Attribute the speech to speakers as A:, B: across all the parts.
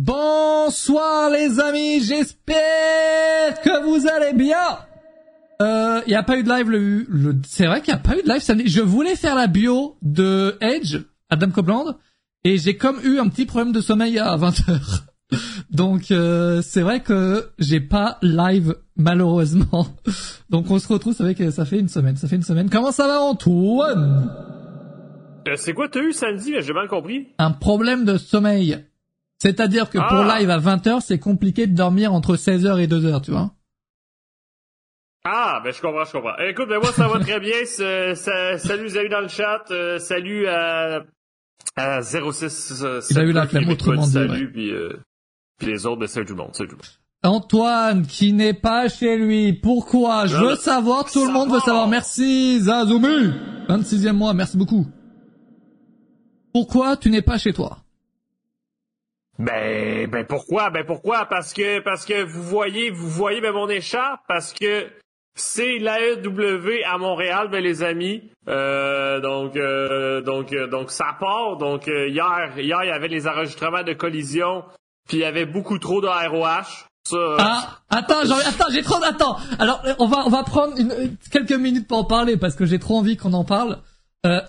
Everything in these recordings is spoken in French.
A: Bonsoir les amis, j'espère que vous allez bien. Euh, il y a pas eu de live le, le c'est vrai qu'il y a pas eu de live samedi. Je voulais faire la bio de Edge, Adam Copeland, et j'ai comme eu un petit problème de sommeil à 20h. Donc euh, c'est vrai que j'ai pas live malheureusement. Donc on se retrouve, c'est vrai que ça fait une semaine, ça fait une semaine. Comment ça va Antoine?
B: Euh, C'est quoi t'as eu samedi J'ai mal compris.
A: Un problème de sommeil. C'est-à-dire que pour
B: Ah.
A: live à 20h, c'est compliqué de dormir entre 16h et 2h, tu vois.
B: Ah, ben je comprends, je comprends. Eh, Écoute, ben moi ça va très bien. Ça- salut amis dans le chat. euh, salut à, à 06. euh,
A: Il a eu la
B: qui
A: autrement dit,
B: Salut, puis, euh, puis les autres, ben salut tout le monde. Salut tout le monde.
A: Antoine qui n'est pas chez lui. Pourquoi? Je veux savoir, tout le monde veut
B: Savoir.
A: savoir. Merci Zazumi 26e mois, merci beaucoup. Pourquoi tu n'es pas chez toi?
B: Ben, ben pourquoi? Ben pourquoi? Parce que parce que vous voyez, vous voyez ben, mon écharpe, parce que c'est l'AEW à Montréal, ben les amis. Euh, donc euh, donc euh, donc ça part. Donc euh, hier hier il y avait les enregistrements de collision, puis il y avait beaucoup trop de ROH. Euh,
A: Ah, attends, j'ai, attends, j'ai trop, attends. Alors, on va, on va prendre une, quelques minutes pour en parler parce que j'ai trop envie qu'on en parle.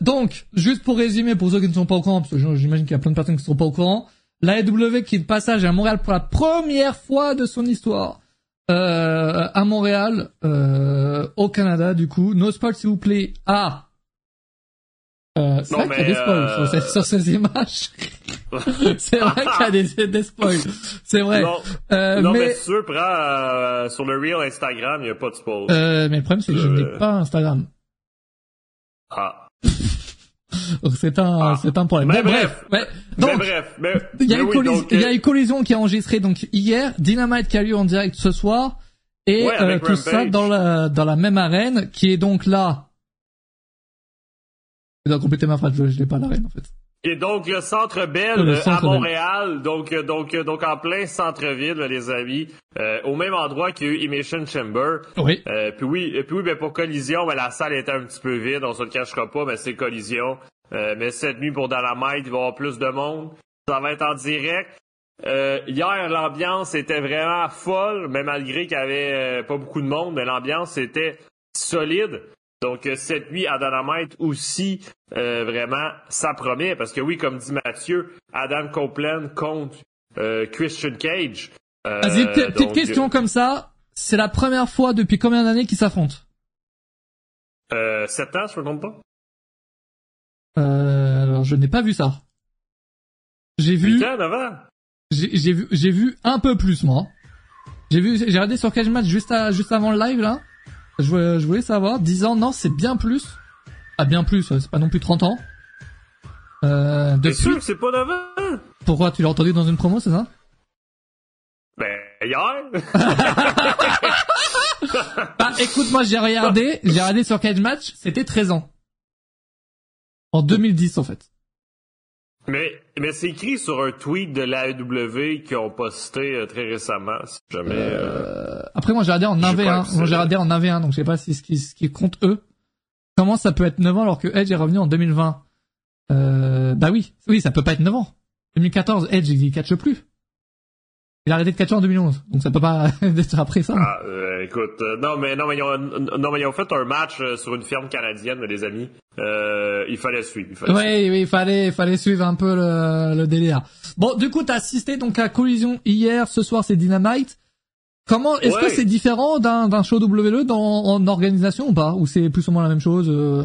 A: Donc, juste pour résumer, pour ceux qui ne sont pas au courant, parce que j'imagine qu'il y a plein de personnes qui ne sont pas au courant, l'AEW qui est de passage à Montréal pour la première fois de son histoire. Euh, à Montréal, euh, au Canada, du coup. No spoil, s'il vous plaît. Ah. Euh, c'est vrai qu'il y a des spoils
B: euh,
A: sur, ces, sur ces images. c'est vrai qu'il y a des, des spoils. C'est vrai.
B: non,
A: Euh,
B: non, mais,
A: mais,
B: veux, prends euh, sur le reel Instagram, il n'y a pas de spoil.
A: Euh, mais le problème, c'est que je
B: Euh.
A: n'ai pas Instagram.
B: Ah.
A: Donc c'est un,
B: Ah.
A: c'est un problème.
B: Mais
A: Bon,
B: bref. Mais
A: Donc,
B: bref, mais,
A: il y a
B: mais
A: une
B: oui,
A: collision,
B: donc,
A: il y a
B: euh,
A: une collision qui est enregistrée donc hier, Dynamite qui a lieu en direct ce soir, et
B: Ouais,
A: euh, tout ça dans la, dans la même arène, qui est donc là. Je dois compléter ma phrase, je, je n'ai pas l'arène en fait.
B: Et donc le Centre Bell
A: Le
B: euh,
A: Centre
B: à
A: Bell.
B: Montréal, donc euh, donc euh, donc en plein centre-ville, les amis, euh, au même endroit qu'il y a eu Emission Chamber.
A: Oui.
B: Euh, puis oui, et puis oui, ben pour collision, ben la salle était un petit peu vide, on se le cachera pas, mais c'est collision. Euh, mais cette nuit pour Dynamite, il va y avoir plus de monde. Ça va être en direct. Euh, hier, l'ambiance était vraiment folle, mais malgré qu'il y avait euh, pas beaucoup de monde, mais l'ambiance était solide. Donc euh, cette nuit à Dynamite aussi, euh, vraiment, ça promet. Parce que oui, comme dit Mathieu, Adam Copeland contre euh, Christian Cage. Euh,
A: Vas-y, petite question comme ça. C'est la première fois depuis combien d'années qu'ils s'affrontent?
B: Euh, 7 ans, je me trompe pas?
A: Euh, Alors, je n'ai pas vu ça. J'ai vu.
B: 8 ans, 9 ans?
A: J'ai vu, j'ai vu un peu plus moi. J'ai vu, j'ai regardé sur Cage Match juste à, juste avant le live là. Je voulais, je voulais savoir. 10 ans, non, c'est bien plus. Ah, bien plus, c'est pas non plus 30 ans. Euh, depuis,
B: sûr que c'est pas 9 ans?
A: pourquoi tu l'as entendu dans une promo, c'est ça?
B: Ben, hier?
A: Bah, écoute, moi j'ai regardé, j'ai regardé sur Cage Match, c'était 13 ans. En 2010 en fait.
B: mais mais c'est écrit sur un tweet de l'AEW qu'ils ont posté euh, très récemment, si jamais... euh,
A: Euh, après moi j'ai regardé en
B: Je sais
A: 1v1,
B: pas,
A: moi j'ai regardé en 1v1, donc je sais pas si ce qui, ce qui compte eux. Comment ça peut être 9 ans alors que Edge est revenu en 2020 euh, Bah oui, oui ça peut pas être 9 ans. 2014, Edge il catche plus. Il a arrêté de catcher en 2011, donc ça peut pas être après ça.
B: Ah, euh, écoute, euh, non mais non mais ils ont, non mais ils ont fait un match euh, sur une ferme canadienne, les amis. Euh, il fallait suivre. Il fallait suivre.
A: Oui, il fallait, il fallait suivre un peu le, le délire. Bon, du coup, t'as assisté donc à Collision hier, ce soir c'est Dynamite. Comment, est-ce
B: Ouais.
A: que c'est différent d'un, d'un show WWE dans, en organisation ou pas? Ou c'est plus ou moins la même chose, euh,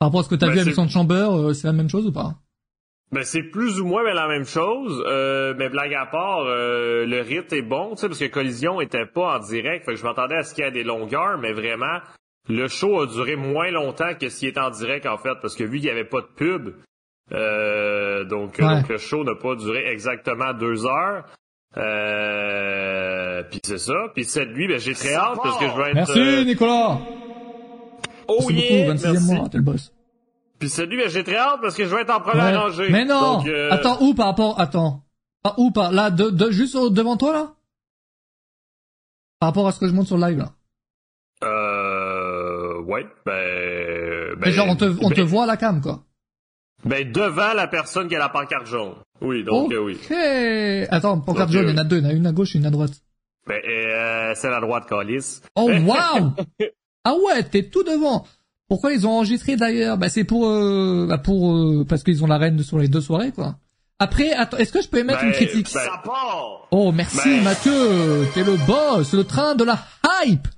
A: par rapport à ce que t'as
B: Ben,
A: vu avec
B: c'est-
A: son Chamber, euh, c'est la même chose ou pas?
B: Ben c'est plus ou moins mais la même chose. Euh, mais blague à part, euh, le rythme est bon, tu sais, parce que Collision était pas en direct, fait que je m'attendais à ce qu'il y ait des longueurs, mais vraiment, le show a duré moins longtemps que s'il était en direct en fait, parce que vu qu'il y avait pas de pub, euh, donc,
A: Ouais.
B: donc le show n'a pas duré exactement deux heures. Euh, puis c'est ça. Puis cette nuit, ben j'ai très hâte parce que je vais être.
A: Merci,
B: euh,
A: Nicolas!
B: oh
A: Merci
B: yeah,
A: beaucoup, 26e
B: merci.
A: mois, t'es le boss.
B: Puis ben j'ai très hâte parce que je vais être en première
A: Ouais.
B: rangée.
A: Mais non!
B: Donc, euh,
A: Attends, où par rapport, attends. Ah, où par, là, de, de, juste au- devant toi, là? Par rapport à ce que je montre sur le live, là.
B: Euh, ouais, ben,
A: Mais
B: ben
A: genre, on te, on te
B: ben,
A: voit à la cam, quoi.
B: ben, devant la personne qui a la pancarte jaune. Oui, donc euh, oui.
A: Attends, pancarte jaune,
B: euh,
A: il y en a deux. Il y en a une à gauche et une à droite.
B: Ben, euh, c'est la droite calice.
A: Oh, waouh Ah ouais, t'es tout devant. Pourquoi ils ont enregistré d'ailleurs? Bah c'est pour, euh, bah pour, euh, parce qu'ils ont la reine sur les deux soirées quoi. Après, attends, est-ce que je peux émettre une
B: Ben,
A: critique?
C: part!
A: Oh merci
B: ben-
A: Mathieu, t'es le boss, le train de la hype.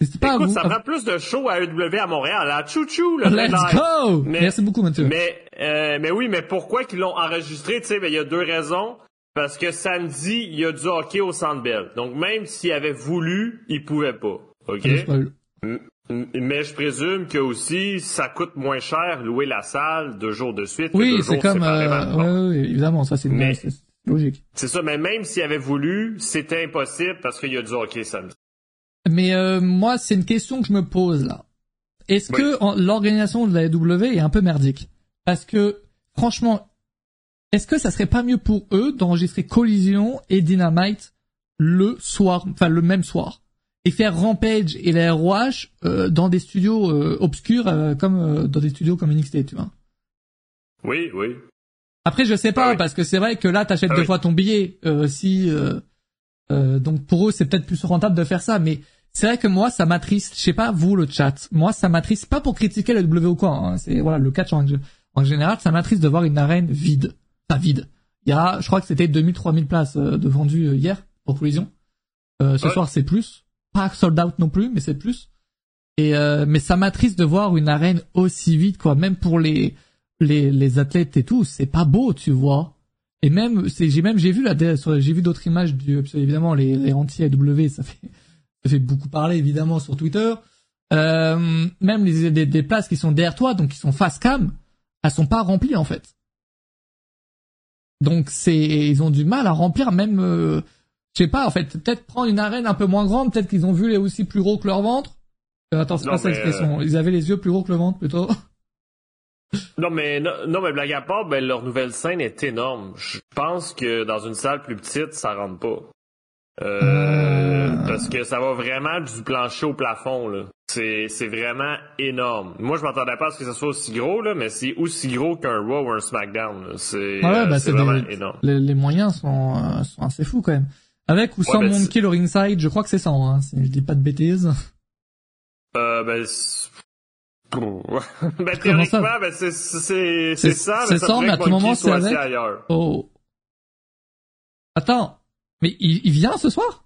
A: C'est pas à
B: Écoute,
A: vous.
B: ça prend plus de shows à EW à Montréal. À chou-chou, le
A: Let's go.
B: Mais-
A: Merci beaucoup Mathieu.
B: Mais, euh, mais oui, mais pourquoi qu'ils l'ont enregistré, tu sais, ben, il y a deux raisons. Parce que samedi, il y a du hockey au Centre Bell. Donc, même s'il avait voulu, il pouvait pas. OK?
A: Ah,
B: Mais je présume que aussi, ça coûte moins cher louer la salle deux jours de suite
A: Oui, c'est comme, euh, ouais, ouais, évidemment, ça c'est logique.
B: C'est ça, mais même s'il avait voulu, c'était impossible parce qu'il y a du hockey samedi.
A: Mais euh, moi, c'est une question que je me pose là. Est-ce
B: Oui.
A: que l'organisation de la W est un peu merdique? Parce que franchement, est-ce que ça serait pas mieux pour eux d'enregistrer Collision et Dynamite le soir, enfin le même soir, et faire Rampage et la ROH euh, dans des studios euh, obscurs, euh, comme dans des studios comme NXT, tu vois
B: Oui, oui.
A: Après, je sais pas,
B: Ah oui.
A: parce que c'est vrai que là, t'achètes
B: Ah
A: deux
B: oui.
A: fois ton billet. Si, donc pour eux, c'est peut-être plus rentable de faire ça. Mais c'est vrai que moi, ça m'attriste. Je sais pas vous, le chat. Moi, ça m'attriste pas pour critiquer le W ou quoi. hein. C'est voilà, le catch en, en général, ça m'attriste de voir une arène vide. Enfin vide. Il y a, je crois que c'était 2000, 3000 places de vendues hier pour collision. Ce
B: Ouais.
A: soir, c'est plus. Pas sold out non plus, mais c'est plus. Et euh, mais ça m'attriste de voir une arène aussi vide, quoi. Même pour les les, les athlètes et tout, c'est pas beau, tu vois. Et même, c'est, j'ai même, j'ai vu la, j'ai vu d'autres images du, évidemment, les, les anti AW, ça fait, ça fait beaucoup parler, évidemment, sur Twitter. Euh, même les, des, des places qui sont derrière toi, donc qui sont face cam, elles sont pas remplies, en fait. Donc c'est, ils ont du mal à remplir même, euh, je sais pas, en fait, peut-être prendre une arène un peu moins grande, peut-être qu'ils ont vu les aussi plus gros que leur ventre. Euh, attends, c'est pas ça
B: mais,
A: l'expression. Ils avaient les yeux plus gros que le ventre, plutôt.
B: Non, mais, non, non, mais blague à part, ben, leur nouvelle scène est énorme. Je pense que dans une salle plus petite, ça rentre pas. Euh,
A: Euh.
B: Parce que ça va vraiment du plancher au plafond, là. C'est, c'est vraiment énorme. Moi, je m'attendais pas à ce que ça soit aussi gros, là, mais c'est aussi gros qu'un Raw ou un SmackDown, là. C'est,
A: Ouais,
B: euh,
A: bah,
B: c'est vraiment
A: des-
B: énorme.
A: les, les moyens sont, euh, sont assez fous quand même. Avec ou sans
B: ben,
A: Monkey le ringside, je crois que c'est ça, hein, si je dis pas de bêtises.
B: Euh,
A: ça?
B: théoriquement, ben, c'est, c'est, c'est ça,
A: c'est
B: ça
A: mais à tout moment, c'est avec.
B: ailleurs.
A: Oh. Attends. Mais il, il vient ce soir?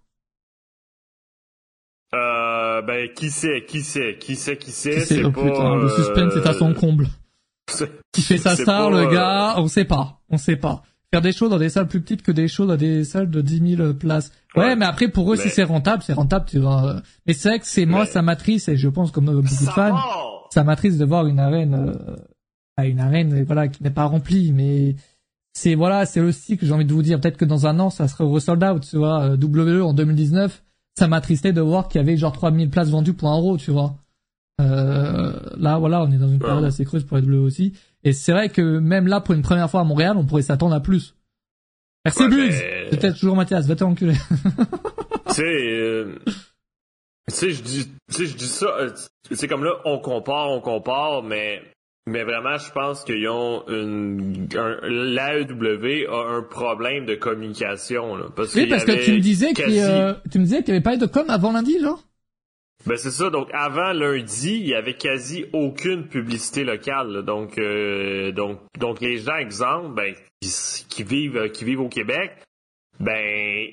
B: Euh, ben, qui sait, qui sait, qui sait, qui sait,
A: Qui sait
B: c'est
A: Oh
B: pas...
A: putain, le suspense est à son
B: euh,
A: comble. Qui fait sa star,
B: pas,
A: le
B: euh,
A: gars? On sait pas. On sait pas. Faire des shows dans des salles plus petites que des shows dans des salles de 10 000 places. Ouais,
B: Ouais.
A: mais après, pour eux, si c'est rentable, c'est rentable, tu vois. Mais c'est vrai que c'est moi,
B: Mais-
A: ça m'attriste, et je pense comme beaucoup de fans.
C: part!
A: ça m'attriste de voir une arène euh, une arène voilà qui n'est pas remplie mais c'est voilà c'est aussi que j'ai envie de vous dire peut-être que dans un an ça serait resold out tu vois Euh, WWE en 2019 ça m'attristait de voir qu'il y avait genre 3000 places vendues pour un euro tu vois euh, là voilà on est dans une période assez creuse pour WWE aussi et c'est vrai que même là pour une première fois à Montréal on pourrait s'attendre à plus. Merci
B: Ouais,
A: Bugs
B: mais-
A: peut-être toujours Mathias va t'enculer
B: Tu sais, euh, tu sais, je dis, tu sais, je dis ça, euh, c'est comme là, on compare, on compare, mais, mais vraiment, je pense qu'ils ont une, un, l'AEW a un problème de communication, là. Parce
A: oui
B: qu'il
A: parce que tu me disais qu'il
B: quasi-
A: euh, tu me disais qu'il y avait pas eu de com avant lundi genre?
B: Ben c'est ça. Donc avant lundi, il y avait quasi aucune publicité locale. là. Donc euh, donc donc les gens, exemple, ben qui, qui vivent qui vivent au Québec, ben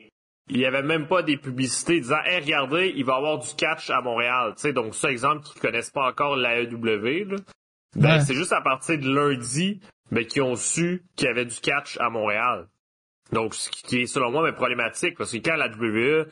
B: il y avait même pas des publicités disant hey regardez, il va y avoir du catch à Montréal. Tu sais donc ça exemple qui connaissent pas encore l'AEW, là, ben
A: Ouais.
B: c'est juste à partir de lundi ben qu'ils ont su qu'il y avait du catch à Montréal. Donc ce qui est selon moi mais problématique parce que quand la WWE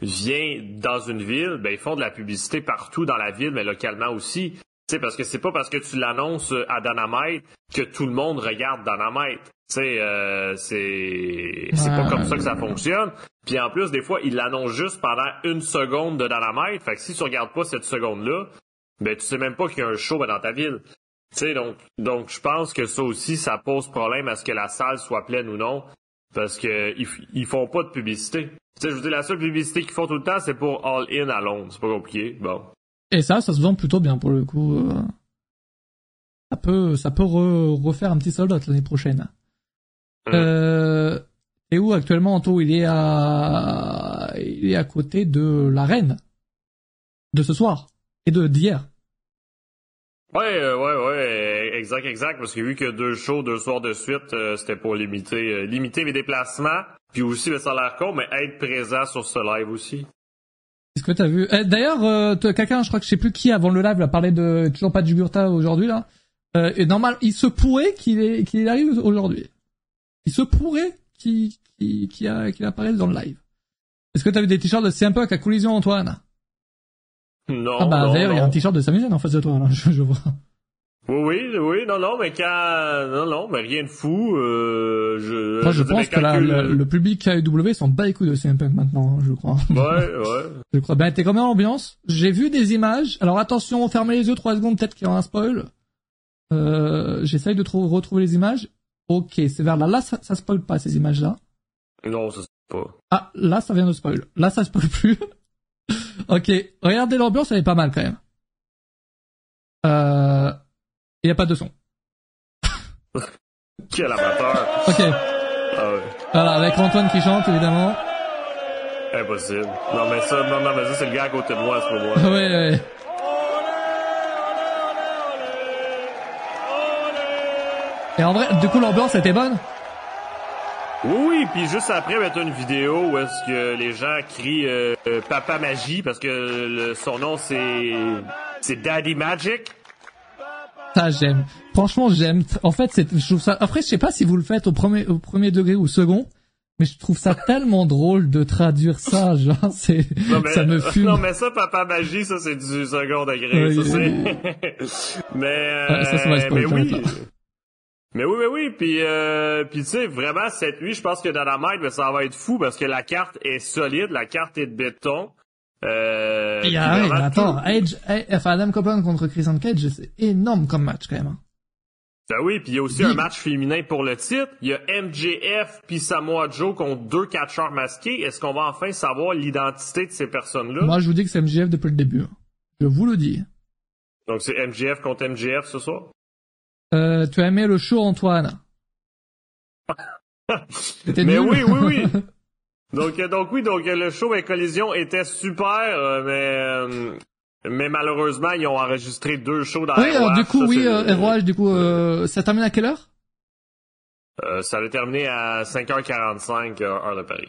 B: vient dans une ville, ben ils font de la publicité partout dans la ville, mais localement aussi. Tu sais, parce que c'est pas parce que tu l'annonces à Dynamite que tout le monde regarde Dynamite. Euh, c'est c'est pas comme ça que ça fonctionne. Puis en plus, des fois, ils l'annoncent juste pendant une seconde de Dynamite. Fait que si tu regardes pas cette seconde-là, ben tu sais même pas qu'il y a un show dans ta ville. Donc donc je pense que ça aussi, ça pose problème à ce que la salle soit pleine ou non. Parce que ils, ils font pas de publicité. Tu sais, je veux dire, la seule publicité qu'ils font tout le temps, c'est pour All In à Londres. C'est pas compliqué. Bon.
A: Et ça, ça se vend plutôt bien pour le coup. euh. Ça peut, ça peut re- refaire un petit sold out l'année prochaine. Euh, et où actuellement Anto Il est à, il est à côté de la reine de ce soir et de d'hier.
B: Ouais, euh, ouais, ouais, exact, exact, parce que vu que deux shows, deux soirs de suite, euh, c'était pour limiter, euh, limiter mes déplacements, puis aussi, ça a l'air con, mais être présent sur ce live aussi.
A: Est-ce que t'as vu? Eh, D'ailleurs, euh, quelqu'un, je crois que je sais plus qui avant le live, a parlé de toujours pas de Jugurta aujourd'hui là. Et normal, il se pourrait qu'il qu'il arrive aujourd'hui. Il se pourrait qu'il qu'il qu'il a- qu'il apparaisse dans le live. Est-ce que t'as vu des t-shirts de CM Punk à collision Antoine?
B: Non,
A: Ah bah d'ailleurs, il y a un t-shirt de Sami en face de toi là, je, je vois.
B: Oui, oui, oui, non, non, mais quand, non, non, mais rien de fou, euh, je,
A: Moi, je
B: dire,
A: pense que la- le, le public AEW s'en bat les couilles de CM Punk maintenant, hein, je crois.
B: Ouais, ouais.
A: Je crois. Ben, t'es quand même en ambiance. J'ai vu des images. Alors attention, fermez les yeux trois secondes, peut-être qu'il y aura un spoil. Euh, j'essaye de trou- retrouver les images. Ok, c'est vers là. Là, ça, ça spoil pas ces images-là.
B: Non, ça c'est pas.
A: Ah, là, ça vient de spoil. Là, ça spoil plus. ok, regardez l'ambiance, elle est pas mal quand même. Euh, il y a pas de son.
B: Quel amateur.
A: Ok,
B: Ah ouais.
A: voilà, avec Antoine qui chante évidemment.
B: Impossible. Non, mais ça, non, non, mais ça, c'est le gars à côté de moi, c'est pas moi.
A: ouais, ouais. Et en vrai, du coup, l'ambiance était bonne?
B: Oui, oui, puis juste après, mettre une vidéo où est-ce que les gens crient euh, euh, Papa Magie parce que le- son nom c'est c'est Daddy Magic.
A: Ça j'aime. Franchement j'aime. En fait c'est je trouve ça. Après je sais pas si vous le faites au premier au premier degré ou au second, mais je trouve ça tellement drôle de traduire ça. Genre c'est
B: Non, mais,
A: ça me fume.
B: Non, mais ça, Papa Magie, ça c'est du second degré.
A: Oui,
B: ça,
A: oui,
B: c'est... mais, euh,
A: Ah, ça, spoiler,
B: mais oui.
A: ça.
B: Mais oui, mais oui, puis euh, puis tu sais, vraiment, cette nuit, je pense que Dynamite, ben, ça va être fou parce que la carte est solide, la carte est de béton. Euh,
A: Il y
B: puis
A: a, ouais,
B: vraiment,
A: mais attends, Edge, eh, enfin Adam Copeland contre Christian Cage, c'est énorme comme match quand même. hein.
B: Ben oui, puis il y a aussi
A: Big.
B: un match féminin pour le titre. Il y a MJF puis Samoa Joe contre deux catcheurs masqués. Est-ce qu'on va enfin savoir l'identité de ces personnes-là?
A: Moi je vous dis que c'est MJF depuis le début. hein. Je vous le dis.
B: Donc c'est MJF contre MJF ce soir?
A: Euh, tu as aimé le show Antoine?
B: Mais
A: nul.
B: oui, oui, oui. Donc, euh, donc oui, donc euh, le show et Collision était super, euh, mais mais malheureusement ils ont enregistré deux shows dans
A: oui, alors du coup
B: ça,
A: oui, euh, ROH, du coup euh, ça termine à quelle heure?
B: Euh, ça a terminé à 5h45 euh, heure de Paris.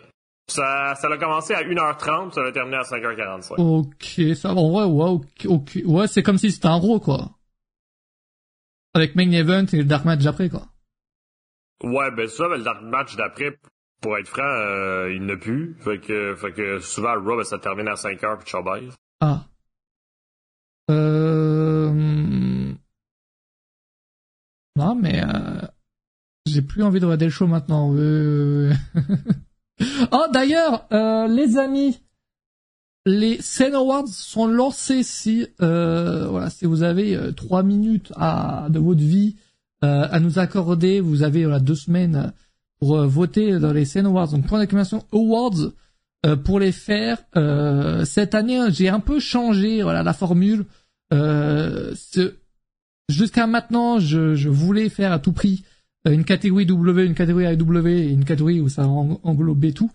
B: Ça, ça a commencé à 1h30, ça a terminé à 5h45.
A: Ok, ça va. Vrai, ouais, ok. Ouais, c'est comme si c'était un Raw, quoi. Avec main event et le dark match après, quoi.
B: Ouais, ben ça, ben, le dark match d'après, pour être franc, euh, il n'a plus. Fait que, fait que souvent, le ça termine à 5h puis tu.
A: Ah. Euh... Non, mais euh... j'ai plus envie de regarder le show maintenant. Euh... oh, d'ailleurs, euh, les amis, les Sen Awards sont lancés si, euh, voilà, si vous avez euh, trois minutes à, de votre vie euh, à nous accorder, vous avez voilà, deux semaines pour euh, voter dans les Sen Awards. Donc, point d'exclamation Awards euh, pour les faire. Euh, cette année, j'ai un peu changé voilà la formule. Euh, Jusqu'à maintenant, je, je voulais faire à tout prix euh, une catégorie W, une catégorie AEW et une catégorie où ça en- englobait tout,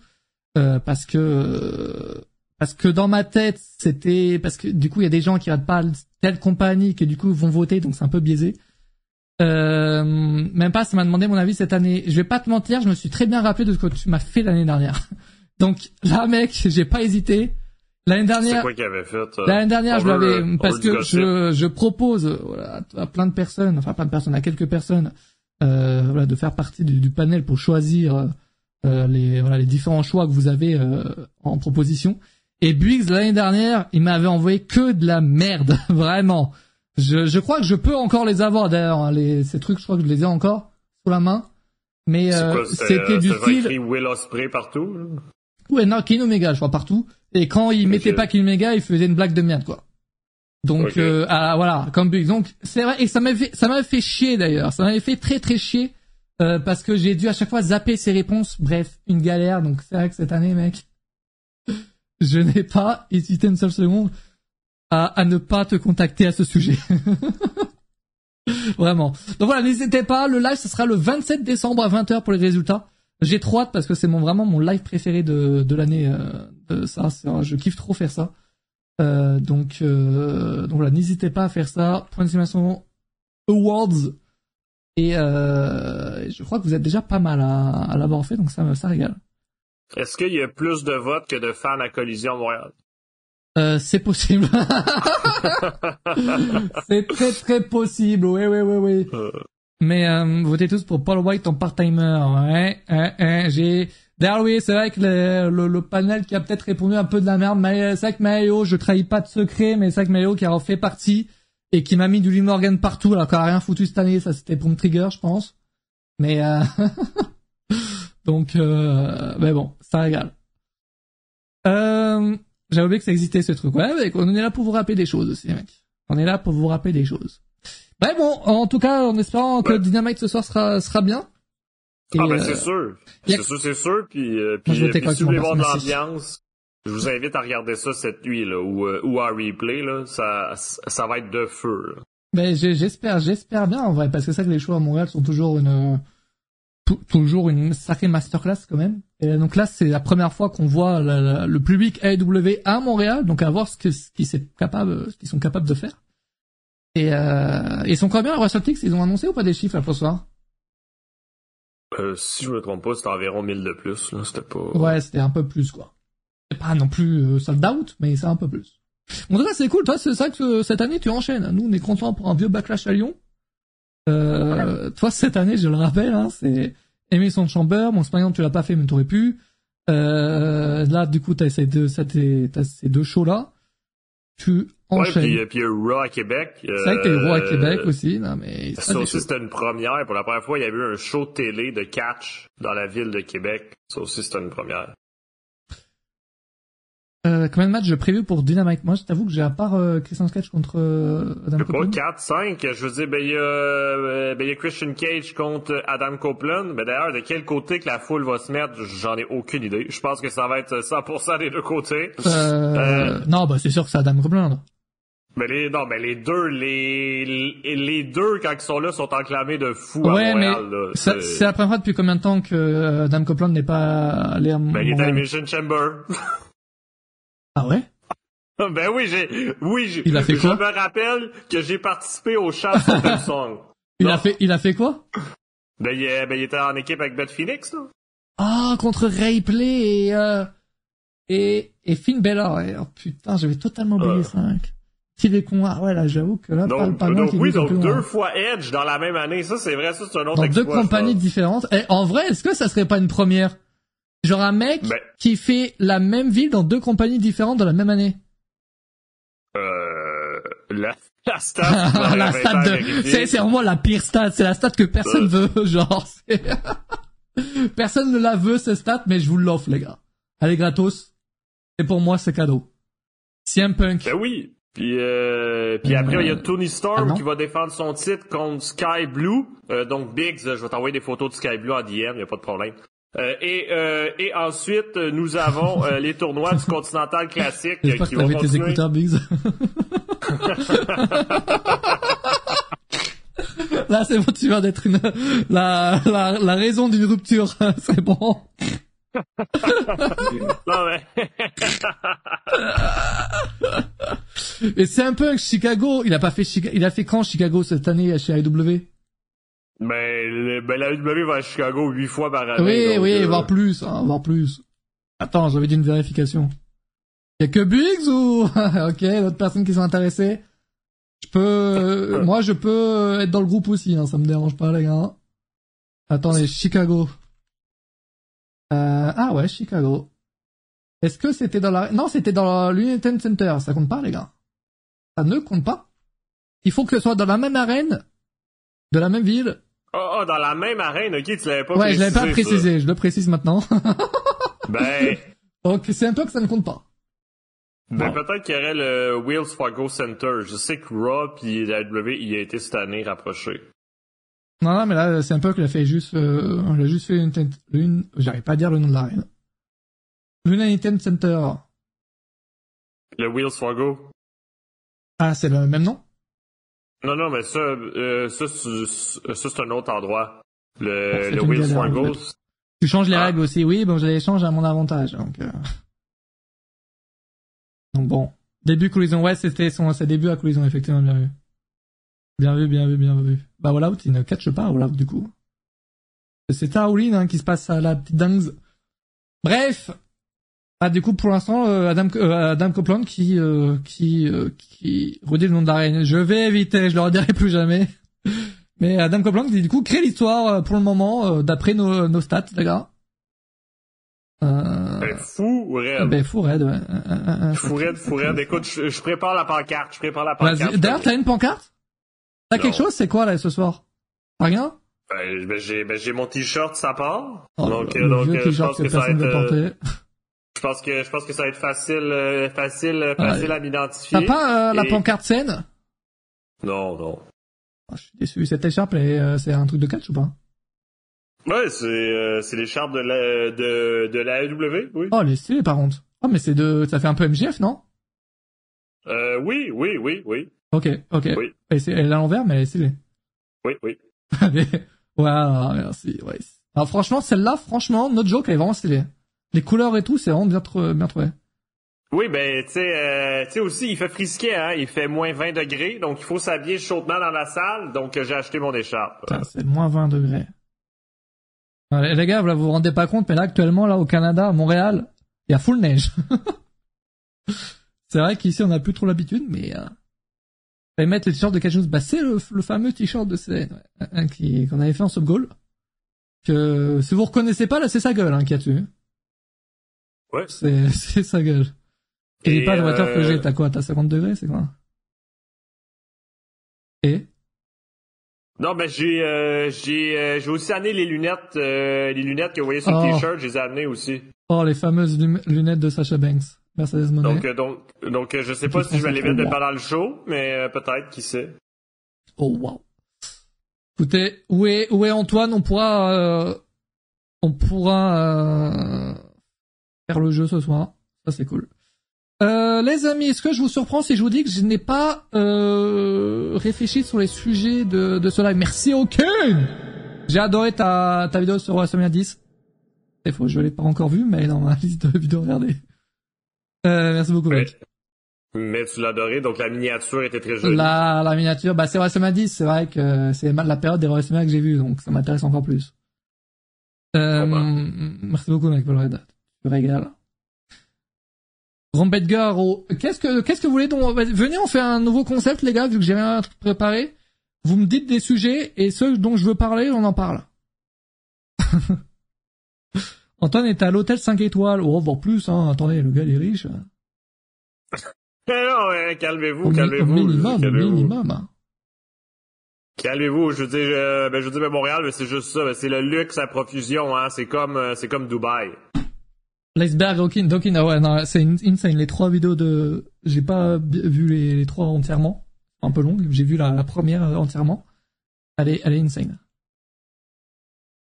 A: euh, parce que parce que dans ma tête c'était parce que du coup il y a des gens qui regardent pas telle compagnie qui du coup vont voter donc c'est un peu biaisé. Euh, même pas, ça m'a demandé mon avis cette année. Je vais pas te mentir, je me suis très bien rappelé de ce que tu m'as fait l'année dernière. Donc là, mec, j'ai pas hésité. L'année
B: C'est
A: dernière,
B: quoi qu'il avait fait? euh,
A: L'année dernière, je l'avais parce que je, je propose voilà, à plein de personnes, enfin plein de personnes, à quelques personnes, euh, voilà, de faire partie du, du panel pour choisir euh, euh, les voilà les différents choix que vous avez euh, en proposition. Et Biggs l'année dernière, il m'avait envoyé que de la merde, vraiment. Je, je crois que je peux encore les avoir d'ailleurs, hein, les ces trucs, je crois que je les ai encore sous la main. Mais euh, c'était
B: euh,
A: du style.
B: écrit Will Ospreay partout, là?
A: Ouais, non, Ken Omega, je vois partout. Et quand il mettait pas Ken Omega, il faisait une blague de merde, quoi. Donc, euh, ah, voilà, comme. Donc, c'est vrai, et ça m'avait fait, ça m'avait fait chier d'ailleurs. Ça m'avait fait très très chier, euh, parce que j'ai dû à chaque fois zapper ses réponses. Bref, une galère. Donc, c'est vrai que cette année, mec, je n'ai pas hésité une seule seconde à, ne pas te contacter à ce sujet. Vraiment. Donc voilà, n'hésitez pas, le live ce sera le 27 décembre à 20h pour les résultats. J'ai trop hâte parce que c'est mon vraiment mon live préféré de, de l'année. Euh, je kiffe trop faire ça. Euh, donc, euh, donc voilà, n'hésitez pas à faire ça. Point d'exclamation Awards. Et je crois que vous êtes déjà pas mal à, l'avoir fait, donc ça, ça régale.
B: Est-ce qu'il y a plus de votes que de fans à Collision Montréal?
A: Euh, c'est possible. c'est très très possible. Oui, oui, oui, oui. Euh. Mais euh, votez tous pour Paul White en part-timer. Ouais, hein, hein, j'ai. D'ailleurs, oui, c'est vrai que le, le, panel qui a peut-être répondu un peu de la merde. Mais c'est vrai que Mayo, je trahis pas de secret, mais c'est vrai que Mayo qui a fait partie et qui m'a mis du Lee Morgan partout alors qu'il a rien foutu cette année. Ça, c'était pour me trigger, je pense. Mais euh... donc, euh... mais bon, ça régale. Euh... J'avais oublié que ça existait ce truc. Ouais, mec, on est là pour vous rappeler des choses aussi, mec. On est là pour vous rappeler des choses. Ben bon, en tout cas, en espérant que Dynamite ce soir sera sera bien.
B: ah ben c'est sûr. C'est sûr, c'est sûr. Puis, euh, puis, puis, puis si vous voulez voir de l'ambiance, je vous invite à regarder ça cette nuit là, ou, euh, ou à replay là. Ça, ça va être de feu. Là.
A: Ben j'espère, j'espère bien en vrai, parce que c'est ça que les shows à Montréal sont toujours une toujours une sacrée masterclass quand même. Et donc là, c'est la première fois qu'on voit le public AEW à Montréal, donc à voir ce ce qu'ils sont capables, ce qu'ils sont capables de faire. Et euh, ils sont combien à WrestleTix Ils ont annoncé ou pas des chiffres la soir?
B: Euh, Si je me trompe pas, c'était environ 1000 de plus. Là, c'était pas.
A: Ouais, c'était un peu plus quoi. C'est pas non plus euh, sold out, mais c'est un peu plus. En tout cas, c'est cool. Toi, c'est ça que cette année tu enchaînes. Nous, on est contents pour un vieux backlash à Lyon. Euh, toi, cette année, je le rappelle, hein, c'est Emerson Chamber. Mon SmackDown, tu l'as pas fait, mais t'aurais pu. Euh, là, du coup, t'as ces deux, t'as ces deux shows-là. Tu enchaînes.
B: Ouais, puis, puis Raw à Québec.
A: C'est vrai que t'es Raw à euh, Québec aussi, non, mais.
B: Ça aussi, c'était une première. Pour la première fois, il y avait eu un show télé de catch dans la ville de Québec. Ça aussi, c'était une première.
A: Euh, combien de matchs j'ai prévu pour Dynamite? Moi, je t'avoue que j'ai à part euh, Christian Sketch contre euh, Adam
B: Copeland. Pas 4, 5. Je veux dire, ben il y, a, euh, ben, y a Christian Cage contre Adam Copeland. Ben d'ailleurs, de quel côté que la foule va se mettre, j'en ai aucune idée. Je pense que ça va être 100% des deux côtés.
A: Euh, non, bah c'est sûr que c'est Adam Copeland.
B: Mais les, non, mais les deux, les, les deux, quand ils sont là, sont enclamés de fous à
A: ouais,
B: Montréal,
A: mais c'est la première fois depuis combien de temps que Adam Copeland n'est pas allé à
B: Ben, il est à Mission Chamber.
A: Ah ouais?
B: Ben oui, j'ai, oui, j'ai,
A: il a fait
B: je me rappelle que j'ai participé au chat de Song.
A: il a fait, il a fait quoi?
B: Ben il, ben, il était en équipe avec Beth Phoenix, là.
A: Ah, contre Rayplay et, euh, et, et Finn Bella, ouais. Oh putain, j'avais totalement oublié euh. ça, mec. con, ah ouais, là, j'avoue que là,
B: donc,
A: pas,
B: donc oui, donc deux fois Edge dans la même année, ça c'est vrai, ça c'est un autre
A: Dans deux compagnies différentes. Et en vrai, est-ce que ça serait pas une première? Genre un mec qui fait la même ville dans deux compagnies différentes dans la même année.
B: Euh, la, la stat.
A: la stat de, c'est, c'est vraiment la pire stat. C'est la stat que personne euh. veut, genre. personne ne la veut, cette stat, mais je vous l'offre, les gars. Allez, gratos. Et pour moi, c'est cadeau. CM Punk.
B: Ben oui. Puis, euh, puis après, il y a Tony Storm ah qui va défendre son titre contre Sky Blue. Euh, donc, Biggs, je vais t'envoyer des photos de Sky Blue en DM, y a pas de problème. Euh, et, euh, et ensuite, nous avons euh, les tournois du Continental Classique
A: J'espère qui que vont tes écouteurs, Biggs. Là, c'est bon, tu viens d'être une la, la, la raison d'une rupture. c'est bon.
B: non mais.
A: et c'est un peu Chicago. Il a pas fait Chicago. Il a fait quand Chicago cette année chez AEW
B: mais ben, la UW va à Chicago huit fois par année.
A: Oui, oui, euh... voire plus, hein, voire plus. Attends, j'avais dit une vérification. Y a que Biggs ou? Ok, d'autres personnes qui sont intéressées. Je peux, euh, moi, je peux être dans le groupe aussi, hein, ça me dérange pas, les gars. Attendez, Chicago. Euh, ah ouais, Chicago. Est-ce que c'était dans la, non, c'était dans l'United Center, ça compte pas, les gars. Ça ne compte pas. Il faut que ce soit dans la même arène, de la même ville,
B: Dans la même arène, ok, tu l'avais pas
A: ouais,
B: précisé.
A: Ouais, je l'avais pas précisé, je le précise maintenant.
B: ben.
A: Donc, c'est un peu que ça ne compte pas.
B: Ben, peut-être qu'il y aurait le Wheels Fargo Center. Je sais que Raw pis la W y a été cette année rapproché.
A: Non, non, mais là, c'est un peu qu'il a fait juste, euh, on a juste fait une, une j'arrive pas à dire le nom de l'arène. L'United Center.
B: Le Wheels Fargo.
A: Ah, c'est le même nom?
B: Non, non, mais ça, euh, ça, c'est- un autre endroit. Le,
A: c'est
B: le Will Swangles.
A: Tu changes les
B: Ah.
A: règles aussi, oui, bon, je les change à mon avantage, donc, euh... donc bon. Début Collision, ouais, c'était son, ses débuts à Collision, effectivement, bien vu. Bien vu, bien vu, bien vu. Bah, voilà, il ne catch pas, voilà, du coup. C'est Taoulin, hein, qui se passe à la petite dingue. Bref. Ah, du coup, pour l'instant, euh, Adam, euh, Adam Copeland qui, euh, qui, euh, qui redit le nom de la reine. Je vais éviter, je le redirai plus jamais. Mais Adam Copeland qui, du coup, crée l'histoire pour le moment, euh, d'après nos, nos stats, les gars. Euh,
B: Ben, fou ou raide?
A: ben, fou raide, ouais. Euh, euh, euh,
B: Fou raide, fou raide. Écoute, je, je prépare la pancarte, je prépare la pancarte.
A: D'ailleurs, t'as une pancarte? T'as quelque chose? C'est quoi, là, ce soir? Rien?
B: Ben, ben, j'ai, ben, j'ai mon t-shirt, ça part.
A: Oh,
B: donc, euh, donc, je
A: t-shirt
B: pense
A: que
B: que ça va être,
A: veut
B: euh,
A: porter.
B: je pense que, je pense que ça va être facile, euh, facile, euh, facile à m'identifier.
A: T'as pas euh, la
B: Et-
A: pancarte scène?
B: Non, non.
A: Oh, je suis déçu. Cette écharpe, euh, c'est un truc de catch ou pas?
B: Ouais, c'est, euh, c'est l'écharpe de la, de, de la AEW, oui.
A: Oh, elle est stylée, par contre. Oh, mais c'est de, ça fait un peu MGF, non?
B: Euh, oui, oui, oui, oui,
A: Ok, ok.
B: Oui.
A: Et c'est- elle est à l'envers, mais elle est stylée.
B: oui, oui.
A: Allez. Voilà, merci, ouais. Alors, franchement, celle-là, franchement, notre joke, elle est vraiment stylée. Les couleurs et tout, c'est vraiment bien, tr- bien trouvé.
B: Oui, ben, tu sais, euh, tu sais aussi, il fait frisquet, hein. Il fait moins 20 degrés, donc il faut s'habiller chaudement dans la salle, donc euh, j'ai acheté mon écharpe.
A: C'est moins 20 degrés. Les gars, là, vous vous rendez pas compte, mais là, actuellement, là, au Canada, à Montréal, il y a full neige. c'est vrai qu'ici, on a plus trop l'habitude, mais, euh, et mettre le t-shirt de chose, bah, c'est le, le fameux t-shirt de CN, ouais, qui, qu'on avait fait en sub goal. Que, si vous reconnaissez pas, là, c'est sa gueule, hein, qu'il y a dessus.
B: Ouais.
A: C'est, c'est sa gueule. Et,
B: Et,
A: pas le water
B: euh,
A: que j'ai, t'as quoi? T'as 50 degrés, c'est quoi? Et?
B: Non, ben j'ai euh, j'ai euh, j'ai aussi amené les lunettes euh, les lunettes que vous voyez sur
A: Oh.
B: le t-shirt, je les ai amenées aussi.
A: Oh, les fameuses lunettes de Sacha Banks. Mercedes Monet.
B: Donc euh, donc donc euh, je sais pas
A: Je
B: si je vais les mettre pendant le show, mais euh, peut-être qui sait.
A: Oh wow. Écoutez, où est où est Antoine? On pourra euh, on pourra euh, faire le jeu ce soir. Ça c'est cool. Euh, les amis, est-ce que je vous surprends si je vous dis que je n'ai pas euh, réfléchi sur les sujets de, de ce live Merci Aucune J'ai adoré ta, ta vidéo sur WrestleMania 10. C'est faux, je l'ai pas encore vue, mais elle est dans ma liste de vidéos à regarder. Euh, merci beaucoup, mec.
B: Mais tu l'as adoré, donc la miniature était très jolie.
A: La, la miniature, bah c'est WrestleMania 10, c'est vrai que c'est la période des WrestleMania que j'ai vu, donc ça m'intéresse encore plus. Euh,
B: Bon, bah.
A: Merci beaucoup, mec, pour le raid. Tu régales. Rombedgar, oh, qu'est-ce que, qu'est-ce que vous voulez donc, venez, on fait un nouveau concept, les gars, vu que j'ai rien préparé. Vous me dites des sujets, et ceux dont je veux parler, on en parle. Antoine est à l'hôtel 5 étoiles. Oh, voire plus, hein. Attendez, le gars, il est riche.
B: non, calmez-vous, calmez-vous.
A: minimum, minimum. hein.
B: Calmez-vous, je veux dire, euh, ben, je veux dire, ben, Montréal, ben, c'est juste ça, ben, c'est le luxe à profusion, hein, c'est comme, euh, c'est comme Dubaï.
A: L'iceberg, Dawkins, ah ouais, non, c'est in- insane. Les trois vidéos de, j'ai pas vu les, les trois entièrement. Un peu longue. J'ai vu la, la première entièrement. Elle est, elle est insane.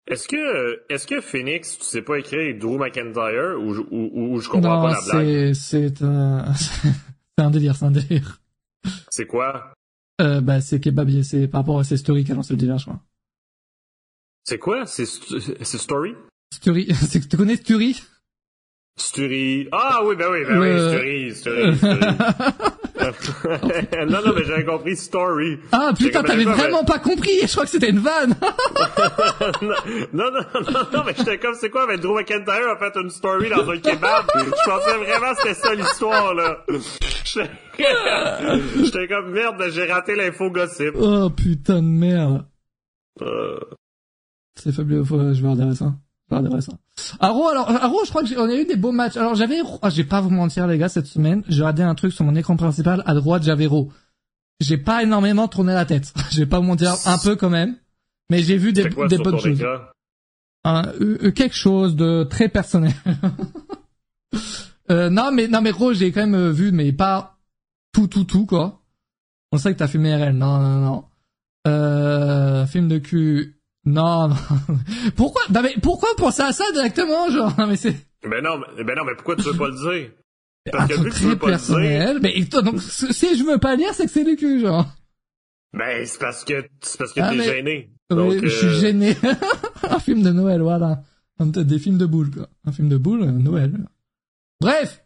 B: Est-ce que, est-ce que Phoenix, tu sais pas écrire Drew McIntyre ou, je- ou, ou, ou je comprends
A: non,
B: pas la blague?
A: c'est, c'est un, c'est un délire, c'est un délire.
B: C'est quoi?
A: Euh, bah, c'est kebabier, c'est par rapport à ses stories qu'elle lance le délire, je crois.
B: C'est quoi? C'est, c'est Story?
A: Story, tu connais Story?
B: Sturi. Ah oui, ben oui, ben oui, Sturi, Sturi, Sturi. non, non, mais j'avais compris Story.
A: Ah, putain, t'avais vraiment pas compris! Je crois que c'était une vanne!
B: non, non, non, non, mais j'étais comme, c'est quoi, mais Drew McIntyre a fait une story dans un kebab? Je pensais vraiment que c'était ça l'histoire, là. J'étais comme, merde, j'ai raté l'info gossip.
A: oh, putain de merde.
B: Euh,
A: C'est fabuleux, je vais regarder ça. Regarder ça. Aro, alors, je crois que j'ai- on a eu des beaux matchs. Alors, j'avais, ah, je vais pas vous mentir, les gars, cette semaine, j'ai regardé un truc sur mon écran principal, à droite, j'avais Raw. J'ai pas énormément tourné la tête. je vais pas vous mentir, un peu quand même. Mais j'ai vu des,
B: quoi
A: des bonnes choses. euh, euh, quelque chose de très personnel. euh, non, mais, non, mais Raw, j'ai quand même euh, vu, mais pas tout, tout, tout, quoi. On sait que t'as filmé RL. Non, non, non. Euh, film de cul. Non, non. pourquoi, non, mais pourquoi penser à ça directement, genre? Non, mais c'est
B: Ben non, mais, ben non, mais pourquoi tu veux pas le dire? Parce que
A: truc
B: vu que tu veux pas le dire,
A: personnel. Mais toi, donc, si je veux pas le dire, c'est que c'est du cul, genre.
B: Ben, c'est parce que, c'est parce que
A: Ah,
B: t'es
A: mais-
B: gêné.
A: Oui,
B: Donc,
A: je suis
B: euh,
A: gêné. un film de Noël, voilà. Des films de boules, quoi. Un film de boules, euh, Noël. Bref.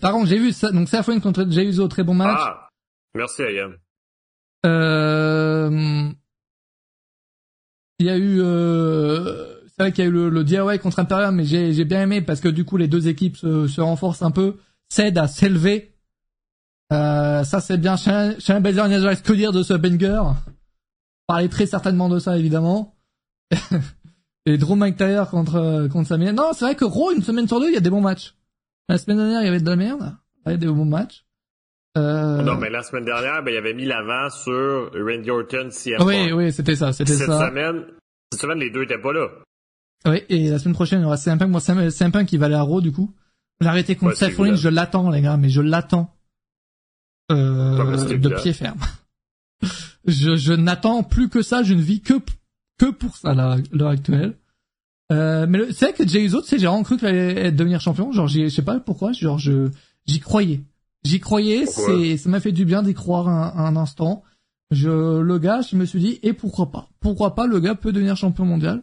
A: Par contre, j'ai vu ça. Donc, Safwin contre Jey Uso, très bon match.
B: Ah! Merci, Ayam.
A: Euh, Il y a eu, euh... c'est vrai qu'il y a eu le, le DIY contre Imperium, mais j'ai, bien aimé parce que du coup les deux équipes se, renforcent un peu, s'aident à s'élever. Euh, ça c'est bien. Shane Shane Baszler et Nia Jax, que dire de ce banger Parler très certainement de ça évidemment. et Drew McIntyre contre contre Sami. Non, c'est vrai que Raw une semaine sur deux, il y a des bons matchs. La semaine dernière, il y avait de la merde. Il y a des bons matchs. Euh...
B: Non, mais la semaine dernière, ben, il avait mis l'avant sur Randy Orton, CM
A: Oui, oui, c'était ça, c'était
B: Cette
A: ça.
B: semaine, cette semaine, les deux étaient pas là.
A: Oui, et la semaine prochaine, il y aura CM Punk. Moi, CM Punk, il va aller à Raw, du coup. Arrêté contre
B: c'est
A: Seth Rollins, je l'attends, les gars, mais je l'attends. Euh, de pied ferme. je, je n'attends plus que ça, je ne vis que, que pour ça, là, à l'heure actuelle. Euh, mais le- c'est vrai que Jay Uso, tu sais, j'ai vraiment cru qu'il allait devenir champion. Genre, je sais pas pourquoi, genre, je, j'y croyais. J'y croyais, c'est, ça m'a fait du bien d'y croire un, un instant. Je, le gars, je me suis dit, et pourquoi pas? Pourquoi pas, le gars peut devenir champion mondial?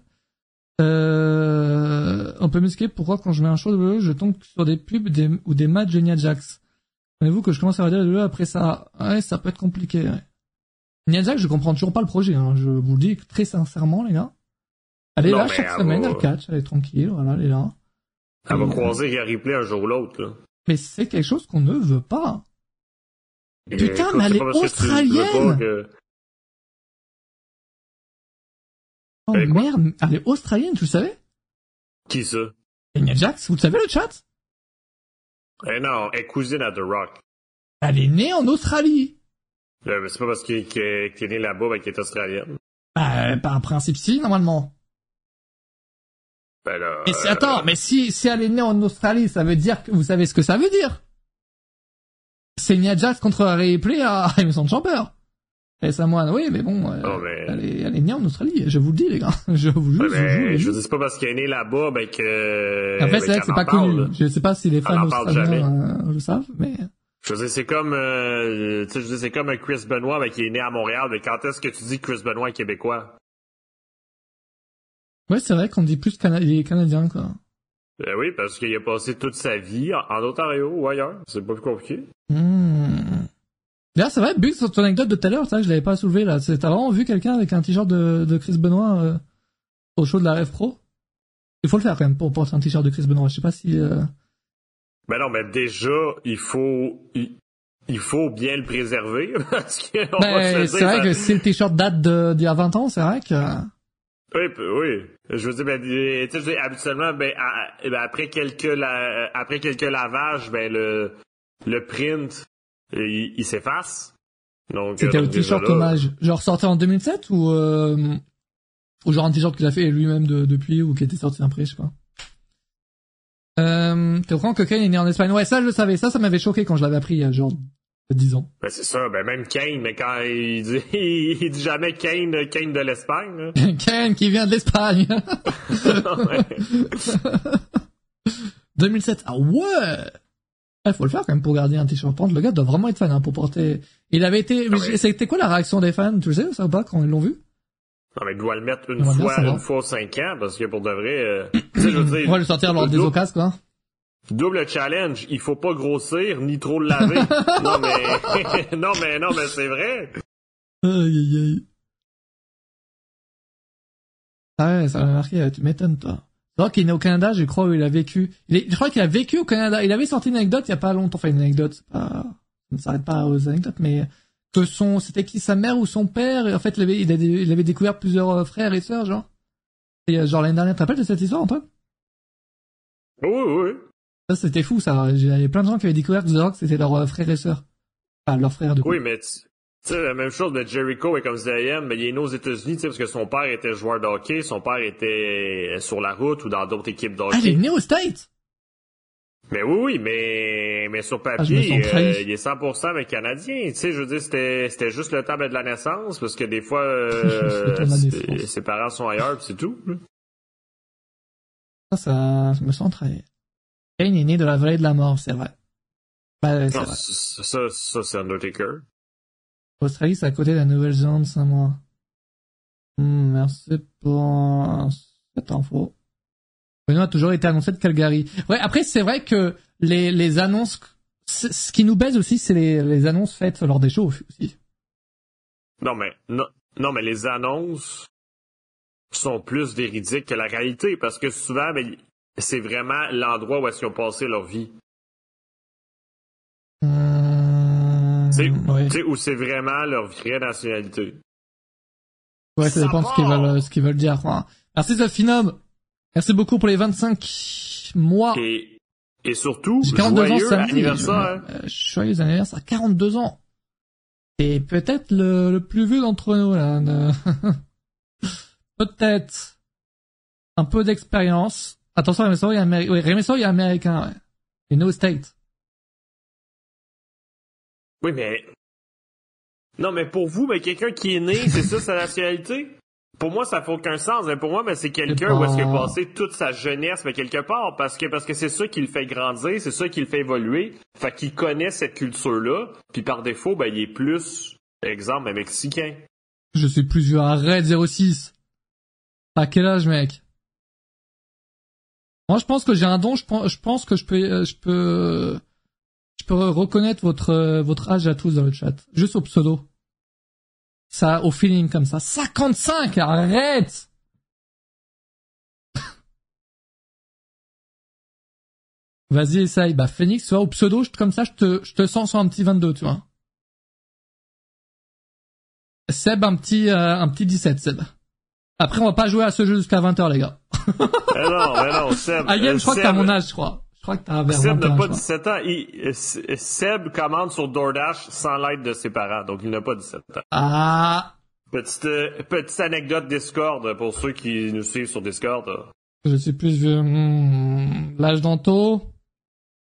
A: Euh, on peut m'expliquer pourquoi quand je mets un show de je tombe sur des pubs des, ou des matchs de Nia Jax. Savez-vous que je commence à regarder le après ça? Ouais, ça peut être compliqué, ouais. Nia Jax, je comprends toujours pas le projet, hein. Je vous le dis très sincèrement, les gars. Elle est
B: Non,
A: là chaque semaine, elle catch, elle est tranquille, voilà, elle est là.
B: Elle va croiser Rhea Ripley un jour ou l'autre, là.
A: Mais c'est quelque chose qu'on ne veut pas.
B: Et
A: Putain, mais elle est australienne.
B: que-
A: Oh
B: Elle
A: merde, elle est australienne, tu le savais?
B: Qui ça?
A: Nia Jax, vous le savez le chat?
B: Eh non, elle est cousine à The Rock.
A: Elle est née en Australie.
B: Euh, mais c'est pas parce qu'elle est née là-bas qu'elle est australienne.
A: Bah, par principe si, normalement.
B: Ben là.
A: Mais si,
B: euh,
A: attends, mais si, si elle est née en Australie, ça veut dire que vous savez ce que ça veut dire? C'est Nia Jax contre Ray Play à Emerson Chamber. Et Samoan, oui, mais bon, euh,
B: Non, mais-
A: elle, est, elle est née en Australie, je vous le dis, les gars. Je vous jure,
B: ouais,
A: je vous jure.
B: je c'est pas parce qu'elle est née là-bas, ben que.
A: Après,
B: ben,
A: c'est vrai que c'est
B: en
A: pas
B: parle,
A: connu. Je sais pas si les fans
B: en
A: australiens euh, le savent, mais...
B: Je veux dire, c'est comme, euh, tu sais, je veux dire, c'est comme un Chris Benoit, ben, qui est né à Montréal, mais quand est-ce que tu dis Chris Benoit est québécois?
A: Ouais, c'est vrai qu'on dit plus Cana il est canadien, quoi.
B: Ben oui, parce qu'il a passé toute sa vie en, Ontario ou ailleurs. C'est pas plus compliqué.
A: Hmm. D'ailleurs, c'est vrai, Bug, sur ton anecdote de tout à l'heure, ça, je l'avais pas soulevé, là. C'est- T'as vraiment vu quelqu'un avec un t-shirt de, de Chris Benoit euh, au show de la Rêve Pro? Il faut le faire, quand même, pour porter un t-shirt de Chris Benoit. Je sais pas si... Euh...
B: Ben non, mais déjà, il faut, il, il faut bien le préserver, parce que,
A: Ben, c'est vrai
B: ça-
A: que si le t-shirt date d'il y a 20 ans, c'est vrai que...
B: Oui, oui. Je veux dire, ben, tu sais, je habituellement, ben, à- ben, après quelques, la- après quelques lavages, ben, le, le print, il, il s'efface. Donc,
A: C'était
B: euh, déjà
A: t-shirt hommage. Genre sorti en 2007 ou... Euh... Ou genre un t-shirt qu'il a fait lui-même de- depuis ou qui était sorti après, je sais pas. Euh, T'es au courant que Kane est né en Espagne? Ouais, ça je le savais. Ça, ça m'avait choqué quand je l'avais appris il y a genre 10 ans.
B: Ben, c'est ça, ben, même Kane, mais quand il dit, il dit jamais Kane, Kane de l'Espagne, là.
A: Kane qui vient de l'Espagne.
B: Ouais.
A: 2007. Ah ouais Il faut le faire quand même pour garder un t-shirt. Le gars doit vraiment être fan hein, pour porter... Il avait été...
B: Ah ouais.
A: C'était quoi la réaction des fans? Tu le sais ça ou pas quand ils l'ont vu?
B: Non, mais il doit le mettre une
A: bien
B: fois,
A: savoir.
B: une fois cinq ans, parce que pour de vrai, euh, tu sais, je veux dire,
A: On va le sortir lors des occasions, quoi.
B: Double challenge, il faut pas grossir ni trop le laver. non mais non mais non mais c'est vrai.
A: Aïe aïe aïe. Ah ouais, ça m'a marqué, tu m'étonnes toi. C'est vrai qu'il est né au Canada, je crois, où il a vécu. Il est- je crois qu'il a vécu au Canada. Il avait sorti une anecdote il y a pas longtemps, enfin une anecdote, c'est pas, ça ne s'arrête pas aux anecdotes, mais que son, c'était qui, sa mère ou son père, et en fait, il avait, il avait, il avait découvert plusieurs euh, frères et sœurs, genre. Et euh, genre l'année dernière, tu de cette histoire, Antoine?
B: Oui oui.
A: Ça, c'était fou, ça. Il y avait plein de gens qui avaient découvert que The Rock, c'était leurs euh, frères et sœurs. Enfin, leurs frères, du coup.
B: Oui mais tu sais la même chose de Jericho et comme disait mais il est né aux États-Unis tu sais parce que son père était joueur de hockey, son père était sur la route ou dans d'autres équipes de
A: Ah, il est né aux States!
B: mais oui oui mais mais sur
A: Ah,
B: papier euh, il est 100% avec canadien. Tu sais je veux dire c'était c'était juste le temps de la naissance parce que des fois euh, ses- parents sont ailleurs c'est tout.
A: Ça, ça, me sens trahi. Kane est né de la vallée de la mort, c'est vrai. Bah, ouais, c'est
B: Non,
A: vrai.
B: ça ça, c'est Undertaker.
A: Australie, c'est à côté de la Nouvelle-Zélande, ça, moi. Hmm, merci pour cette info. Benoît a toujours été annoncé de Calgary. Ouais, après, c'est vrai que les, les annonces, ce qui nous baise aussi, c'est les, les annonces faites lors des shows aussi.
B: Non, mais, non, non, mais les annonces sont plus véridiques que la réalité parce que souvent, ben, c'est vraiment l'endroit où est-ce qu'ils ont passé leur vie.
A: Mmh,
B: sais, Où c'est vraiment leur vraie nationalité.
A: Ouais, ça, dépend de ce qu'ils veulent, ce qu'ils veulent dire. Merci Zolfinum. Merci beaucoup pour les 25 mois.
B: Et, et surtout, 42 joyeux ans anniversaire.
A: Euh, joyeux anniversaire, 42 ans. Et peut-être le, le, plus vieux d'entre nous, là. peut-être un peu d'expérience. Attention, Remesso, il est américain. Oui, est américain, ouais. Et no state.
B: Oui, mais... Non, mais pour vous, mais quelqu'un qui est né, c'est ça sa nationalité? Pour moi, ça fait aucun sens. Mais pour moi, mais c'est quelqu'un où est-ce qu'il a passé toute sa jeunesse, mais quelque part, parce que parce que c'est ça qui le fait grandir, c'est ça qui le fait évoluer. Fait qu'il connaît cette culture-là, puis par défaut, ben il est plus, exemple, mexicain.
A: Je suis plus vieux. Arrête 06. À quel âge, mec? Moi, je pense que j'ai un don. Je pense, je pense que je peux, euh, je peux, je peux reconnaître votre euh, votre âge à tous dans le chat, juste au pseudo. Ça, au feeling comme ça. 55, arrête Vas-y, essaye. Bah, Phoenix, vois, au pseudo, comme ça, je te, je te sens sur un petit 22, tu vois. Seb, un petit, euh, un petit 17, Seb. Après, on va pas jouer à ce jeu jusqu'à 20h, les gars.
B: mais non, mais non, Seb.
A: Ah, je crois que t'as mon âge, je crois. Je crois que t'as
B: Seb n'a pas 17 ans. Il, Seb commande sur DoorDash sans l'aide de ses parents, donc il n'a pas 17 ans.
A: Ah.
B: Petite, petite anecdote Discord pour ceux qui nous suivent sur Discord.
A: Je suis plus vieux. Hmm, l'âge d'Anto?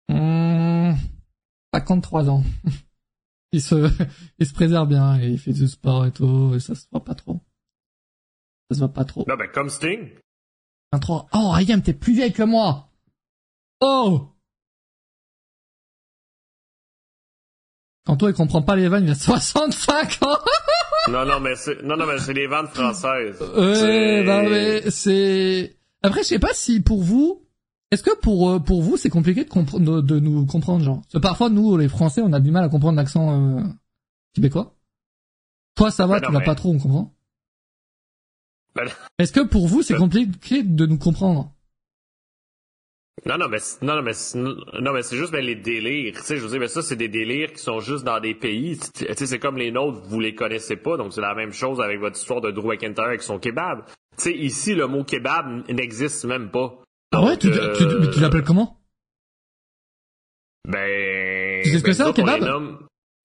A: Mmh, 53 ans. il se, il se préserve bien il fait du sport et tout, et ça se voit pas trop. Ça se voit pas trop.
B: Non, ben, comme Sting.
A: 23. Oh, Ayam, t'es plus vieille que moi. Oh! Anto, il comprend pas les vannes, il a 65 ans.
B: non, non, mais c'est, non, non, mais c'est les vannes françaises.
A: Ouais, bah, mais c'est, après, je sais pas si pour vous, est-ce que pour euh, pour vous c'est compliqué de, de, nous comprendre genre? Parce que parfois nous les Français on a du mal à comprendre l'accent euh, québécois. Toi ça va, tu l'as pas trop, on comprend.
B: Ben
A: Est-ce que pour vous c'est ben compliqué de nous comprendre?
B: Non, non, mais non, non, mais non, mais c'est juste ben, les délires. Tu sais, je veux dire, mais ça, c'est des délires qui sont juste dans des pays. Tu sais, c'est comme les nôtres, vous les connaissez pas, donc c'est la même chose avec votre histoire de Drew McIntyre avec son kebab. Tu sais, ici, le mot kebab n'existe même pas.
A: Ah ouais, tu, tu, tu, tu l'appelles comment?
B: Ben.
A: Tu sais ce que
B: ben,
A: c'est un kebab?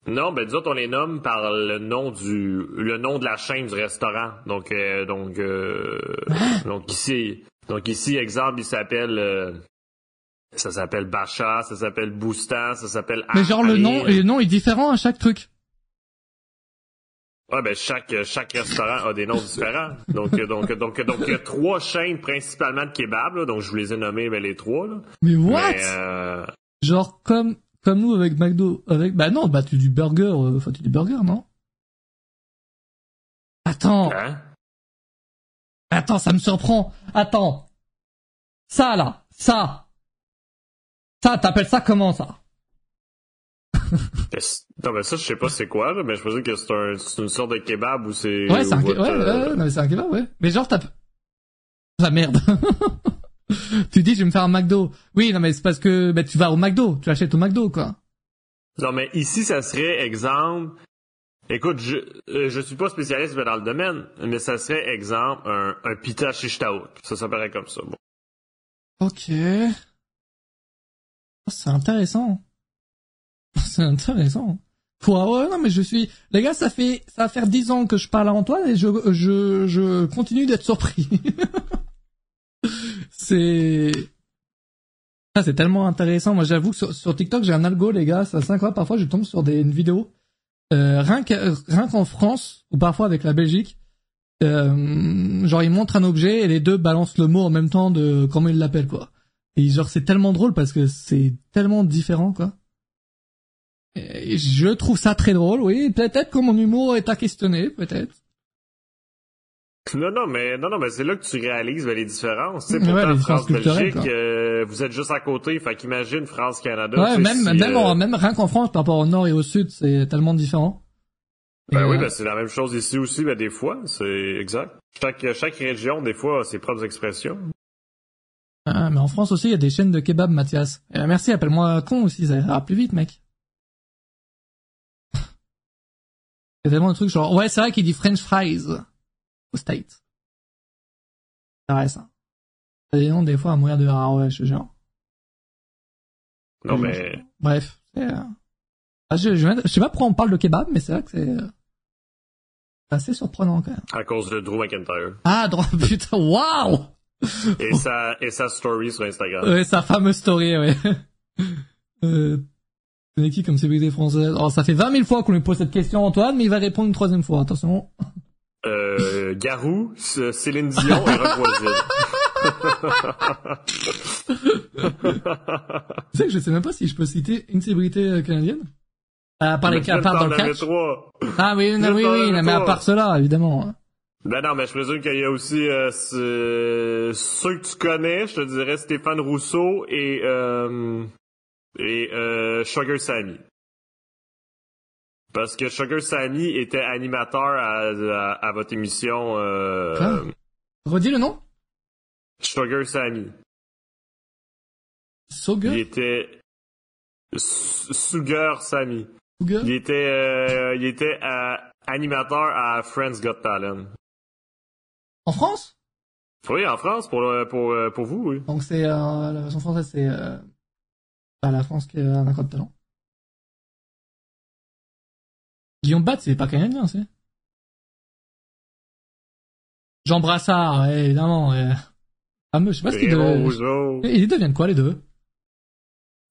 B: Non, ben nous autres, on les nomme par le nom du le nom de la chaîne du restaurant. Donc euh, donc euh, hein? donc ici donc ici exemple, il s'appelle euh, ça s'appelle Bacha, ça s'appelle Boostan, ça s'appelle
A: Mais genre le nom le nom est différent à chaque truc.
B: Ouais, ben chaque chaque restaurant a des noms différents. Donc donc donc donc il y a trois chaînes principalement de kebab, donc je vous les ai nommés ben, les trois. Là.
A: Mais what? euh... Genre comme comme nous avec McDo, avec bah non, bah tu dis burger, euh, enfin tu dis burger non? Attends.
B: Hein?
A: Attends, ça me surprend. Attends. Ça là, ça. Ça, t'appelles ça comment ça?
B: Non, mais ça, je sais pas c'est quoi, mais je pense que c'est un, une sorte de kebab ou c'est...
A: Ouais, c'est un, ouais, ouais, un kebab, ouais. Mais genre, t'as... La merde. tu dis, je vais me faire un McDo. Oui, non, mais c'est parce que ben, tu vas au McDo, tu achètes au McDo, quoi.
B: Non, mais ici, ça serait exemple... Écoute, je euh, je suis pas spécialiste dans le domaine, mais ça serait exemple un, un pita shishtaout. Ça s'appellerait comme ça. Bon.
A: Ok. C'est intéressant. C'est intéressant. Quoi ouais, non mais je suis les gars ça fait ça va faire dix ans que je parle à Antoine et je je je continue d'être surpris. c'est ah, c'est tellement intéressant. Moi j'avoue que sur, TikTok j'ai un algo les gars, ça fois parfois je tombe sur des une vidéo euh, rien qu'en France ou parfois avec la Belgique euh, genre ils montrent un objet et les deux balancent le mot en même temps de comment ils l'appellent quoi. Et genre c'est tellement drôle parce que c'est tellement différent quoi. Je trouve ça très drôle, oui. Peut-être que mon humour est à questionner, peut-être.
B: Non, non, mais non, non, mais c'est là que tu réalises ben, les différences. Tu sais,
A: Ouais,
B: pourtant,
A: culturelles,
B: France-Belgique,
A: quoi.
B: euh, vous êtes juste à côté. Fait qu'imagine France-Canada.
A: Ouais,
B: tu sais,
A: même,
B: si,
A: même,
B: euh,
A: même rien qu'en France, par rapport au nord et au sud, c'est tellement différent.
B: Ben
A: Et,
B: oui,
A: euh,
B: ben c'est la même chose ici aussi, ben des fois, c'est exact. Chaque, chaque région, des fois, a ses propres expressions.
A: ah, mais en France aussi, il y a des chaînes de kebab, Mathias. Euh, merci, appelle-moi con aussi, ça ira plus vite, mec. Il y a tellement de trucs genre, ouais, c'est vrai qu'il dit French fries au States. C'est vrai, ça. Des noms, des fois, à mourir de rare, ouais, je te jure.
B: Non, mais
A: Bref, c'est, euh, ah, je, je, je sais pas pourquoi on parle de kebab, mais c'est vrai que c'est euh, assez surprenant quand même.
B: à cause de Drew McIntyre.
A: Ah, putain, waouh!
B: Et sa, et sa story sur Instagram.
A: Ouais, sa fameuse story, ouais. euh, c'est qui comme célébrité française Alors, ça fait 20 000 fois qu'on lui pose cette question, Antoine, mais il va répondre une troisième fois, attention.
B: Euh, Garou, Céline Dion et Rock
A: Tu sais que je sais même pas si je peux citer une célébrité euh, canadienne À part les à part dans le catch.
B: trois.
A: Ah oui, non, oui, oui, mais à part cela, évidemment.
B: Ben non, mais je présume qu'il y a aussi euh, ce- ceux que tu connais, je te dirais Stéphane Rousseau et euh, et euh, Sugar Sammy. Parce que Sugar Sammy était animateur à, à, à votre émission euh,
A: Ah. Redis le nom
B: Sugar Sammy. Il
A: Soger
B: était Sugar Sammy.
A: Soger
B: Il était euh, il était euh, animateur à Friends Got Talent.
A: En France?
B: Oui, en France pour le- pour euh, pour vous, oui.
A: Donc c'est, euh, la version française, c'est euh, bah, la France qui a un accord de talent. Guillaume Bat, c'est pas canadien, c'est Jean Brassard, ouais, évidemment. Ouais. Fameux, je sais pas ce
B: Raymond
A: deviennent.
B: Rougeau.
A: Ils deviennent quoi, les deux?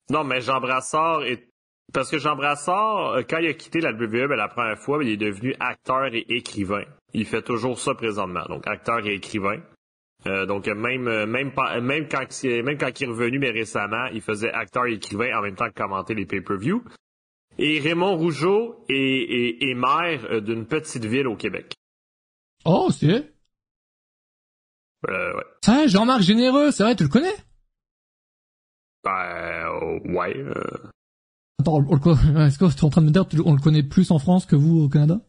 B: Non, mais Jean Brassard est... Parce que Jean Brassard, euh, quand il a quitté la WWE ben, la première fois, ben, il est devenu acteur et écrivain. Il fait toujours ça présentement, donc acteur et écrivain. Euh, donc même euh, même pas, même quand il- même quand il est revenu mais récemment, il faisait acteur et écrivain en même temps que commenter les pay-per-view. Et Raymond Rougeau est, est, est maire euh, d'une petite ville au Québec.
A: Oh, c'est...
B: Euh, ouais.
A: Ça, Jean-Marc Généreux, c'est vrai, tu le connais?
B: Ben, euh, ouais. euh,
A: Attends, on, on est-ce que tu es en train de me dire qu'on le connaît plus en France que vous au Canada?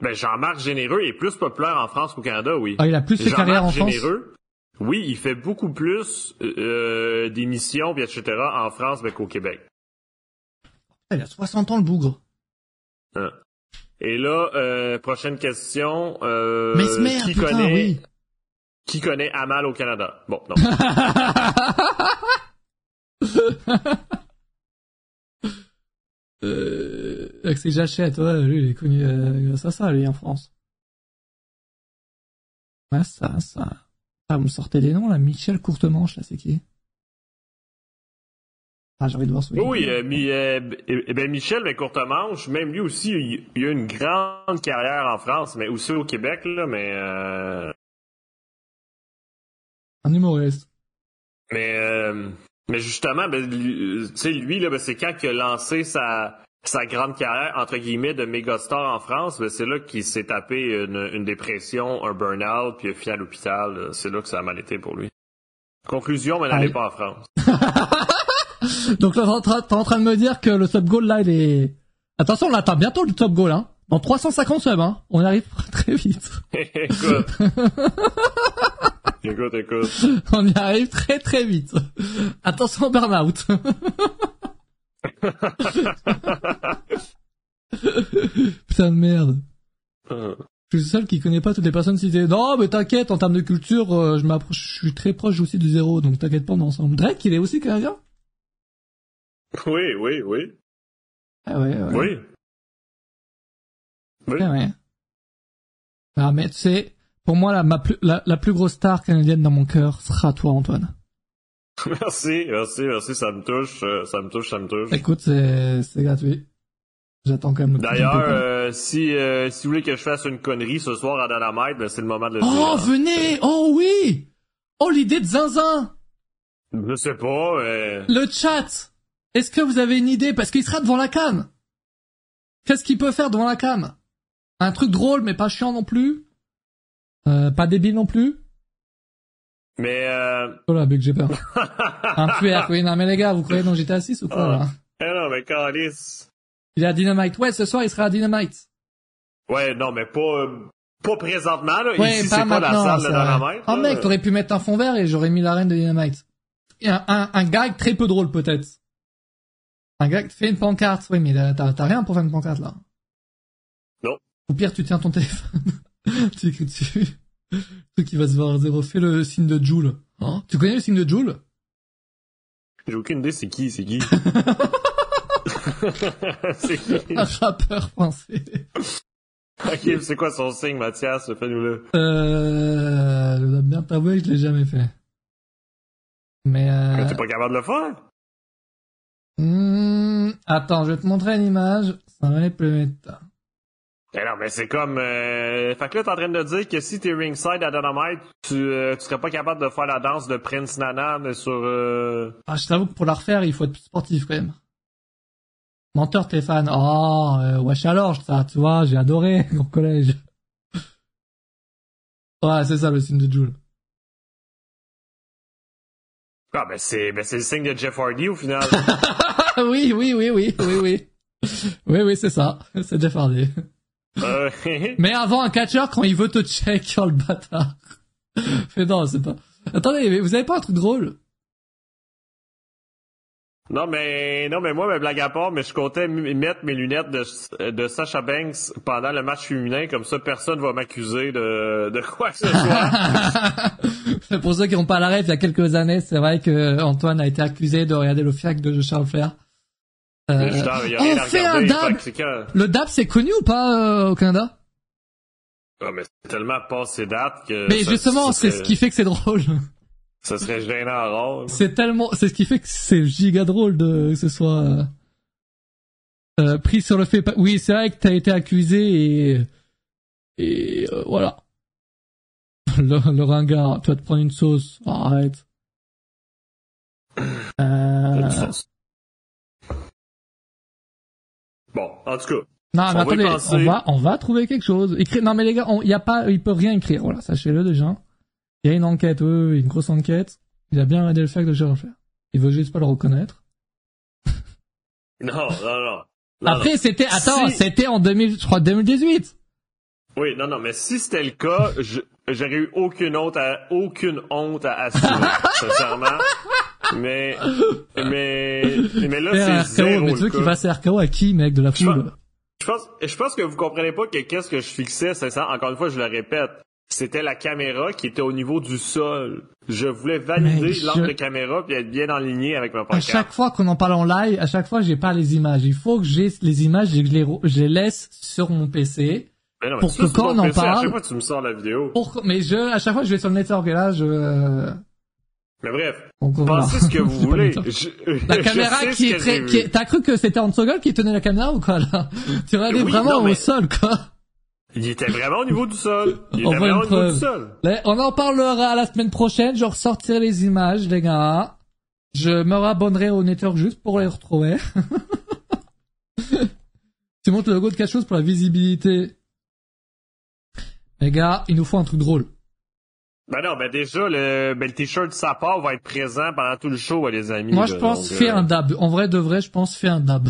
B: Ben, Jean-Marc Généreux est plus populaire en France qu'au Canada, oui.
A: Ah, il a plus fait carrière en
B: Jean-Marc
A: France?
B: Généreux, oui, il fait beaucoup plus euh, d'émissions, etc. en France ben, qu'au Québec.
A: Il a 60 ans, le bougre.
B: Hein. Et là, euh, prochaine question. Euh,
A: Mesmer,
B: qui
A: putain,
B: connaît
A: oui.
B: qui connaît Amal au Canada? Bon, non.
A: euh, Axel Jachette, ouais, lui, il est connu euh, grâce à ça, lui, en France. Ouais, ça, ça. Ah, vous me sortez des noms, là. Michel Courtemanche, là, c'est qui? Ah, j'ai envie de voir ce
B: oui, euh, mi- euh, eh ben Michel, mais courte-manche, même lui aussi, il, il a une grande carrière en France, mais aussi au Québec, là, mais euh,
A: Un humoriste.
B: Mais, euh, mais justement, ben, lui- tu sais, lui, là, ben, c'est quand il a lancé sa, sa grande carrière, entre guillemets, de mégastar en France, ben, c'est là qu'il s'est tapé une, une dépression, un burn-out, puis il a fini à l'hôpital. C'est là que ça a mal été pour lui. Conclusion, mais n'allez pas en France.
A: Donc là, t'es en train- t'es en train de me dire que le top goal, là, il est... Attention, on attend bientôt le top goal, hein. Dans 350 subs, hein. On arrive très vite.
B: écoute. écoute, écoute.
A: On y arrive très très vite. Attention au burn-out. Putain de merde.
B: Euh,
A: Je suis le seul qui connaît pas toutes les personnes citées. Non, mais t'inquiète, en termes de culture, euh, je m'approche, je suis très proche aussi du zéro, donc t'inquiète pas, on est ensemble. Drake, il est aussi canadien?
B: Oui, oui, oui.
A: Ah ouais, ouais.
B: Oui. Oui.
A: Ah ouais. Mais tu sais, pour moi, la, ma plus, la, la plus grosse star canadienne dans mon cœur sera toi, Antoine.
B: Merci, merci, merci, ça me touche, euh, ça me touche, ça me touche.
A: Écoute, c'est, gratuit. J'attends quand même le
B: D'ailleurs, euh, si, euh, si vous voulez que je fasse une connerie ce soir à Dynamite, ben, c'est le moment de le
A: Oh,
B: dire. hein.
A: venez! Oh oui! Oh, l'idée de zinzin!
B: Je sais pas, mais...
A: Le chat! Est-ce que vous avez une idée? Parce qu'il sera devant la cam. Qu'est-ce qu'il peut faire devant la cam? Un truc drôle, mais pas chiant non plus? Euh, pas débile non plus?
B: Mais euh...
A: Oh là, Big, j'ai peur. un QR, oui, non mais les gars, vous croyez dans GTA 6 ou quoi là?
B: Eh non, mais Calice.
A: Il est à Dynamite. Ouais, ce soir, il sera à Dynamite.
B: Ouais, non, mais pas, euh, pas présentement, là.
A: Ouais,
B: Ici,
A: pas
B: c'est pas la salle de. Dynamite.
A: Oh
B: là.
A: mec, t'aurais pu mettre un fond vert et j'aurais mis l'arène de Dynamite. Un, un, un gag très peu drôle peut-être. Un gag, fais une pancarte. Oui, mais t'as rien pour faire une pancarte là.
B: Non.
A: Au pire, tu tiens ton téléphone. tu écris dessus. Le truc qui va se voir zéro. Fais le signe de Joule. Hein? Tu connais le signe de Joule?
B: J'ai aucune idée c'est qui, c'est qui? c'est qui?
A: Un rappeur français.
B: Ok, c'est quoi son signe, Mathias? Fais-nous-le.
A: Euh, je dois bien t'avouer que je l'ai jamais fait. Mais euh,
B: T'es pas capable de le faire?
A: Hmm, attends, je vais te montrer une image. Ça va être plus vite.
B: Eh non, mais c'est comme... Euh... Fait que là, t'es en train de dire que si t'es ringside à Dynamite, tu, euh, tu serais pas capable de faire la danse de Prince Nana, mais sur... Euh...
A: Ah, je t'avoue que pour la refaire, il faut être sportif quand même. Menteur, t'es fan. Oh, euh, wesh alors, ça, tu vois, j'ai adoré au collège. Ouais, c'est ça le signe de Jules.
B: Ah, ben c'est ben c'est le signe de Jeff Hardy, au final.
A: Oui, oui, oui, oui, oui, oui. Oui, oui, c'est ça. C'est Jeff Hardy.
B: euh...
A: Mais avant un catcher, quand il veut te check, oh le bâtard. Mais non, c'est pas... Attendez, mais vous avez pas un truc drôle?
B: Non, mais non, mais moi, ma blague à part, mais je comptais mettre mes lunettes de, de Sasha Banks pendant le match féminin, comme ça, personne va m'accuser de, de quoi que ce soit.
A: Pour ceux qui n'ont pas la rêve, il y a quelques années, c'est vrai que Antoine a été accusé de regarder le fiac de Charles Flair. Euh,
B: Putain, il y a rien
A: on fait un dab Le dab, c'est connu ou pas euh, au Canada?
B: Ah, mais c'est tellement passé date que.
A: Mais
B: ça-
A: justement, c'est ce qui fait que c'est drôle.
B: Ça serait gênant rare.
A: C'est tellement, c'est ce qui fait que c'est giga drôle de que ce soit euh, pris sur le fait. Oui, c'est vrai que t'as été accusé et et euh, voilà. Le, le ringard, tu vas te prendre une sauce. Arrête. Euh...
B: Bon, en tout cas.
A: Non, mais
B: On
A: attendez, on va, on va trouver quelque chose. Écris- Non, mais les gars, il y a pas, il peut rien écrire. Voilà, sachez-le déjà. Il y a une enquête, oui, oui, une grosse enquête. Il a bien regardé le fait de Gérard Flair. Il veut juste pas le reconnaître.
B: Non, non, non. Non,
A: Après, c'était, attends,
B: Si-
A: c'était en 2000, je crois, 2018.
B: Oui, non, non, mais si c'était le cas, j'aurais eu aucune honte à, aucune honte à assumer, sincèrement. Mais, mais, mais là, c'est
A: RKO,
B: zéro
A: mais tu veux qu'il fasse RKO à qui, mec, de la foule?
B: Je pense, je pense que vous comprenez pas que qu'est-ce que je fixais, c'est ça. Encore une fois, je le répète. C'était la caméra qui était au niveau du sol. Je voulais valider
A: je-
B: l'angle de caméra puis être bien aligné avec ma
A: À
B: pancarte.
A: chaque fois qu'on en parle en live, à chaque fois, j'ai pas les images. Il faut que j'ai les images et que je les, re- je les laisse sur mon PC.
B: Mais non, mais
A: pour que quand on en
B: PC, À
A: parle-
B: chaque fois, tu me sors la vidéo.
A: Pour, mais je, à chaque fois, je vais sur le network et là, je,
B: Mais bref,
A: donc,
B: pensez ce que vous voulez. Je-
A: La
B: je
A: caméra
B: sais
A: qui est très, qui t'as cru que c'était Hansogol qui tenait la caméra ou quoi, là? Tu regardais
B: Oui,
A: vraiment
B: non, mais-
A: au sol, quoi.
B: Il était vraiment au niveau du sol. Il
A: On
B: était vraiment au niveau du sol.
A: Là, On en parlera la semaine prochaine. Je ressortirai les images, les gars. Je me rabonnerai au network juste pour les retrouver. tu montres le logo de quelque chose pour la visibilité. Les gars, il nous faut un truc drôle.
B: Ben non, ben déjà, le, ben le t-shirt Sapor va être présent pendant tout le show, les amis.
A: Moi, je pense
B: donc,
A: fais
B: euh,
A: un dab. En vrai de vrai, je pense fais un dab.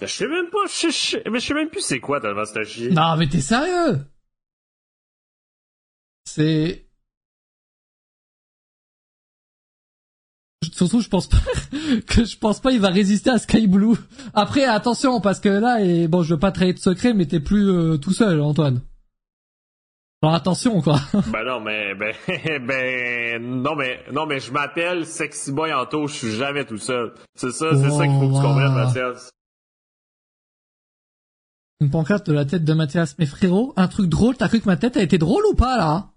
B: Je sais même pas, je, je- mais je sais même plus c'est quoi tellement c'est.
A: Non, mais t'es sérieux? C'est... Surtout, je pense pas que je pense pas il va résister à Sky Blue. Après, attention, parce que là, et bon, je veux pas trahir de secret, mais t'es plus euh, tout seul, Antoine. Alors attention, quoi.
B: Ben non, mais ben ben non mais non mais je m'appelle Sexy Boy Anto, je suis jamais tout seul. C'est ça, c'est ça qu'il faut que tu comprennes. Mathias.
A: Une pancarte de la tête de Mathias. Mais frérot, un truc drôle, t'as cru que ma tête a été drôle ou pas, là?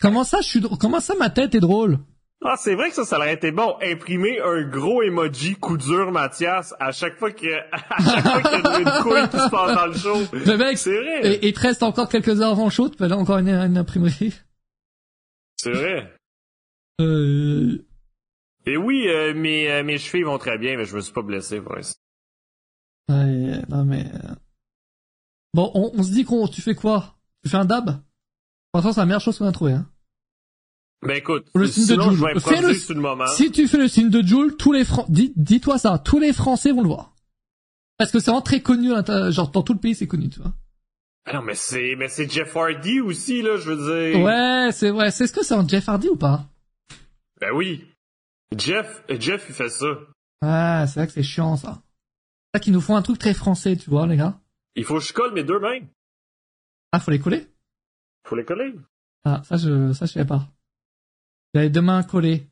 A: Comment ça, je suis drôle Comment ça, ma tête est drôle?
B: Ah, c'est vrai que ça, ça aurait été bon. Imprimer un gros emoji coup dur, Mathias, à chaque fois que, à chaque fois qu'il y a une couille qui se passe dans le show.
A: Le mec,
B: C'est vrai.
A: et il te reste encore quelques heures avant le show, tu peux aller encore une, une imprimerie.
B: C'est vrai.
A: Euh...
B: Et oui, euh, mes, euh, mes chevilles vont très bien, mais je me suis pas blessé pour l'instant.
A: Ouais, non mais... Bon, on, on se dit qu'on... Tu fais quoi? Tu fais un dab? Franchement, c'est la meilleure chose qu'on a trouvé. Hein.
B: Ben écoute,
A: Le signe de
B: sinon vais
A: Fais le-
B: sur le moment.
A: Si tu fais le signe de Joule, tous les Fran... Dis, dis-toi ça, tous les Français vont le voir. Parce que c'est vraiment très connu, l'inter- genre dans tout le pays c'est connu, tu vois.
B: Ah non, mais c'est, mais c'est Jeff Hardy aussi, là, je veux dire.
A: Ouais, c'est vrai. C'est ce que c'est un Jeff Hardy ou pas?
B: Ben oui. Jeff, Jeff, il fait ça.
A: Ah, c'est vrai que c'est chiant ça. C'est ça qu'ils nous font un truc très français, tu vois, les gars.
B: Il faut que je colle mes deux mains.
A: Ah, faut les coller?
B: Faut les coller.
A: Ah, ça je, ça je savais pas. J'avais deux mains collées.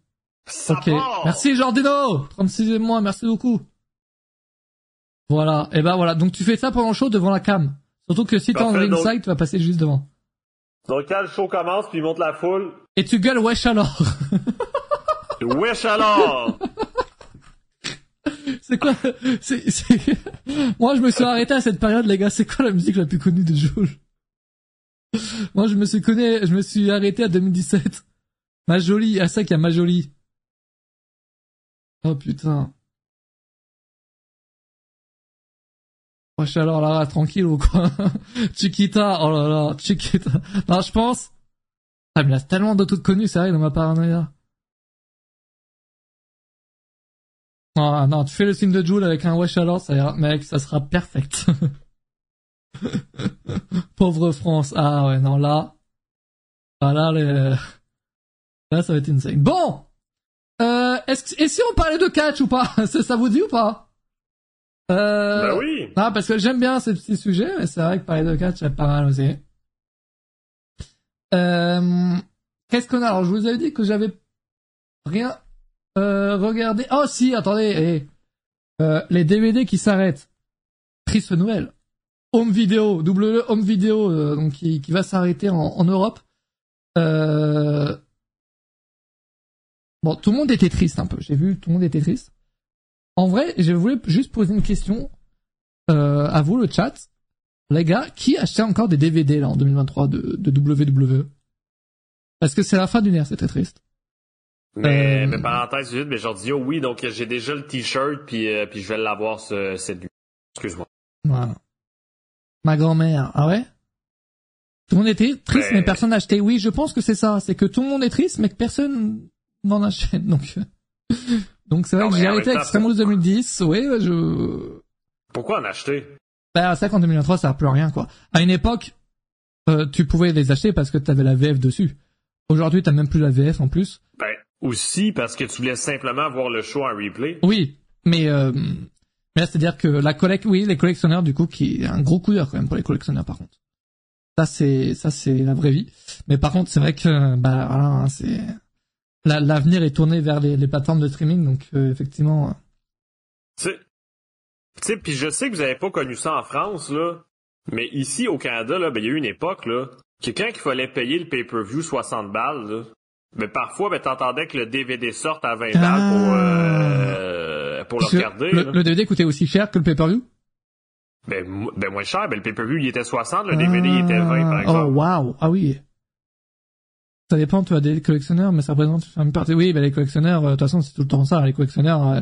B: Ça
A: Ok.
B: part.
A: Merci Jordino 36 et moi, merci beaucoup. Voilà. Et ben voilà. Donc tu fais ça pendant le show devant la cam. Surtout que si t'es en
B: Parfait, donc-
A: ringside, tu vas passer juste devant.
B: Donc quand le show commence, puis il monte la foule,
A: Et tu gueules wesh alors.
B: wesh alors!
A: C'est quoi c'est. Moi je me suis arrêté à cette période les gars. C'est quoi la musique la plus connue de Joule Moi je me suis connu, je me suis arrêté à 2017. Ma jolie, à ça qu'il y a ma jolie. Oh putain. Wesh alors là, tranquille ou quoi? Chiquita, oh là là, Chiquita. Non, je pense. Ah mais a tellement de trucs connus, c'est vrai, dans ma paranoïa. Ah non, tu fais le signe de Joule avec un wesh alors, ça ira, mec, ça sera perfect. Pauvre France. Ah ouais, non, là. Ah là, les... là, ça va être insane. Bon! Euh, est-ce que, et si on parlait de catch ou pas? ça, ça vous dit ou pas? Euh,
B: Ben oui.
A: non, parce que j'aime bien ces petits sujets, mais c'est vrai que parler de catch, c'est pas mal aussi. Euh, qu'est-ce qu'on a? Alors, je vous avais dit que j'avais rien, euh, regardé. Oh, si, attendez. Euh, les DVD qui s'arrêtent. Triste nouvelle. Home Video, double Home Video, euh, qui, va s'arrêter en, Europe. Bon, tout le monde était triste un peu. J'ai vu, tout le monde était triste. En vrai, je voulais juste poser une question à vous, le chat. Les gars, qui achetait encore des DVD là en 2023 de, de WWE Parce que c'est la fin d'une ère, c'est très triste.
B: Mais,
A: Euh,
B: mais parenthèse vite, mais Jordi, oh oui, donc j'ai déjà le t-shirt, puis, euh, puis je vais l'avoir ce, cette nuit. Excuse-moi.
A: Voilà. Ma grand-mère, ah ouais? Tout le monde était triste,
B: Ben-
A: mais personne n'a acheté. Oui, je pense que c'est ça. C'est que tout le monde est triste, mais que personne n'en achète. Donc, euh, donc c'est vrai
B: Non,
A: que
B: mais
A: j'ai arrêté avec
B: temps,
A: Extremos 2010. Oui, ouais, je...
B: Pourquoi en acheter?
A: Bah, c'est vrai qu'en 2023, ça sert plus rien, quoi. À une époque, euh, tu pouvais les acheter parce que t'avais la VF dessus. Aujourd'hui, t'as même plus la VF en plus.
B: Ben, aussi parce que tu voulais simplement voir le show en replay.
A: Oui, mais euh, mais là, c'est-à-dire que la collecte, oui, les collectionneurs, du coup, qui est un gros coup d'heure quand même pour les collectionneurs, par contre. Ça, c'est ça, c'est la vraie vie. Mais par contre, c'est vrai que bah voilà, hein, c'est la- l'avenir est tourné vers les, les plateformes de streaming, donc euh, effectivement. euh,
B: Tu sais, tu sais, puis je sais que vous avez pas connu ça en France, là, mais ici, au Canada, là, ben, il y a eu une époque, là, que quand il fallait payer le pay-per-view 60 balles, là, ben, parfois, ben, t'entendais que le DVD sorte à 20 balles pour, euh, pour le
A: parce
B: regarder,
A: le, DVD coûtait aussi cher que le pay-per-view?
B: Ben, ben, moins cher, ben, le pay-per-view, il était 60, le DVD, il était 20, par
A: Ah,
B: exemple.
A: Oh waouh, ah oui. Ça dépend, tu as des collectionneurs, mais ça représente une partie. Oui, ben les collectionneurs, euh, de toute façon, c'est tout le temps ça. Les collectionneurs, euh,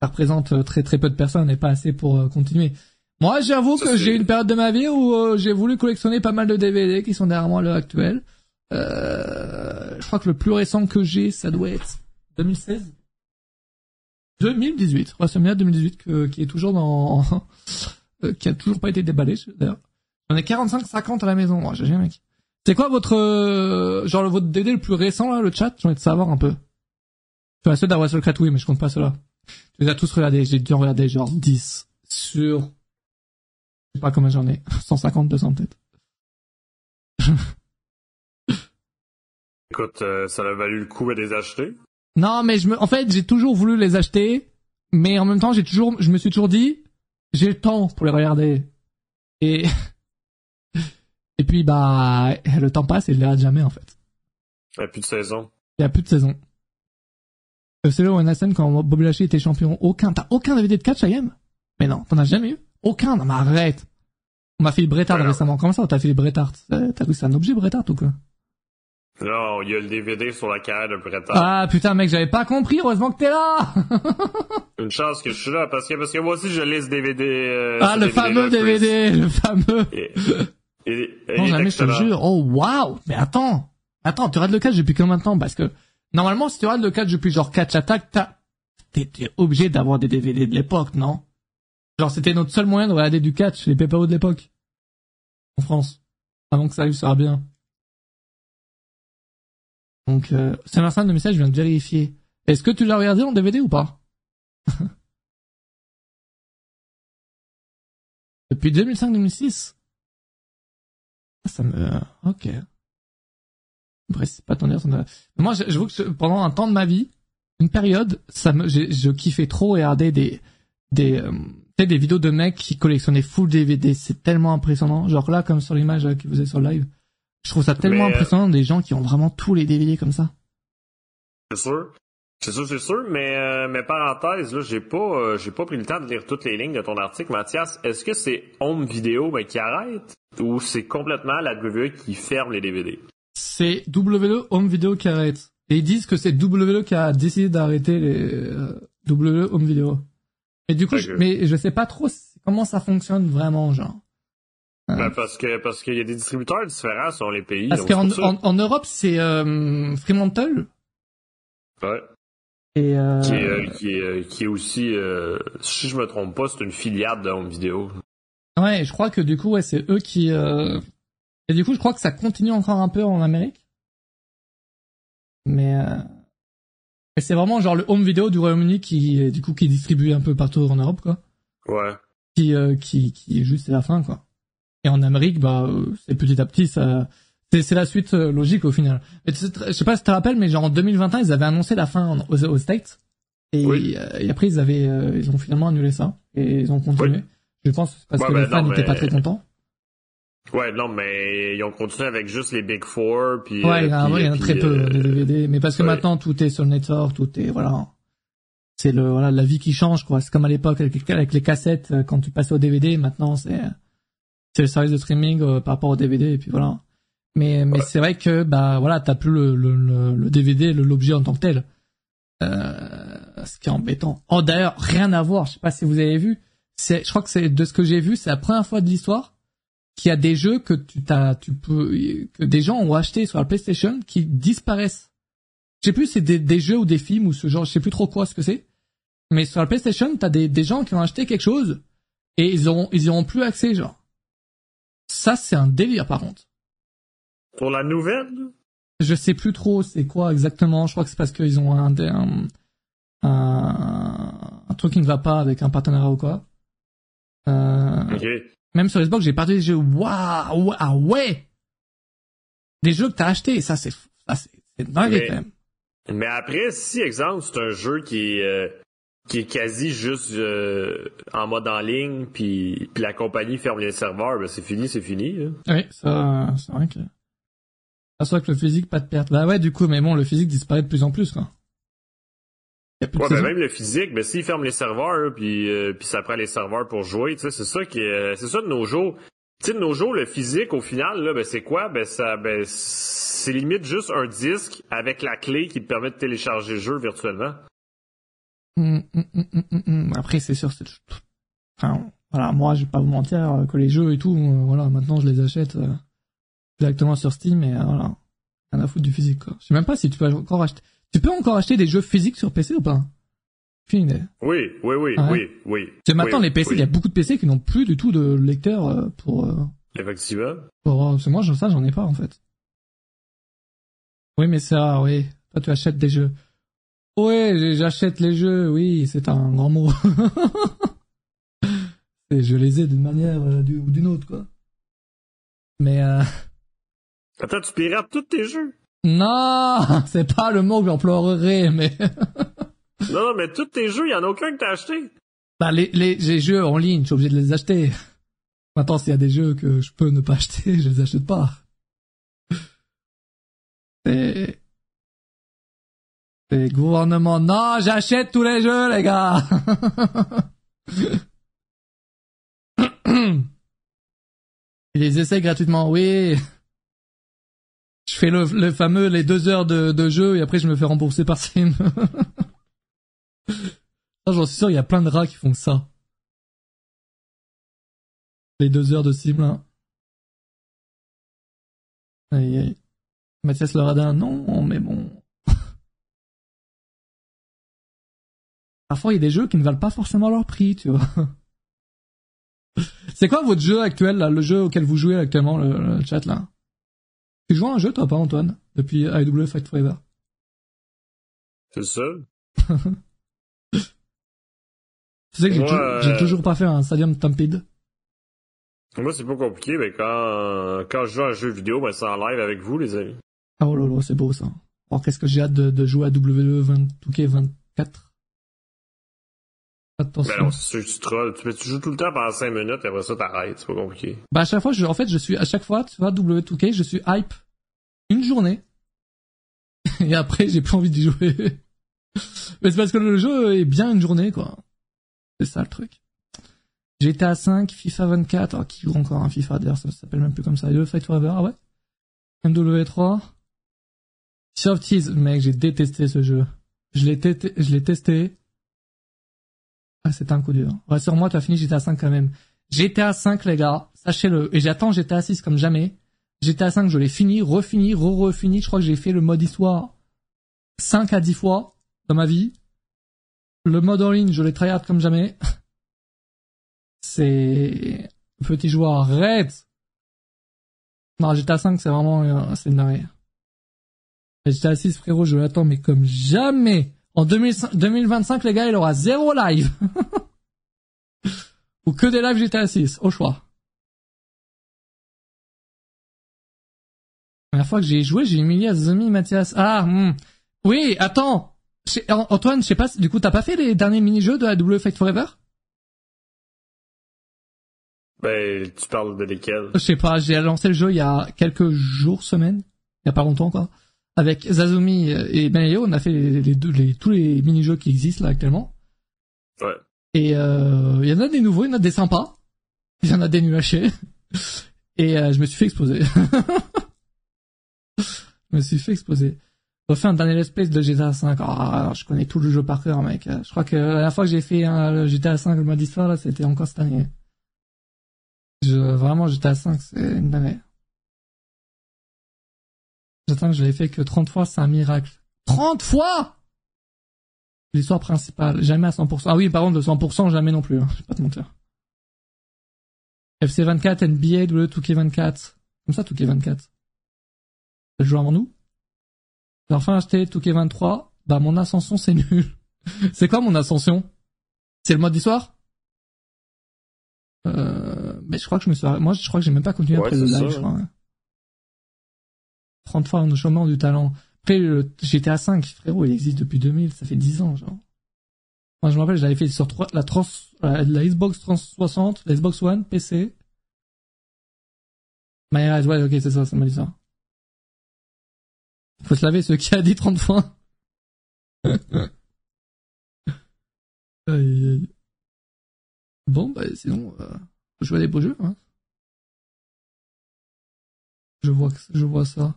A: ça représente euh, très très peu de personnes et pas assez pour continuer. Moi, j'avoue que j'ai eu une période de ma vie où euh, j'ai voulu collectionner pas mal de DVD qui sont derrière moi à l'heure actuelle. Euh, je crois que le plus récent que j'ai, ça doit être 2016 2018. WrestleMania 2018 que, qui est toujours dans... euh, qui a toujours pas été déballé, d'ailleurs. J'en ai 45-50 à la maison, moi, j'ai mec. C'est quoi votre... euh, genre votre DVD le plus récent, là, le chat? J'ai envie de savoir un peu. Vois, ceux Wrestle 4, oui, mais je compte pas ceux-là. Tu les as tous regardés. J'ai dû en regarder genre 10 sur... Je sais pas combien j'en ai. 150, 200 peut-être.
B: Écoute, euh, ça a valu le coup de les acheter.
A: Non, mais je me, en fait, j'ai toujours voulu les acheter, mais en même temps, j'ai toujours, je me suis toujours dit, j'ai le temps pour les regarder. Et, et puis, bah, le temps passe et je les regarde jamais, en fait.
B: Il n'y a plus de saison.
A: Il y a plus de saison. Euh, C'est là où Nassan, quand Bobby Lashley était champion, aucun, t'as aucun DVD de catch, Ayem? Mais non, t'en as jamais eu? Aucun, non, mais arrête. On m'a fait le Bret Hart
B: Alors.
A: récemment. Comment ça, on t'a fait le Bret Hart? Euh, T'as cru que c'est un objet, Bret Hart, ou quoi?
B: Non, il y a le DVD sur la carrière de printemps.
A: Ah putain mec, j'avais pas compris, heureusement que t'es là
B: Une chance que je suis là, parce que, parce que moi aussi je lis ce DVD. Euh,
A: ah,
B: ce
A: le fameux
B: DVD,
A: le fameux
B: Et, et, et
A: Non, jamais je te jure. Oh waouh Mais attends Attends, tu regardes le catch depuis combien de temps? Parce que, normalement, si tu regardes le catch depuis genre catch attack. T'étais obligé d'avoir des DVD de l'époque, non? Genre, c'était notre seul moyen de regarder du catch, les PPO de l'époque. En France. Avant que ça arrive, ça sera bien. Donc, euh, un de message, je viens de vérifier. Est-ce que tu l'as regardé en DVD ou pas Depuis 2005-2006 Ça me... Ok. Bref, c'est pas ton me... Moi, j'avoue que ce- pendant un temps de ma vie, une période, ça me, j'ai- je kiffais trop regarder des, des, euh, des vidéos de mecs qui collectionnaient full DVD. C'est tellement impressionnant. Genre là, comme sur l'image que vous avez sur le live. Je trouve ça tellement
B: Mais, euh,
A: impressionnant des gens qui ont vraiment tous les DVD comme ça.
B: C'est sûr. C'est sûr, c'est sûr, mais, euh, mais parenthèse, là, j'ai pas, euh, j'ai pas pris le temps de lire toutes les lignes de ton article, Mathias. Est-ce que c'est Home Video ben, qui arrête ou c'est complètement la WWE qui ferme les DVD?
A: C'est WE Home Video qui arrête. Et ils disent que c'est WE qui a décidé d'arrêter les euh, WE Home Video. Et du coup, je, mais je sais pas trop comment ça fonctionne vraiment, genre.
B: Ben, parce que parce qu'il y a des distributeurs différents selon les pays.
A: Parce qu'en en, en Europe, c'est euh, Fremantle.
B: Ouais.
A: Et euh,
B: Qui, est, euh, qui, est, euh, qui est aussi, euh, si je me trompe pas, c'est une filiale de Home Video.
A: ouais, je crois que du coup, ouais, c'est eux qui. euh, Et du coup, je crois que ça continue encore un peu en Amérique. Mais, euh... mais c'est vraiment genre le home video du Royaume-Uni qui, du coup, qui est distribué un peu partout en Europe, quoi.
B: Ouais.
A: qui euh, qui qui est juste à la fin quoi. Et en Amérique bah euh, c'est petit à petit ça c'est la suite euh, logique au final. Je sais pas si tu te rappelles mais genre en 2021 ils avaient annoncé la fin aux, aux States et,
B: Oui.
A: euh, et après ils avaient ils ont finalement annulé ça et ils ont continué.
B: Oui.
A: Je pense parce
B: Ouais,
A: que
B: ben
A: les fans n'étaient
B: mais-
A: pas très contents.
B: Ouais, non, mais ils ont continué avec juste les Big Four, puis...
A: Ouais, il y
B: euh,
A: en a,
B: puis-
A: il y en a
B: puis,
A: très peu
B: euh,
A: les DVD mais parce que
B: ouais.
A: maintenant tout est sur le network, tout est voilà. C'est le voilà la vie qui change quoi. C'est comme à l'époque avec, les- avec les cassettes quand tu passais au DVD. Maintenant c'est c'est le service de streaming euh, par rapport au DVD et puis voilà. Mais mais c'est vrai que bah voilà t'as plus le le, le, DVD l'objet en tant que tel. Euh, ce qui est embêtant. Oh d'ailleurs rien à voir. Je sais pas si vous avez vu. C'est je crois que c'est de ce que j'ai vu c'est la première fois de l'histoire qu'il y a des jeux que tu t'as tu peux que des gens ont acheté sur la PlayStation qui disparaissent. Je sais plus c'est des, des jeux ou des films ou ce genre, je sais plus trop quoi ce que c'est. Mais sur la PlayStation, t'as des, des gens qui ont acheté quelque chose et ils auront ils y auront plus accès genre. Ça c'est un délire par contre.
B: Pour la nouvelle?
A: Je sais plus trop c'est quoi exactement. Je crois que c'est parce qu'ils ont un, un, un un truc qui ne va pas avec un partenariat ou quoi. Euh,
B: OK.
A: même sur Xbox, j'ai parlé des jeux. Waouh, ah ouais, des jeux que t'as achetés. Ça c'est dingue quand même.
B: Mais après, si, exemple, c'est un jeu qui euh, qui est quasi juste euh, en mode en ligne, puis, puis la compagnie ferme les serveurs, ben c'est fini, c'est fini. là.
A: Oui, ça, c'est vrai que. C'est vrai que le physique, pas de perte. Bah ouais, du coup, mais bon, le physique disparaît de plus en plus, quoi. Y a plus de
B: Ouais, ben même le physique, ben s'ils ferment les serveurs, là, puis, euh, puis ça prend les serveurs pour jouer, tu sais, c'est ça qui euh, c'est ça de nos jours. Tu sais, de nos jours, le physique, au final, là, ben c'est quoi? Ben ça, ben c'est limite juste un disque avec la clé qui te permet de télécharger le jeu virtuellement.
A: Hum, hum, hum. Après, c'est sûr, c'est. Enfin, voilà, moi, je vais pas vous mentir euh, que les jeux et tout, euh, voilà, maintenant, je les achète euh, directement sur Steam et euh, voilà, rien à foutre du physique, quoi. Je sais même pas si tu peux encore acheter. Tu peux encore acheter des jeux physiques sur PC ou pas? Fini.
B: Oui, oui, oui,
A: Ah ouais?
B: oui, oui.
A: C'est maintenant
B: oui,
A: les PC, il
B: oui.
A: y a beaucoup de PC qui n'ont plus du tout de lecteur pour. euh,
B: Effectivement.
A: pour euh, c'est moi, ça, j'en ai pas en fait. Oui, mais ça, oui. Toi, tu achètes des jeux. Oui, j'achète les jeux. Oui, c'est un grand mot. Et je les ai d'une manière euh, ou d'une autre, quoi. Mais euh,
B: Attends, tu pirates tous tes jeux?
A: non, c'est pas le mot que j'emploierais, mais
B: Non, non, mais tous tes jeux, il y en a aucun que t'as acheté.
A: bah les, les les jeux en ligne, je suis obligé de les acheter. Maintenant, s'il y a des jeux que je peux ne pas acheter, je les achète pas. C'est c'est gouvernement. Non, j'achète tous les jeux, les gars. Ils les essaient gratuitement, oui. Je fais le, fameux les deux heures de, jeu et après je me fais rembourser par. Ah, J'en suis sûr, il y a plein de rats qui font ça. Les deux heures de sim là. Aïe aïe. Mathias le radin, non, mais bon. Parfois, il y a des jeux qui ne valent pas forcément leur prix, tu vois. C'est quoi votre jeu actuel, là, le jeu auquel vous jouez actuellement, le, le chat, là? Tu joues à un jeu, toi, pas, Antoine Depuis IW Fight Forever?
B: C'est ça.
A: Tu sais que j'ai
B: euh,
A: j'ai toujours pas fait un Stadium Stampede.
B: Moi, c'est pas compliqué, mais quand, quand je joue à un jeu vidéo, ben, c'est en live avec vous, les amis.
A: Oh là là, c'est beau, ça. Oh, qu'est-ce que j'ai hâte de, de jouer à WWE 20, 2K24. Attention.
B: Ben non, c'est sûr que tu trolls. Tu, tu joues tout le temps pendant 5 minutes, et après ça, t'arrêtes. C'est pas compliqué.
A: Bah à chaque fois, je, en fait, je suis à chaque fois, tu vois, W2K, je suis hype une journée et après j'ai plus envie d'y jouer. Mais c'est parce que le jeu est bien une journée, quoi. C'est ça le truc. GTA 5, FIFA 24, oh, qui joue encore un FIFA d'ailleurs, ça s'appelle même plus comme ça. Le Fight Forever, ah ouais. MW3. Sea of Thieves, mec, j'ai détesté ce jeu. Je l'ai tété- je l'ai testé. Ah, c'était un coup dur. Ouais, sur moi, tu as fini GTA 5 quand même. GTA 5, les gars, sachez-le. Et j'attends GTA 6 comme jamais. GTA 5, je l'ai fini, refini, re-refini. Je crois que j'ai fait le mode histoire 5 à 10 fois dans ma vie. Le mode en ligne, je l'ai tryhard comme jamais. C'est... Petit joueur, arrête Non, GTA 5, c'est vraiment... euh, c'est une. Et GTA 6, frérot, je l'attends, mais comme jamais En 2005 2025, les gars, il aura zéro live Ou que des lives GTA 6, au choix. La dernière fois que j'ai joué, j'ai humilié Azumi Mathias. Ah, hmm. oui, attends. Antoine, je sais pas, du coup, t'as pas fait les derniers mini-jeux de la W Fight Forever?
B: Ben, tu parles de lesquels?
A: Je sais pas, j'ai lancé le jeu il y a quelques jours, semaines, il y a pas longtemps quoi. Avec Zazumi et Benayo, on a fait les, les deux, les, tous les mini-jeux qui existent là actuellement.
B: Ouais.
A: Et euh, il y en a des nouveaux, il y en a des sympas, il y en a des chier. Et euh, je me suis fait exploser. je me suis fait exploser. On fait un dernier let's play de GTA 5. Ah, je connais tout le jeu par cœur, mec. Je crois que la dernière fois que j'ai fait un, le GTA 5, le mode histoire, là, c'était encore cette année. Je, vraiment, GTA 5, c'est une dinguerie. J'attends que je l'ai fait que 30 fois, c'est un miracle. 30 fois? L'histoire principale, jamais à 100%. Ah oui, par contre, de 100%, jamais non plus, hein. je vais pas te mentir. FC 24, NBA, W 2K24. Comme ça, 2K24. Le joueur avant nous? J'ai enfin acheté 2K23. Bah, mon ascension, c'est nul. c'est quoi mon ascension? C'est le mode d'histoire? Euh, mais je crois que je me suis arrêté- moi je crois que j'ai même pas continué
B: Ouais,
A: après le live
B: ça,
A: je crois. ouais. 30 fois en chômant du talent. Après le GTA 5 frérot il existe depuis 2000 ça fait 10 ans genre. Moi je me rappelle j'avais fait sur trois- la trans la, la Xbox 360 la Xbox One PC My Eyes, ouais ok c'est ça ça m'a dit ça faut se laver ce qui a dit 30 fois. Aïe aïe Bon, bah, sinon, euh, jouer à des beaux jeux, hein. Je vois, je vois ça.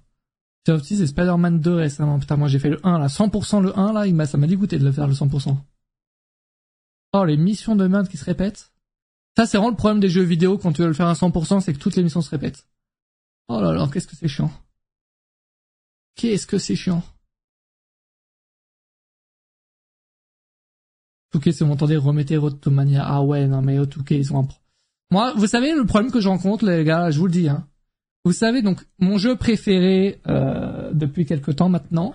A: Sea of Thieves et Spider-Man 2 récemment. Putain, moi j'ai fait le 1, là. 100% le 1, là, il m'a, ça m'a dégoûté de le faire, le 100%. Oh, les missions de merde qui se répètent. Ça, c'est vraiment le problème des jeux vidéo quand tu veux le faire à 100%, c'est que toutes les missions se répètent. Oh là là, qu'est-ce que c'est chiant. Qu'est-ce que c'est chiant. Ok, si vous m'entendez, remettez Rotomania. Ah ouais, non mais ok, ils ont un. Moi, vous savez le problème que je rencontre, les gars, je vous le dis. Hein. Vous savez, donc, mon jeu préféré euh, depuis quelque temps maintenant,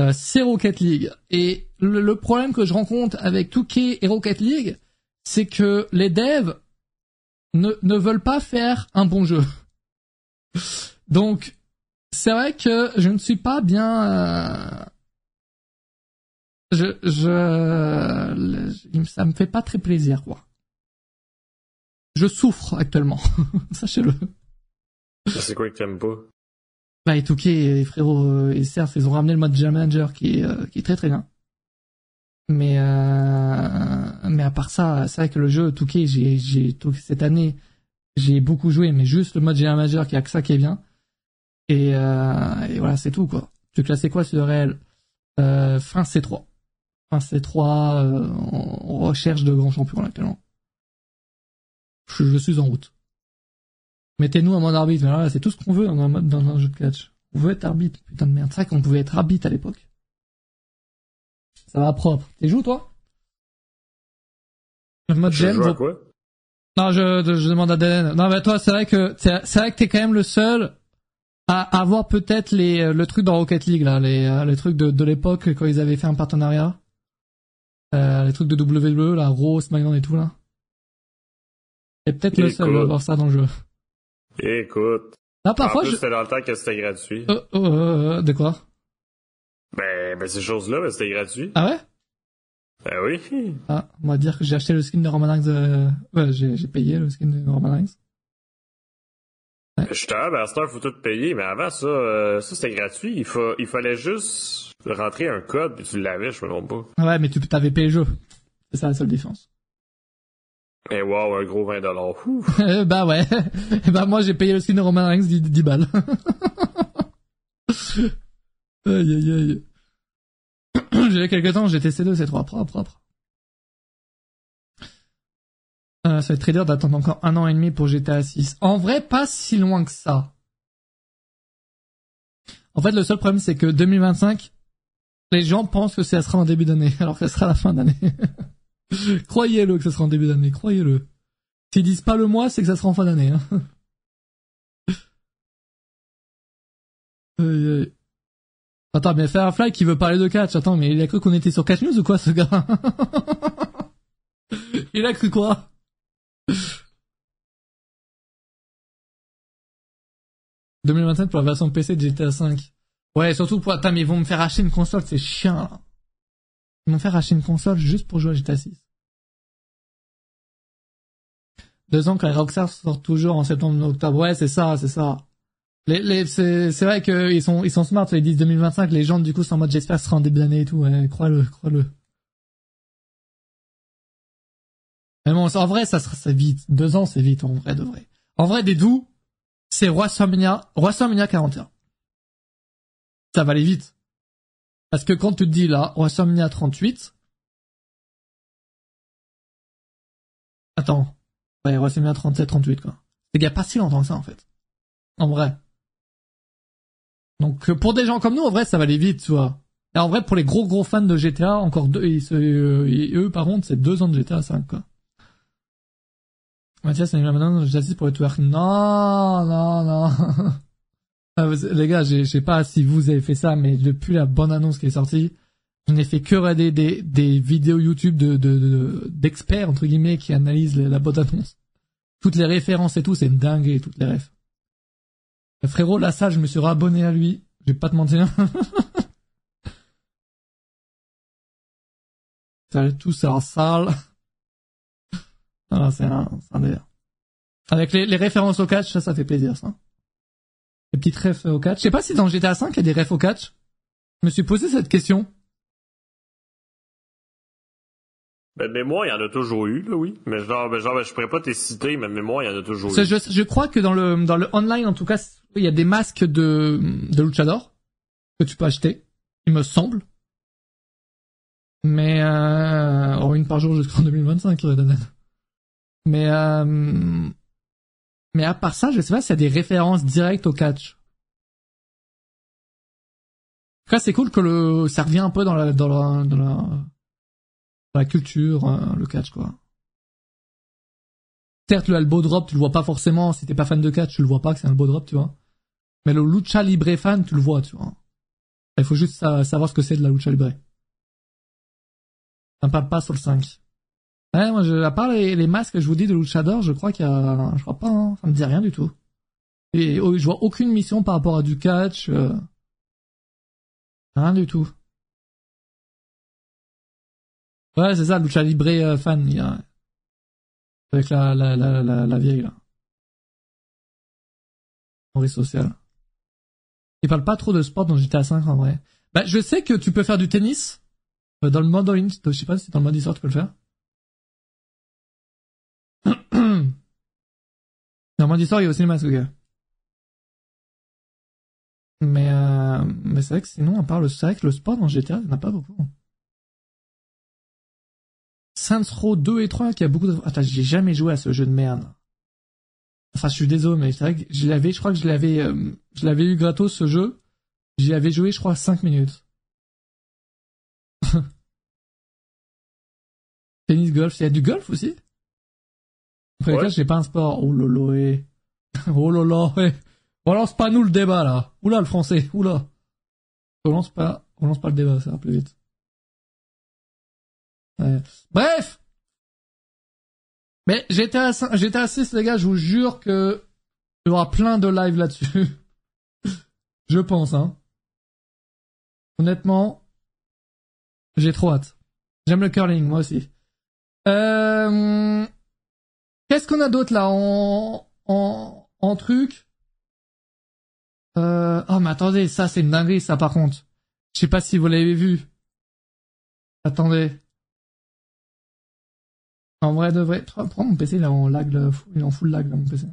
A: euh, c'est Rocket League. Et le, problème que je rencontre avec 2K et Rocket League, c'est que les devs ne, veulent pas faire un bon jeu. Donc, c'est vrai que je ne suis pas bien... euh, je, je, ça me fait pas très plaisir, quoi. Je souffre actuellement, sachez-le.
B: C'est quoi que t'aimes pas?
A: Bah, et Touquet, et frérot, euh, et certes, ils ont ramené le mode Jam Manager qui est, euh, qui est très très bien. Mais, euh, mais à part ça, c'est vrai que le jeu Touquet, j'ai, j'ai, cette année, j'ai beaucoup joué, mais juste le mode Jam Manager qui a que ça qui est bien. Et, euh, et voilà, c'est tout quoi. Tu classais quoi sur réel? Euh, Fin C3. Fin C3 euh, en recherche de grands champions actuellement. Je suis en route. Mettez-nous un mode arbitre. Voilà, c'est tout ce qu'on veut dans un, dans un jeu de catch. On veut être arbitre. Putain de merde. C'est vrai qu'on pouvait être arbitre à l'époque. Ça va propre. T'es joué toi? Le mode vaut-
B: quoi?
A: non, je, je demande à Delen. Non, mais toi, c'est vrai que c'est vrai que t'es quand même le seul à avoir peut-être les euh, le truc dans Rocket League là, les euh, les trucs de de l'époque quand ils avaient fait un partenariat, euh, les trucs de WWE là, Raw, SmackDown et tout là. Et peut-être le seul à avoir ça dans le jeu.
B: Écoute. En
A: parfois,
B: plus,
A: je...
B: c'était dans le temps que c'était gratuit.
A: Euh, euh, euh, de quoi?
B: Ben, ben, ces choses-là, ben, c'était gratuit.
A: Ah ouais?
B: Ben oui.
A: Ah, on va dire que j'ai acheté le skin de Roman Reigns. Euh... Ouais, j'ai j'ai payé le skin de Roman Reigns.
B: Je ben, à cette heure, faut tout payer, mais avant ça, euh, ça c'était gratuit. Il, faut, il fallait juste rentrer un code, puis tu l'avais, je me trompe pas.
A: Ah ouais, mais tu t'avais payé le jeu. C'est ça la seule différence.
B: Et wow, un gros 20 dollars.
A: Bah ouais. bah moi j'ai payé skin de Roman Reigns 10, 10 balles. aïe aïe aïe. J'ai eu quelques temps, j'ai testé deux, c'est trois propre, propre. Euh, ça va être très dur d'attendre encore un an et demi pour GTA 6. En vrai, pas si loin que ça. En fait, le seul problème, c'est que 2025, les gens pensent que ça sera en début d'année, alors que ça sera la fin d'année. croyez-le que ça sera en début d'année, croyez-le. S'ils disent pas le mois, c'est que ça sera en fin d'année. Hein. Aïe. Attends, mais Firefly qui veut parler de catch, attends, mais il a cru qu'on était sur Catch News ou quoi, ce gars? Il a cru quoi « 2025 pour la version PC de GTA V. Ouais, surtout pour... Attends, mais ils vont me faire acheter une console, c'est chiant, Ils vont me faire acheter une console juste pour jouer à GTA 6. Deux ans quand les Rockstar sortent toujours en septembre, octobre. Ouais, c'est ça, c'est ça. Les, les, c'est, c'est vrai qu'ils sont, ils sont smart, ils disent 2025, les gens, du coup, sont en mode, j'espère que ce sera en début d'année et tout, ouais, crois-le, crois-le. Mais bon, en vrai, ça sera, c'est vite. Deux ans, c'est vite, en vrai, de vrai. En vrai, des doux, c'est Roi Somnia 41. Ça va aller vite. Parce que quand tu te dis là, Roi Somnia 38, attends, ouais, Roi Somnia 37, 38, quoi. C'est qu'il y a pas si longtemps que ça, en fait. En vrai. Donc, euh, pour des gens comme nous, en vrai, ça va aller vite, tu vois. Et en vrai, pour les gros gros fans de GTA, encore deux, euh, et eux, par contre, c'est deux ans de GTA 5, quoi. Mathias, c'est maintenant, j'assiste pour le twerk. Non, non, non. Ah, Les gars, je sais pas si vous avez fait ça, mais depuis la bonne annonce qui est sortie, je n'ai fait que regarder des, vidéos YouTube de, de, de- d'experts, entre guillemets, qui analysent la, bonne annonce. Toutes les références et tout, c'est dingue, toutes les refs. Euh, Frérot, là, ça, je me suis rabonné à lui. Je vais pas te mentir. tout ça en salle. Ah, c'est un, c'est un délire. Avec les, les références au catch, ça, ça fait plaisir, ça. Les petites refs au catch. Je sais pas si dans GTA 5, il y a des refs au catch. Je me suis posé cette question.
B: Ben, mémoire, il y en a toujours eu, là, oui. Mais genre, ben, genre ben, je pourrais pas te citer, mais mémoire, il y en a toujours eu.
A: je, je crois que dans le, dans le online, en tout cas, il y a des masques de, de Luchador que tu peux acheter, il me semble. Mais, euh, oh, une par jour jusqu'en 2025, Red Dead. Mais, euh, mais à part ça, je sais pas s'il y a des références directes au catch. En tout cas, c'est cool que le, ça revient un peu dans la, dans la, dans la, dans la culture, euh, le catch, quoi. Certes, le elbow drop, tu le vois pas forcément. Si t'es pas fan de catch, tu le vois pas que c'est un elbow drop, tu vois. Mais le lucha libre fan, tu le vois, tu vois. Il faut juste sa- savoir ce que c'est de la lucha libre. Ça me parle pas sur le 5. Ouais, moi, je, à part les, les masques, je vous dis, de luchador, je crois qu'il y a, je crois pas, hein. ça me dit rien du tout. Et oh, je vois aucune mission par rapport à du catch, euh, rien du tout. Ouais, c'est ça, lucha libre euh, fan, il y a, avec la, la, la, la, la vieille, là. Henri social. Il parle pas trop de sport dans GTA 5 en vrai. Bah, je sais que tu peux faire du tennis. euh, Dans le mode, je sais pas si dans le mode histoire tu peux le faire. Mode histoire, il y a aussi le masque, ok. Mais, euh, mais c'est vrai que sinon, à part le, que le sport dans GTA, il n'y en a pas beaucoup. Saints Row 2 et 3 qui a beaucoup de... Attends, j'ai jamais joué à ce jeu de merde. Enfin, je suis désolé, mais c'est vrai que je l'avais, je crois que je l'avais, euh, je l'avais eu gratos ce jeu. J'y avais joué, je crois, 5 minutes. Tennis, golf, il y a du golf aussi? Après
B: Ouais.
A: les j'ai pas un sport. Oh lolo, eh. Oh lolo, eh. Relance pas nous le débat, là. Oula, le français, oula. Relance pas, relance pas le débat, ça va plus vite. Ouais. Bref! Mais j'étais à, j'étais à 6, les gars, je vous jure que il y aura plein de lives là-dessus. je pense, hein. Honnêtement, j'ai trop hâte. J'aime le curling, moi aussi. Euh, Qu'est-ce qu'on a d'autre là? En, en, truc? Euh... Oh mais attendez, ça c'est une dinguerie ça par contre. Je sais pas si vous l'avez vu. Attendez. En vrai de vrai, prends mon PC il est en lag, il est en full lag là mon PC.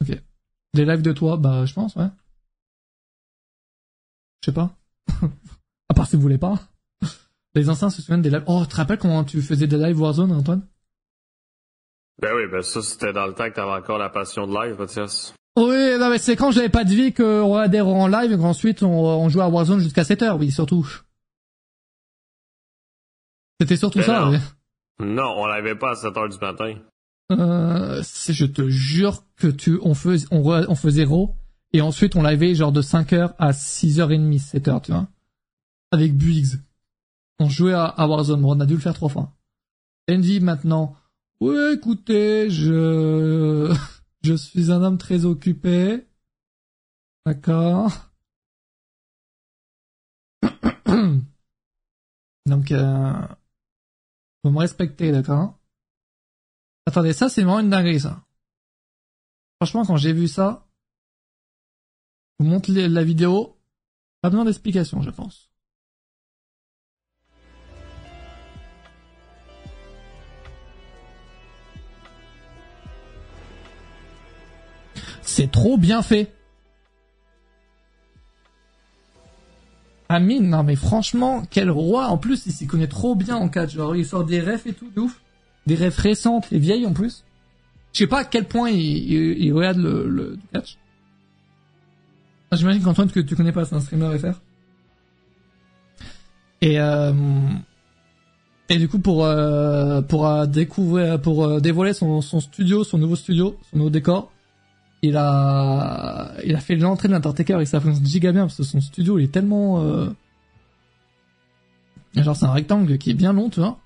A: Ok. Des lives de toi, bah je pense, ouais. Je sais pas. à part si vous voulez pas. Les anciens se souviennent des lives. Oh, tu te rappelles comment tu faisais des lives Warzone, Antoine?
B: Ben oui, ben ça c'était dans le temps que t'avais encore la passion de live, Mathias.
A: Oui, non, mais c'est quand j'avais pas de vie qu'on regardait en live et qu'ensuite on, on jouait à Warzone jusqu'à 7 heures, oui, surtout. C'était surtout
B: Ben
A: ça,
B: non.
A: oui.
B: Non, on l'avait pas à 7 heures du matin.
A: Euh, je te jure que tu, on faisait, on, on faisait zéro et ensuite on l'avait genre de 5 heures à 6h30, 7 heures, tu vois. Avec Buiggs. On jouait à, à Warzone, on a dû le faire trois fois. Envy maintenant. Oui, écoutez, je, je suis un homme très occupé. D'accord. Donc, euh, vous me respectez, d'accord Attendez, ça c'est vraiment une dinguerie, ça. Franchement, quand j'ai vu ça, je vous montre la vidéo. Pas besoin d'explication, je pense. C'est trop bien fait. Amine, non mais franchement, quel roi. En plus, il s'y connaît trop bien en catch. Genre, il sort des refs et tout, de ouf. Des refs récentes et vieilles en plus. Je sais pas à quel point il, regarde le, catch. Ah, J'imagine qu'Antoine, que tu connais pas, c'est un streamer FR. Et euh, et du coup pour euh, pour euh, dévoiler son studio, son nouveau studio, son nouveau décor, il a il a fait l'entrée de l'Undertaker et ça fonctionne giga bien parce que son studio il est tellement euh, genre c'est un rectangle qui est bien long, tu vois.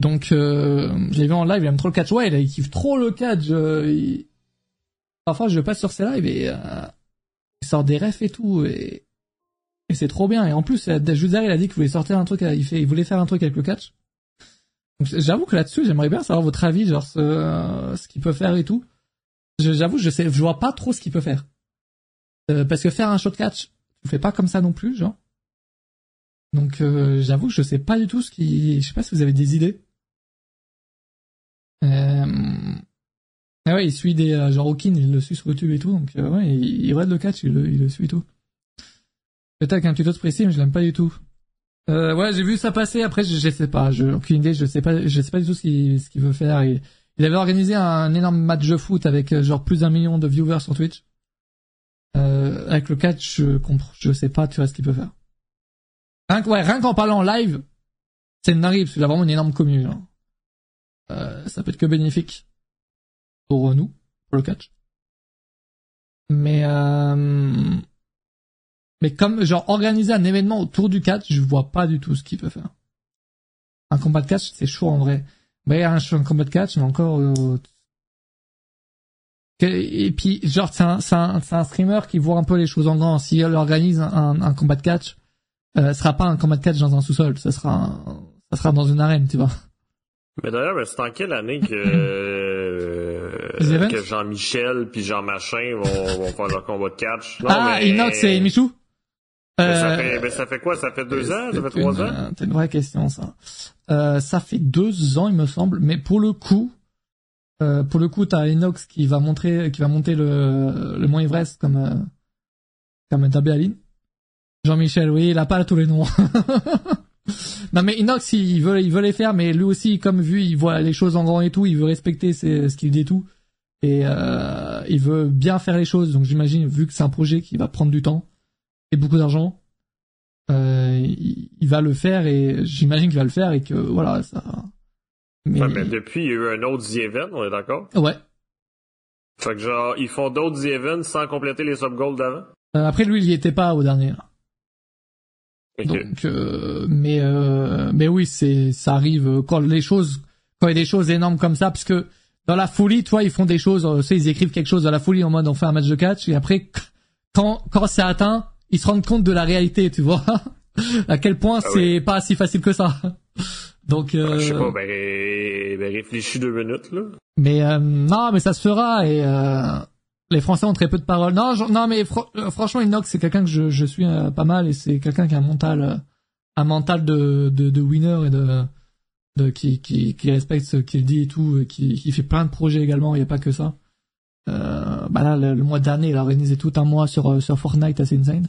A: Donc euh, je l'ai vu en live, il aime trop le catch. Ouais, il, kiffe trop le catch. euh, Parfois je passe sur ses lives et euh, il sort des refs et tout et, et c'est trop bien. Et en plus, derrière, il a dit qu'il voulait sortir un truc, il voulait faire un truc avec le catch. J'avoue que là-dessus, j'aimerais bien savoir votre avis, genre ce, ce qu'il peut faire et tout. J'avoue, je sais, je vois pas trop ce qu'il peut faire. Euh, parce que faire un shot catch, tu fais pas comme ça non plus, genre. Donc euh, j'avoue je sais pas du tout ce qui, je sais pas si vous avez des idées. Euh... Ah ouais, il suit des euh, genre Hawking, il le suit sur YouTube et tout, donc euh, ouais, il, il le catch, il le, il le suit et tout. Peut-être avec un tuto de précis, mais je l'aime pas du tout. Euh, ouais, j'ai vu ça passer. Après, je, je sais pas, je aucune idée, je sais pas, je sais pas du tout ce qu'il ce qu'il veut faire. Il, il avait organisé un énorme match de foot avec euh, genre plus d'un million de viewers sur Twitch. Euh, avec le catch, je comprends, je sais pas, tu vois ce qu'il peut faire. Rien ouais, rien qu'en parlant live, c'est une dinguerie parce qu'il a vraiment une énorme commune. Euh, ça peut être que bénéfique pour nous, pour le catch. Mais euh, mais comme genre organiser un événement autour du catch, je vois pas du tout ce qu'il peut faire. Un combat de catch, c'est chaud en vrai. Mais un, un combat de catch, mais encore. euh, Et puis genre c'est un, c'est un, c'est un streamer qui voit un peu les choses en grand. S'il organise un, un combat de catch, euh, ce sera pas un combat de catch dans un sous-sol, ça sera un- ça sera dans une arène, tu vois.
B: Mais d'ailleurs, c'est en quelle année que, euh, que Jean-Michel puis Jean Machin vont, vont faire leur combat de catch? Non,
A: ah,
B: mais-
A: Inox et Michou?
B: Ça,
A: Euh,
B: fait, ça fait quoi? Ça fait deux ans? Ça fait trois
A: une,
B: ans?
A: euh, C'est une vraie question, ça. Euh, ça fait deux ans, il me semble, mais pour le coup, euh, pour le coup, t'as Inox qui va montrer, qui va monter le, le Mont Everest comme, euh, Kamenta Béaline. Jean-Michel, oui, il a pas tous les noms. non mais Inox, il veut, il veut les faire, mais lui aussi, comme vu, il voit les choses en grand et tout, il veut respecter ce qu'il dit et tout. Et euh, il veut bien faire les choses, donc j'imagine, vu que c'est un projet qui va prendre du temps et beaucoup d'argent, euh, il, va le faire et j'imagine qu'il va le faire et que voilà, ça...
B: Mais... mais depuis, il y a eu un autre The Event, on est d'accord?
A: Ouais.
B: Fait que genre, ils font d'autres The Events sans compléter les sub-goals d'avant?
A: Euh, après, lui, il y était pas au dernier. Donc, euh, mais euh, mais oui, c'est ça arrive quand les choses, quand il y a des choses énormes comme ça, parce que dans la folie, toi, ils font des choses, euh, tu sais, ils écrivent quelque chose dans la folie en mode on fait un match de catch, et après, quand quand c'est atteint, ils se rendent compte de la réalité, tu vois, à quel point ah c'est pas si facile que ça. Donc, euh,
B: je sais pas, ben, ben réfléchis deux minutes là.
A: Mais euh, non, mais ça se fera et euh, les Français ont très peu de paroles. Non, non, mais euh, franchement, Inox, c'est quelqu'un que je, je suis euh, pas mal et c'est quelqu'un qui a un mental, euh, un mental de, de, de winner et de, de qui, qui, qui respecte ce qu'il dit et tout, et qui, qui fait plein de projets également. Il n'y a pas que ça. Euh, bah là, le, mois dernier, il a organisé tout un mois sur sur Fortnite, assez insane.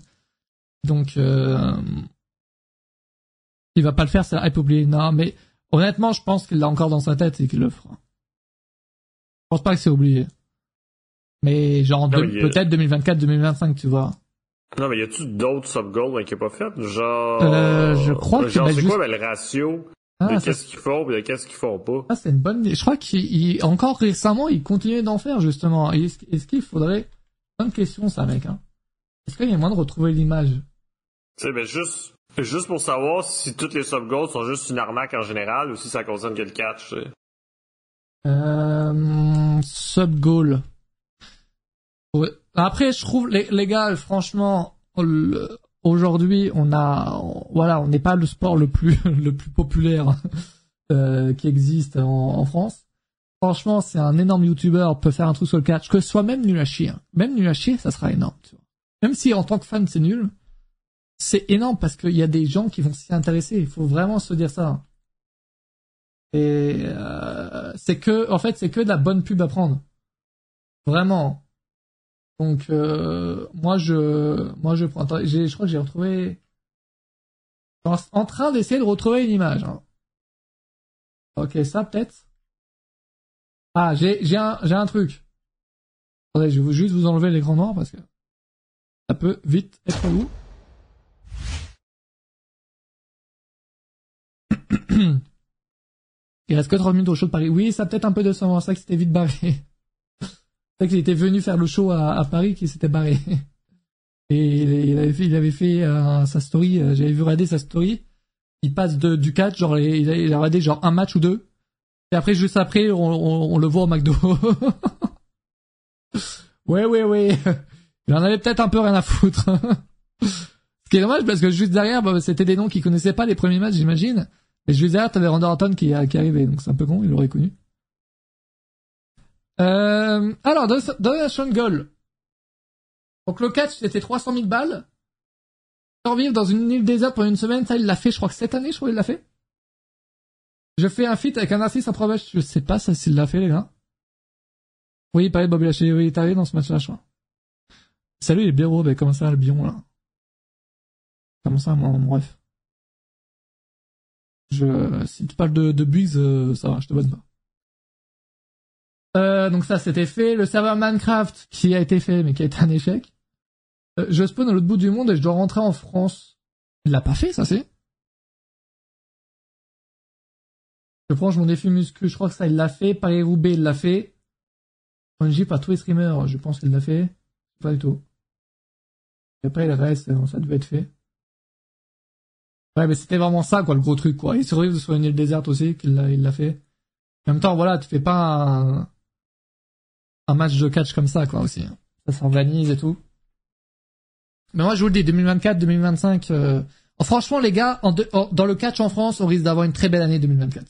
A: Donc, euh, il va pas le faire, c'est hype oublié. Non, mais honnêtement, je pense qu'il l'a encore dans sa tête et qu'il le fera. Je pense pas que c'est oublié. Mais genre peut-être 2024-2025, tu vois.
B: Non, mais y a-tu d'autres sub-goals qui n'est pas fait? Genre.
A: Euh, je crois que
B: genre, c'est quoi ben, le ratio ah, de qu'est-ce qu'ils font et de qu'est-ce qu'ils font pas?
A: Ah, c'est une bonne idée. Je crois qu'il, encore récemment, il continuait d'en faire, justement. Est-ce, est-ce qu'il faudrait, bonne question, ça, mec, hein. Est-ce qu'il y a moyen de retrouver l'image?
B: Tu sais, ben, juste, juste pour savoir si toutes les sub-goals sont juste une arnaque en général ou si ça concerne que le catch.
A: Euh, sub-goal. Après, je trouve les, les gars, franchement, aujourd'hui, on a, voilà, on n'est pas le sport le plus le plus populaire euh, qui existe en, France. Franchement, c'est un énorme YouTuber peut faire un truc sur le catch, que ce soit même nul à chier. Hein. Même nul à chier, ça sera énorme. Tu vois. Même si en tant que fan c'est nul, c'est énorme parce qu'il y a des gens qui vont s'y intéresser. Il faut vraiment se dire ça. Et euh, c'est que, en fait, c'est que de la bonne pub à prendre. Vraiment. Donc euh, moi je moi je prends je crois que j'ai retrouvé en, en train d'essayer de retrouver une image. Hein. Ok ça peut-être. Ah j'ai j'ai un j'ai un truc. Attendez je vais juste vous enlever l'écran noir parce que ça peut vite être vous. Il reste que 3 minutes au show de Paris. Oui, ça peut-être un peu de sang, ça que c'était vite barré. C'est qu'il était venu faire le show à, Paris qui s'était barré. Et il avait fait, il avait fait euh, sa story, euh, j'avais vu regarder sa story. Il passe de, du catch, genre il a, il a genre un match ou deux. Et après, juste après, on, on, le voit au McDo. ouais, ouais, ouais. Il en avait peut-être un peu rien à foutre. Ce qui est dommage parce que juste derrière, bah, c'était des noms qu'il connaissait pas les premiers matchs, j'imagine. Et juste derrière, t'avais Randy Orton qui, qui arrivait, donc c'est un peu con, il l'aurait connu. Euh, alors, donation goal. Donc le catch, c'était 300 000 balles. Survivre dans une île déserte pour une semaine, ça il l'a fait, je crois que cette année, je crois qu'il l'a fait. Je fais un feat avec un artiste improbable, je sais pas s'il l'a fait les gars. Oui, il parlait de Bobby Lashley, oui, il est arrivé dans ce match-là, je crois. Salut les blaireaux, ben comment ça le bion là? Comment ça, mon bref. Je, si tu parles de, de Biggs, euh, ça va, je te bonne pas. Euh, donc ça c'était fait. Le serveur Minecraft qui a été fait mais qui a été un échec. Euh, je spawn à l'autre bout du monde et je dois rentrer en France. Il l'a pas fait ça c'est. Je prends mon défi muscu, je crois que ça il l'a fait. Paris Roubaix il l'a fait. ONG par tous les streamers, je pense qu'il l'a fait. Pas du tout. Et après le reste, ça devait être fait. Ouais mais c'était vraiment ça quoi le gros truc quoi. Il survivre sur une île déserte aussi qu'il l'a il l'a fait. En même temps voilà tu fais pas un un match de catch comme ça, quoi, aussi. Ça s'organise et tout. Mais moi, je vous le dis, 2024, 2025, euh... franchement, les gars, en dans le catch en France, on risque d'avoir une très belle année 2024.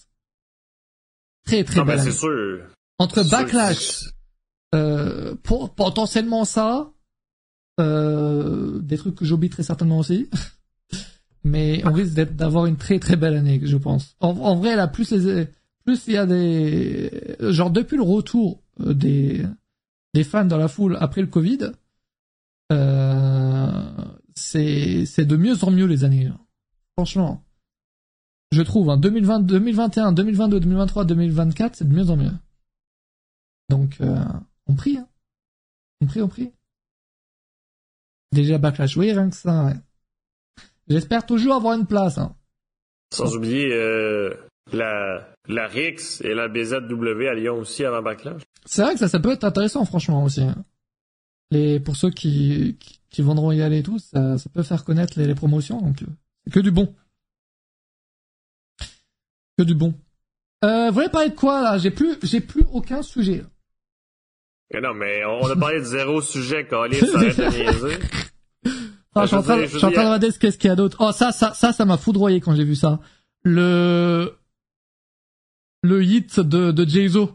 A: Très, très belle année.
B: Sûr.
A: Entre Backlash, euh, pour, potentiellement ça, euh, des trucs que j'oublie très certainement aussi. Mais on risque d'avoir une très très belle année, je pense. En, en vrai, là, plus les, plus il y a des, genre depuis le retour euh, des, des fans dans la foule après le Covid, euh, c'est c'est de mieux en mieux les années. Franchement, je trouve. Hein, 2020, 2021, 2022, 2023, 2024, c'est de mieux en mieux. Donc, euh, on prie. Hein. On prie, on prie. Déjà Backlash, oui, rien que ça. Ouais. J'espère toujours avoir une place. Hein.
B: Sans oublier euh, la, la RIX et la BZW à Lyon aussi avant Backlash.
A: C'est vrai que ça, ça peut être intéressant, franchement, aussi. Hein. Les, pour ceux qui, qui, qui voudront y aller et tout, ça, ça peut faire connaître les, les promotions, donc euh, c'est que du bon. Que du bon. Euh, vous voulez parler de quoi, là? J'ai plus, j'ai plus aucun sujet.
B: Mais non, mais on a parlé de zéro sujet, Calis, arrête de niaiser.
A: Ah, je suis en train, je suis en train de regarder ce qu'est-ce qu'il y a d'autre. Oh, ça, ça, ça, ça m'a foudroyé quand j'ai vu ça. Le, le hit de, de Jay-Zo.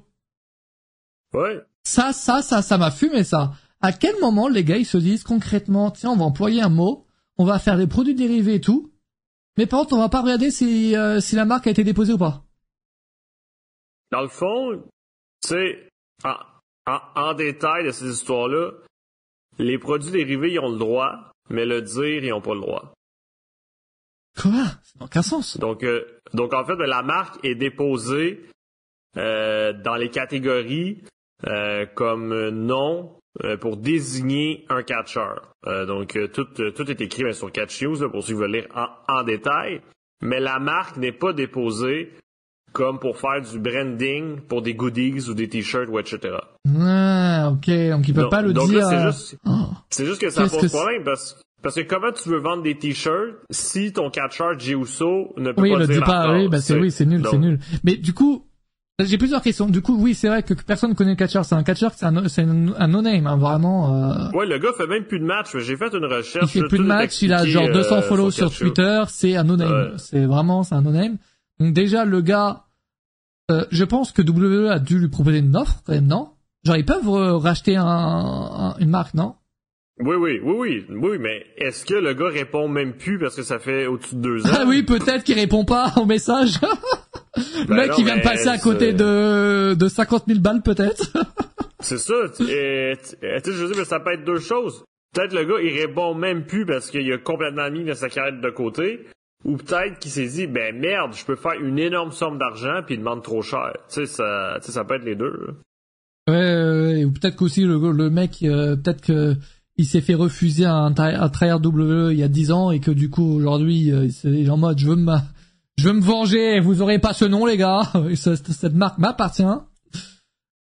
B: Ouais.
A: Ça, ça, ça, ça m'a fumé ça. À quel moment les gars ils se disent concrètement, tiens, on va employer un mot, on va faire des produits dérivés et tout, mais par contre on va pas regarder si euh, si la marque a été déposée ou pas.
B: Dans le fond, sais, en, en, en détail de ces histoires-là, les produits dérivés ils ont le droit, mais le dire ils ont pas le droit.
A: Quoi? Aucun sens.
B: Donc, euh, donc en fait, la marque est déposée euh, dans les catégories euh, comme nom euh, pour désigner un catcheur. Euh, donc, euh, tout, euh, tout est écrit sur Catch News là, pour ceux qui veulent lire en, en détail. Mais la marque n'est pas déposée comme pour faire du branding pour des goodies ou des t-shirts ou etc.
A: Ah, ok, donc il peut
B: Donc-
A: pas le
B: donc
A: dire.
B: c'est
A: euh,
B: juste,
A: oh.
B: c'est juste que ça
A: Qu'est-ce
B: pose
A: que
B: problème parce, parce que comment tu veux vendre des t-shirts si ton catcheur Jey Uso ne peut
A: Oui,
B: pas
A: le
B: dire
A: dit pas. Oui, bah c'est oui, c'est nul, c'est nul. Mais du coup, j'ai plusieurs questions. Du coup, oui, c'est vrai que personne connaît le catcheur. C'est un catcheur, c'est un, c'est un, no-name, hein, vraiment. Euh,
B: Ouais, le gars fait même plus de match. J'ai fait une recherche.
A: il fait plus de matchs, il a genre 200
B: euh,
A: follow
B: sur.
A: Twitter, c'est un no-name.
B: Ouais.
A: C'est vraiment, c'est un no-name. Donc déjà, le gars, euh, je pense que WWE a dû lui proposer une offre, quand même, non? Genre, ils peuvent euh, racheter un, un- une marque, non?
B: Oui, oui, oui, oui, oui, mais est-ce que le gars répond même plus parce que ça fait au-dessus de deux ans?
A: Ah oui, peut-être qu'il répond pas au message. le
B: Ben
A: mec,
B: non,
A: il vient de passer à côté de, de 50 000 balles, peut-être.
B: C'est ça. tu- et- tu je veux dire, mais ça peut être deux choses. Peut-être le gars, il répond même plus parce qu'il a complètement mis sa carrière de côté. Ou peut-être qu'il s'est dit, ben merde, je peux faire une énorme somme d'argent puis il demande trop cher. Tu sais, ça, tu sais, ça peut être les deux. là.
A: Ouais, ouais, ou peut-être qu'aussi le, le mec, euh, peut-être que il s'est fait refuser un, un trailer W il y a 10 ans et que du coup aujourd'hui euh, il est en mode je veux me je veux me venger, vous aurez pas ce nom les gars, Et ce- cette, cette marque m'appartient.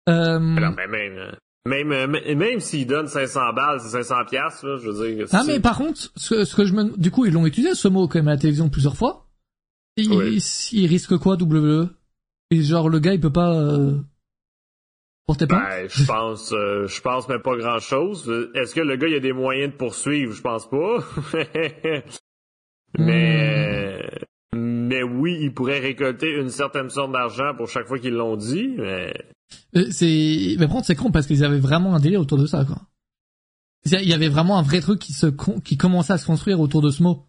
A: Euh,
B: Alors, ben, même, euh, même, euh, même, même s'il donne 500 balles, c'est 500 piastres, là, je veux dire.
A: ah mais par contre, ce, ce que je me, du coup ils l'ont utilisé ce mot quand même à la télévision plusieurs fois. Il,
B: Oui.
A: il risque quoi W Et genre le gars il peut pas euh, porter plainte?
B: Ben, je pense, euh, je pense même pas grand chose. Est-ce que le gars il a des moyens de poursuivre? Je pense pas. mais,
A: Hmm.
B: mais oui, il pourrait récolter une certaine somme d'argent pour chaque fois qu'ils l'ont dit, mais
A: c'est mais par contre c'est con parce qu'ils avaient vraiment un délire autour de ça quoi. Il y avait vraiment un vrai truc qui se con- qui commençait à se construire autour de ce mot.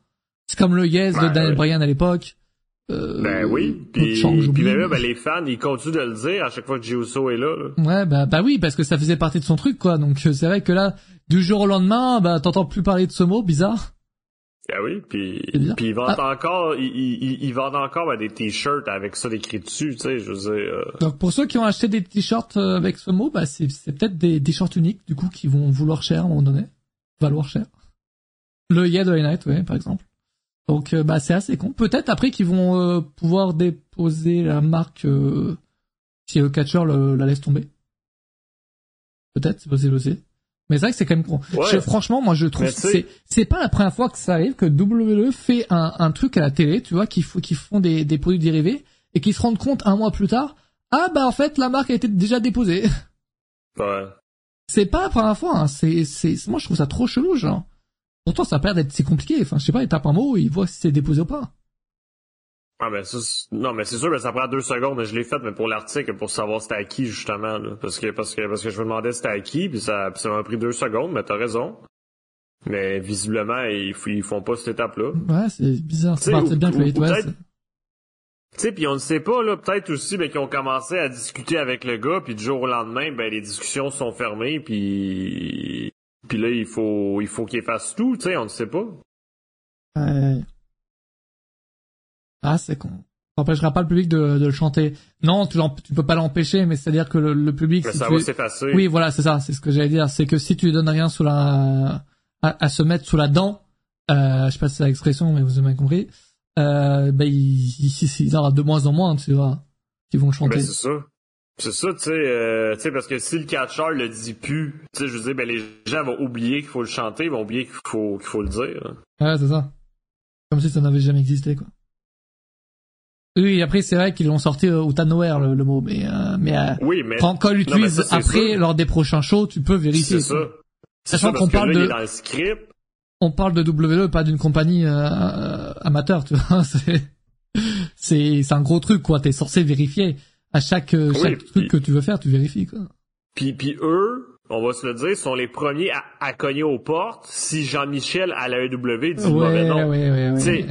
A: C'est comme le Yes de
B: Ouais,
A: Daniel
B: ouais.
A: Bryan à l'époque. Euh,
B: ben oui. Puis, puis même ben, les fans, ils continuent de le dire à chaque fois que Giuso est là. là.
A: Ouais bah bah oui parce que ça faisait partie de son truc quoi. Donc euh, c'est vrai que là du jour au lendemain bah t'entends plus parler de ce mot bizarre.
B: Ah oui, puis, puis ils vendent
A: Ah.
B: encore, ils, ils, ils vendent encore ben, des t-shirts avec ça écrit dessus, tu sais, je veux dire. euh,
A: Donc pour ceux qui ont acheté des t-shirts euh, avec ce mot bah c'est c'est peut-être des t-shirts uniques du coup qui vont vouloir cher à un moment donné, valoir cher. Le Yeah de Night ouais par exemple. Donc euh, bah c'est assez con. Peut-être après qu'ils vont euh, pouvoir déposer la marque euh, si le catcheur le- la laisse tomber. Peut-être, c'est possible aussi. Mais c'est vrai que c'est quand même con.
B: Ouais.
A: Je- franchement, moi je trouve c'est c'est pas la première fois que ça arrive que WWE fait un, un truc à la télé, tu vois, qui font qui font des, des produits dérivés et qui se rendent compte un mois plus tard, ah bah en fait la marque a été déjà déposée.
B: ouais.
A: c'est pas la première fois. Hein. C'est c'est moi je trouve ça trop chelou, genre. Pourtant ça a l'air d'être si compliqué. Enfin je sais pas, ils tapent un mot, ils voient si c'est déposé ou pas.
B: Ah ben ça, non mais c'est sûr, ben, ça prend deux secondes. mais Je l'ai fait, mais pour l'article, pour savoir c'était à qui justement, là. parce que parce que parce que je me demandais c'était à qui, puis ça, puis ça m'a pris deux secondes. Mais t'as raison. Mais visiblement, ils, font pas cette étape-là.
A: Ouais, c'est bizarre. Parti
B: ou-
A: bien que le
B: Tu sais, puis on ne sait pas là, peut-être aussi, ben qu'ils ont commencé à discuter avec le gars, puis du jour au lendemain, ben les discussions sont fermées, puis Puis là, il faut, il faut qu'il fasse tout, tu sais, on ne sait pas.
A: Ouais. Ah, c'est con. Ça n'empêchera pas le public de, de le chanter. Non, tu, tu peux pas l'empêcher, mais c'est-à-dire que le, le public... Si
B: ça
A: tu-
B: s'effacer.
A: Oui, voilà, c'est ça, c'est ce que j'allais dire. C'est que si tu lui donnes rien sous la... à, à se mettre sous la dent, euh, je sais pas si c'est l'expression, mais vous avez compris, euh, ben, il, il, il aura de moins en moins, tu vois, qui vont le chanter.
B: Ben, c'est ça. C'est ça, tu sais, euh, tu sais, parce que si le catcheur le dit plus, tu sais, je veux dire, ben, les gens vont oublier qu'il faut le chanter, ils vont oublier qu'il faut, qu'il faut le dire.
A: Ouais, c'est ça. Comme si ça n'avait jamais existé, quoi. Oui, après, c'est vrai qu'ils l'ont sorti euh, out of nowhere, le, le mot, mais, euh, mais, euh,
B: Oui, mais
A: quand, quand
B: ça, c'est
A: après, lors des prochains shows, tu peux vérifier.
B: c'est ça.
A: Sachant qu'on parle
B: là,
A: de-
B: est dans le script.
A: on parle de WWE, pas d'une compagnie euh, euh, amateur, tu vois. C'est, c'est, un gros truc, quoi. T'es censé vérifier à chaque, euh,
B: Oui,
A: chaque
B: puis-
A: truc que tu veux faire, tu vérifies, quoi.
B: Puis, puis eux, on va se le dire, sont les premiers à, à cogner aux portes si Jean-Michel à la EW dit le mauvais
A: Ouais,
B: nom.
A: ouais, ouais, ouais.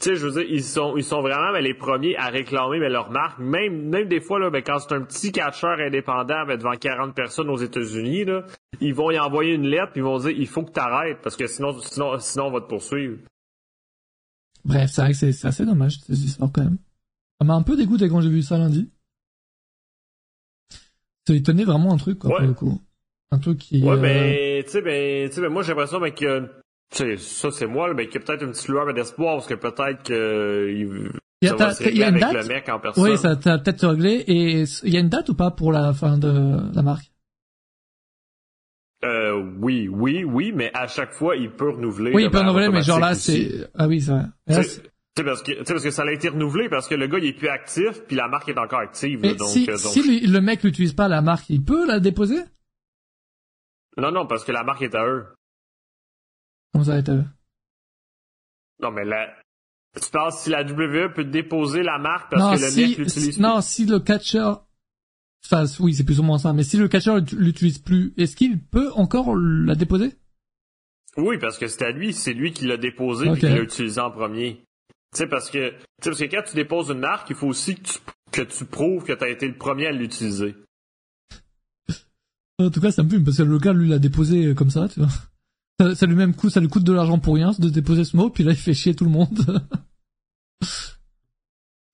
B: Tu sais, je veux dire, ils sont, ils sont vraiment ben, les premiers à réclamer ben, leur marque. Même, même des fois, là, ben, quand c'est un petit catcheur indépendant ben, devant 40 personnes aux États-Unis, là, ils vont y envoyer une lettre puis ils vont dire il faut que tu arrêtes parce que sinon, sinon, sinon on va te poursuivre.
A: Bref, c'est vrai que c'est, assez dommage, ces histoires, quand même. Ça m'a un peu dégoûté quand j'ai vu ça lundi. Ça tenait vraiment un truc, quoi,
B: Ouais.
A: pour le coup. Un truc qui...
B: Ouais,
A: euh,
B: ben, tu sais, ben, ben, moi j'ai l'impression ben, que, tu sais, ça c'est moi, ben, qu'il y a peut-être une petite lueur d'espoir parce que peut-être que il,
A: Il y a,
B: ça va
A: t'as-
B: se
A: il y a une
B: avec
A: date?
B: le mec en personne.
A: Oui, ça t'a peut-être réglé. Et il y a une date ou pas pour la fin de la marque?
B: Euh, oui, oui, oui, mais à chaque fois, il peut renouveler.
A: Oui, il peut renouveler, mais genre là, c'est... Ah oui, c'est vrai. Mais
B: Tu sais, parce que, tu sais, parce que ça a été renouvelé parce que le gars, il est plus actif, puis la marque est encore active. là,
A: Mais
B: donc,
A: si,
B: euh, donc-
A: si lui- le mec n'utilise pas la marque, il peut la déposer?
B: Non, non, parce que la marque est à eux.
A: Comment ça euh,
B: Non, mais la... Tu penses si la WWE peut déposer la marque parce
A: non,
B: que le
A: si,
B: mec l'utilise
A: si- non, si le catcheur... Enfin, oui, c'est plus ou moins ça. Mais si le catcheur l'ut- l'utilise plus, est-ce qu'il peut encore la déposer?
B: Oui, parce que c'est à lui, c'est lui qui l'a déposé puis qui l'a utilisé en premier. Tu sais, parce que, tu sais, parce que quand tu déposes une marque, il faut aussi que tu, que tu prouves que tu as été le premier à l'utiliser.
A: En tout cas, ça me fume parce que le gars, lui, l'a déposé euh, comme ça, tu vois. Ça, ça lui même coûte, ça lui coûte de l'argent pour rien de déposer ce mot, puis là, il fait chier tout le monde.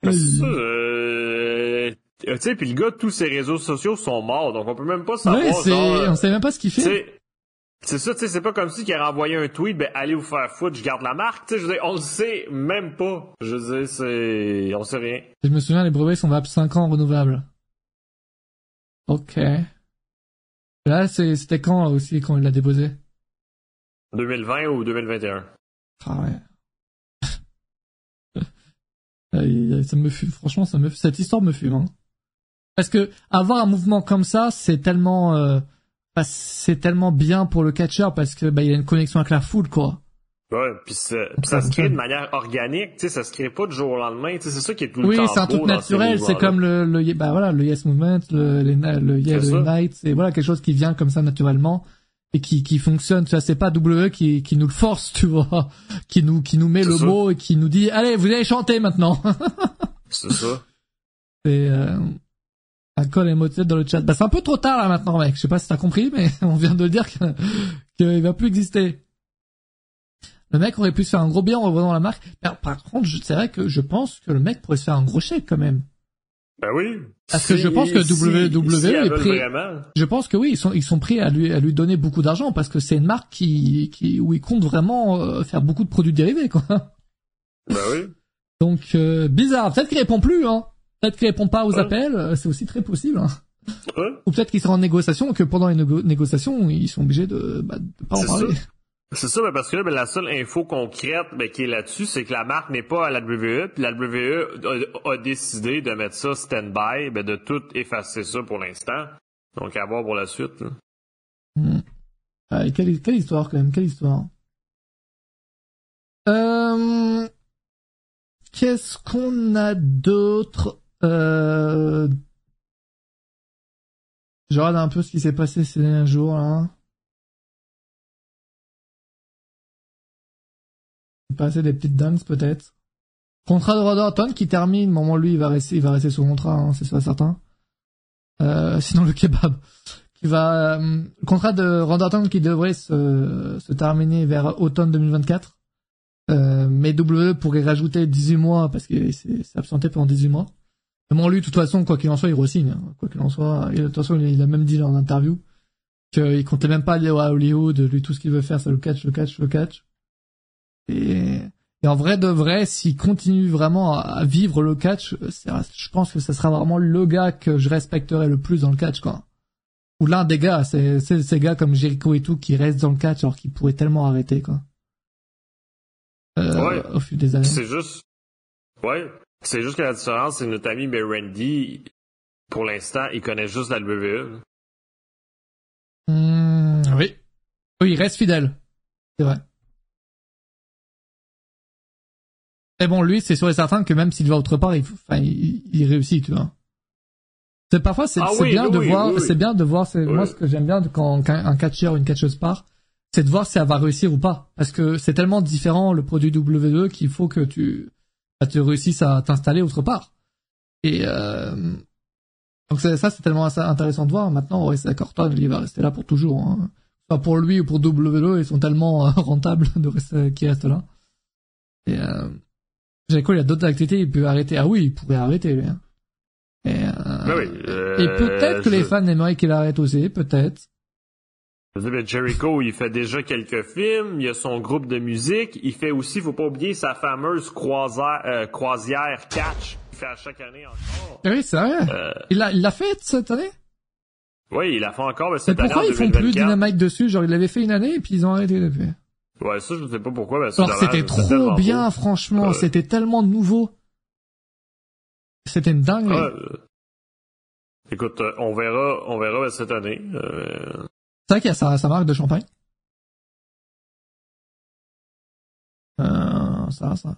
B: Euh, tu sais, puis le gars, tous ses réseaux sociaux sont morts, donc on peut même pas savoir.
A: ouais, c'est,
B: genre,
A: on sait même pas ce qu'il fait.
B: c'est ça, tu sais, c'est pas comme si qu'il a renvoyé un tweet, ben allez vous faire foutre, je garde la marque, tu sais, je veux dire, on le sait même pas. Je veux dire, c'est, on sait rien.
A: Je me souviens, les brevets sont valables 5 ans renouvelables. Ok. Là, c'était quand là, aussi, quand il l'a déposé?
B: 2020 ou 2021.
A: Ah ouais. Ça me fume, franchement, ça me. Cette histoire me fume. Hein. Parce que avoir un mouvement comme ça, c'est tellement, euh, c'est tellement bien pour le catcheur parce que bah il y a une connexion avec la foule, quoi.
B: Ouais, puis ça, se crée de manière organique, tu sais, ça se crée pas du jour au lendemain, tu sais, c'est ça qui est tout le
A: Oui,
B: temps
A: c'est un truc naturel. C'est comme le, le, bah voilà, le Yes Movement, le, les le
B: ça.
A: Night, c'est voilà quelque chose qui vient comme ça naturellement et qui, qui fonctionne. Tu vois, c'est pas WWE qui, qui nous le force, tu vois, qui nous, qui nous met le
B: ça.
A: mot et qui nous dit, allez, vous allez chanter maintenant.
B: C'est ça.
A: c'est euh, un call émotif dans le chat. Bah c'est un peu trop tard là maintenant, mec. Je sais pas si t'as compris, mais on vient de le dire que- qu'il va plus exister. Le mec aurait pu se faire un gros bien en revenant la marque. Par, contre, c'est vrai que je pense que le mec pourrait se faire un gros chèque quand même.
B: Ben oui.
A: Parce que je pense que WWE
B: si,
A: est
B: est
A: prêt-
B: Vraiment.
A: Je pense que oui, ils sont ils sont prêts à lui à lui donner beaucoup d'argent parce que c'est une marque qui qui où ils comptent vraiment euh, faire beaucoup de produits dérivés quoi.
B: Ben oui.
A: Donc euh, bizarre. Peut-être qu'il répond plus hein. Peut-être qu'il répond pas aux
B: Ouais.
A: appels. euh, C'est aussi très possible. Hein.
B: Ouais.
A: Ou peut-être qu'ils sont en négociation et que pendant les négo- négociations ils sont obligés de bah, de pas en parler.
B: C'est ça, ben parce que ben, la seule info concrète ben, qui est là-dessus, c'est que la marque n'est pas à la WWE, puis la WWE a, décidé de mettre ça stand-by, ben, de tout effacer ça pour l'instant. Donc à voir pour la suite.
A: Hmm. Quelle, quelle histoire quand même, quelle histoire. Euh... Qu'est-ce qu'on a d'autre euh... Je regarde un peu ce qui s'est passé ces derniers jours là. Passé des petites dingues peut-être. Contrat de Rod Orton qui termine, moment lui il va rester, il va rester sous contrat, hein, c'est ça certain. Euh, sinon le kebab qui va euh, contrat de Randy Orton qui devrait se, se terminer vers automne 2024. Euh, mais WWE pourrait rajouter 18 mois parce qu'il s'est absenté pendant 18 mois. Mais lui, de toute façon, quoi qu'il en soit, il re-signe. hein. Quoi qu'il en soit, et de toute façon, il a même dit en interview qu'il comptait même pas aller à Hollywood. Lui, tout ce qu'il veut faire, c'est le catch, le catch, le catch. Et, et en vrai de vrai, s'il continue vraiment à, vivre le catch, c'est- je pense que ce sera vraiment le gars que je respecterai le plus dans le catch, quoi. Ou l'un des gars, c'est c'est ces gars comme Jericho et tout qui restent dans le catch alors qu'ils pourraient tellement arrêter, quoi. Euh,
B: Ouais.
A: Au fil des années.
B: C'est juste. Ouais. C'est juste que la différence, c'est que notre ami mais Randy, pour l'instant, il connaît juste la. WWE.
A: Hmm, oui. Oui, il reste fidèle. C'est vrai. Mais bon, lui, c'est sûr et certain que même s'il va autre part, il, enfin, il, il réussit, tu vois. C'est parfois c'est
B: Ah oui,
A: bien de
B: oui,
A: voir, c'est bien de voir. C'est moi ce que j'aime bien quand un catcheur ou une catcheuse part, c'est de voir si elle va réussir ou pas, parce que c'est tellement différent le produit WWE qu'il faut que tu bah, tu réussisses à t'installer autre part. Et euh, donc ça c'est tellement intéressant de voir. Maintenant, ouais, c'est d'accord, Orton, il va rester là pour toujours. Hein. Soit pour lui ou pour WWE, ils sont tellement euh, rentables de rester qui restent là. Et euh, Jericho, il a d'autres activités, il peut arrêter. Ah oui, il pourrait arrêter lui. hein. Et, euh,
B: oui, euh,
A: et peut-être que les fans aimeraient qu'il arrête aussi, peut-être.
B: Jericho, il fait déjà quelques films, il a son groupe de musique, il fait aussi, faut pas oublier, sa fameuse croisière, euh, croisière catch qu'il fait à chaque année encore.
A: Ah oui, c'est vrai.
B: Euh,
A: Il l'a, il fait cette année?
B: oui, il la fait encore, mais
A: Mais
B: cette année
A: pourquoi
B: en
A: ils font plus
B: 2024.
A: Dynamite dessus? Genre, ils l'avaient fait une année et puis ils ont arrêté depuis.
B: Ouais, ça, je sais pas pourquoi,
A: Alors, c'était trop bien,
B: beau.
A: franchement.
B: Ouais.
A: C'était tellement nouveau. C'était une dingue.
B: Euh, écoute, euh, on verra, on verra ben, cette année. Euh,
A: C'est vrai qu'il y a sa, sa marque de champagne. Euh, ça, ça.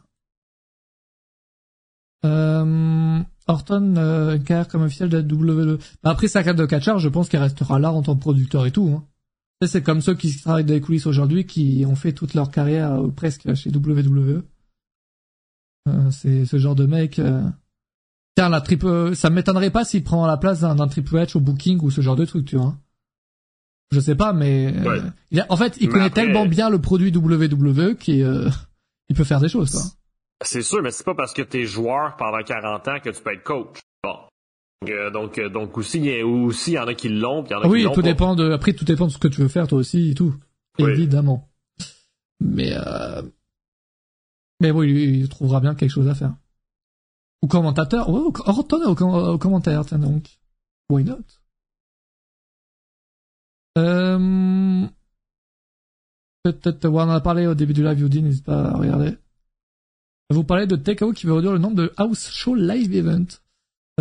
A: Euh, Orton, euh, carrière comme officiel de la WWE. Après sa carrière de catcheur, je pense qu'il restera là en tant que producteur et tout. Hein. C'est comme ceux qui travaillent dans les coulisses aujourd'hui, qui ont fait toute leur carrière euh, presque chez WWE. Euh, c'est ce genre de mec. Euh... Tiens, la triple, ça m'étonnerait pas s'il prend la place d'un Triple H au booking ou ce genre de truc, tu vois. Je sais pas, mais euh,
B: Ouais.
A: il a- en fait, il
B: Mais
A: connaît
B: après-
A: tellement bien le produit WWE qu'il euh, il peut faire des choses, quoi.
B: c'est sûr, mais c'est pas parce que t'es joueur pendant 40 ans que tu peux être coach. Euh, donc, euh, donc aussi, il y a, aussi, il y en a qui l'ont, puis il y en a
A: Ah
B: qui
A: oui,
B: l'ont
A: tout
B: pas.
A: dépend de. Après, tout dépend de ce que tu veux faire toi aussi et tout,
B: Oui.
A: évidemment. Mais euh... mais bon, il, il trouvera bien quelque chose à faire. Ou commentateur, ouais, au, com- au commentaire, tiens donc. Why not? Euh... Peut-être, ouais, on en a parlé au début du live, Youdi, n'hésite pas à regarder. Vous parlez de TKO qui veut réduire le nombre de house show live event.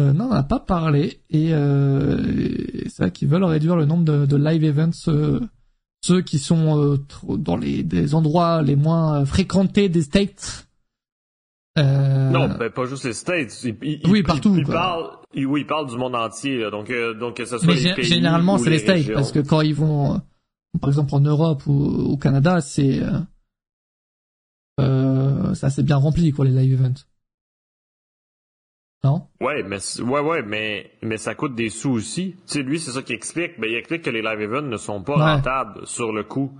A: Euh, non, on n'a pas parlé. Et, euh, et c'est vrai qu'ils veulent réduire le nombre de, de live events, euh, ceux qui sont euh, dans les des endroits les moins fréquentés des States. Euh,
B: Non, ben pas juste les States. Il, il-
A: Oui, partout,
B: Il, parle, oui, il parle du monde entier. là. Donc, euh, donc que ce soit
A: mais
B: les pays
A: généralement c'est les States
B: régions.
A: parce que quand ils vont, euh, par exemple en Europe ou au Canada, c'est euh, ça c'est bien rempli quoi les live events. Non?
B: Ouais, mais ouais, ouais, mais mais ça coûte des sous aussi. Tu sais, lui, c'est ça qu'il explique. Ben, il explique que les live events ne sont pas
A: Ouais.
B: rentables sur le coup.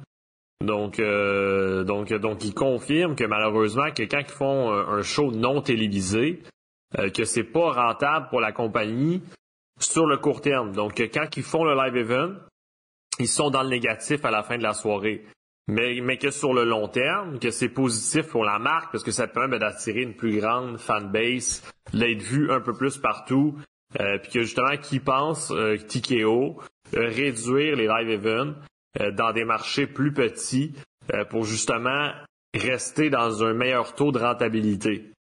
B: Donc, euh, donc, donc, il confirme que malheureusement, que quand ils font un, un show non télévisé, euh, que c'est pas rentable pour la compagnie sur le court terme. Donc, quand ils font le live event, ils sont dans le négatif à la fin de la soirée. Mais, mais que sur le long terme, que c'est positif pour la marque parce que ça permet d'attirer une plus grande fanbase, d'être vu un peu plus partout, euh, puis que justement, qui pense euh, TKO, euh, réduire les live events euh, dans des marchés plus petits euh, pour justement rester dans un meilleur taux de rentabilité.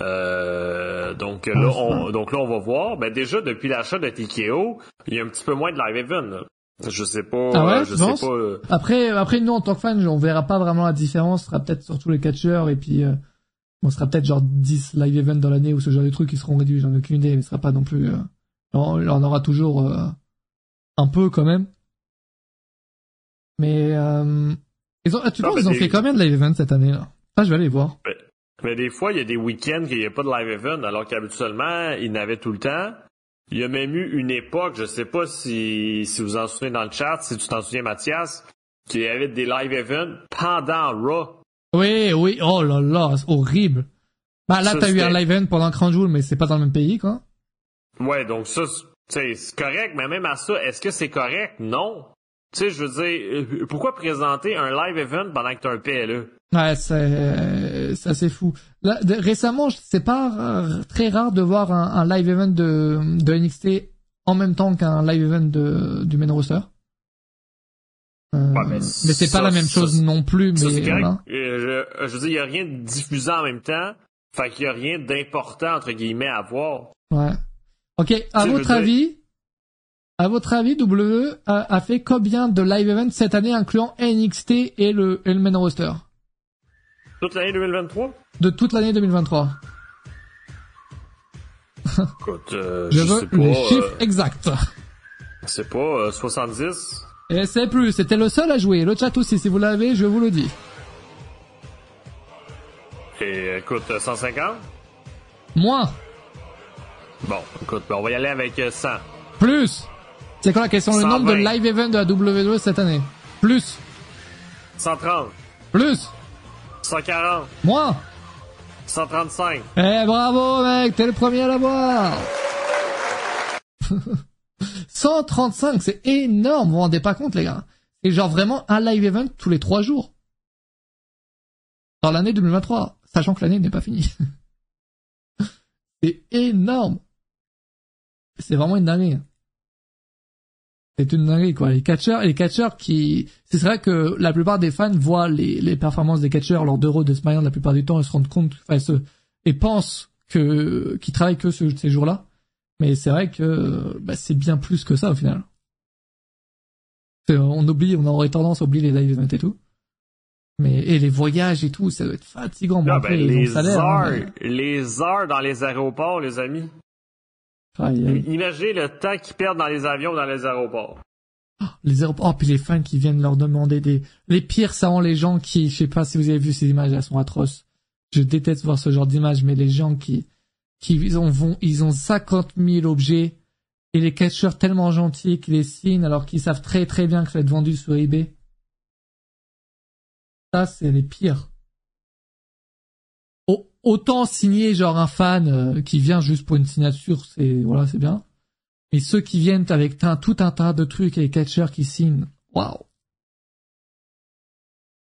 B: Euh, donc là, on, donc là, on va voir. Ben déjà depuis l'achat de TKO, il y a un petit peu moins de live event. là. Je sais pas.
A: Ah ouais,
B: euh, je sais pas. euh,
A: Après, après nous en tant que fans, on verra pas vraiment la différence. Ce sera peut-être sur tous les catcheurs et puis euh, on sera peut-être genre 10 live events dans l'année ou ce genre de trucs qui seront réduits. J'en ai aucune idée, mais ce sera pas non plus. Euh... On, on aura toujours euh, un peu quand même. Mais euh... ils ont, tu
B: Non,
A: penses
B: mais
A: ils ont
B: des-
A: fait combien de live events cette année là? Ah, je vais aller voir.
B: Mais des fois, il y a des week-ends qu'il n'y a pas de live event, alors qu'habituellement, ils n'avaient tout le temps. Il y a même eu une époque, je sais pas si, si vous en souvenez dans le chat, si tu t'en souviens, Mathias, qu'il y avait des live events pendant Raw.
A: Oui, oui, oh là là, c'est horrible. Bah là, t'as eu un live event pendant Cranjoul, mais c'est pas dans le même pays, quoi.
B: Ouais, donc ça, c'est correct, mais même à ça, est-ce que c'est correct? Non. Tu sais, je veux dire, euh, pourquoi présenter un live event pendant que t'as un PLE?
A: Ouais, c'est c'est assez fou. Là, récemment, c'est pas très rare de voir un, live event de, de NXT en même temps qu'un live event de, du main roster. Euh, mais, c'est pas la même chose non plus. mais
B: euh, je, je, veux dire, il y a rien de diffusant en même temps. Fait qu'il y a rien d'important entre guillemets à voir.
A: Ouais. Ok. À votre avis, à votre avis, WWE a, fait combien de live events cette année, incluant NXT et le, et le main roster?
B: Toute l'année 2023
A: De toute l'année 2023.
B: Écoute, euh,
A: je, veux les chiffres euh, exacts.
B: C'est pas 70 euh,
A: Et c'est plus, c'était le seul à jouer. Le chat aussi, si vous l'avez, je vous le dis.
B: Et écoute, 150
A: Moins.
B: Bon, écoute, ben, on va y aller avec 100.
A: Plus. C'est quoi la question? Le nombre de live events de la WWE cette année? Plus.
B: 130.
A: Plus.
B: 140.
A: Moi?
B: 135.
A: Eh bravo mec, t'es le premier à l'avoir 135, c'est énorme, vous vous rendez pas compte les gars. C'est genre vraiment un live event tous les trois jours. Dans l'année 2023, sachant que l'année n'est pas finie. c'est énorme. C'est vraiment une année c'est une dinguerie quoi. Les catcheurs, les catcheurs qui, c'est vrai que la plupart des fans voient les, les performances des catcheurs lors d'Euro de SmackDown la plupart du temps et se rendent compte, enfin, se, et pensent que qu'ils travaillent que ce, ces jours-là. Mais c'est vrai que bah, c'est bien plus que ça au final. On oublie, on aurait tendance à oublier les live events et tout. Mais et les voyages et tout, ça doit être fatigant.
B: Bon, ah, ben, les hein, heures, les heures dans les aéroports, les amis. Imaginez le temps qu'ils perdent dans les avions dans les aéroports.
A: les aéroports, oh, puis les fans qui viennent leur demander des... Les pires, ça rend les gens qui... Je sais pas si vous avez vu ces images, elles sont atroces. Je déteste voir ce genre d'images, mais les gens qui... qui ils ont, vont, ils ont 50 000 objets et les catcheurs tellement gentils qui les signent alors qu'ils savent très très bien que ça va être vendu sur eBay. Ça, c'est les pires autant signer genre un fan euh, qui vient juste pour une signature, c'est voilà, c'est bien. Mais ceux qui viennent avec tout un tas de trucs et les catcheurs qui signent, waouh.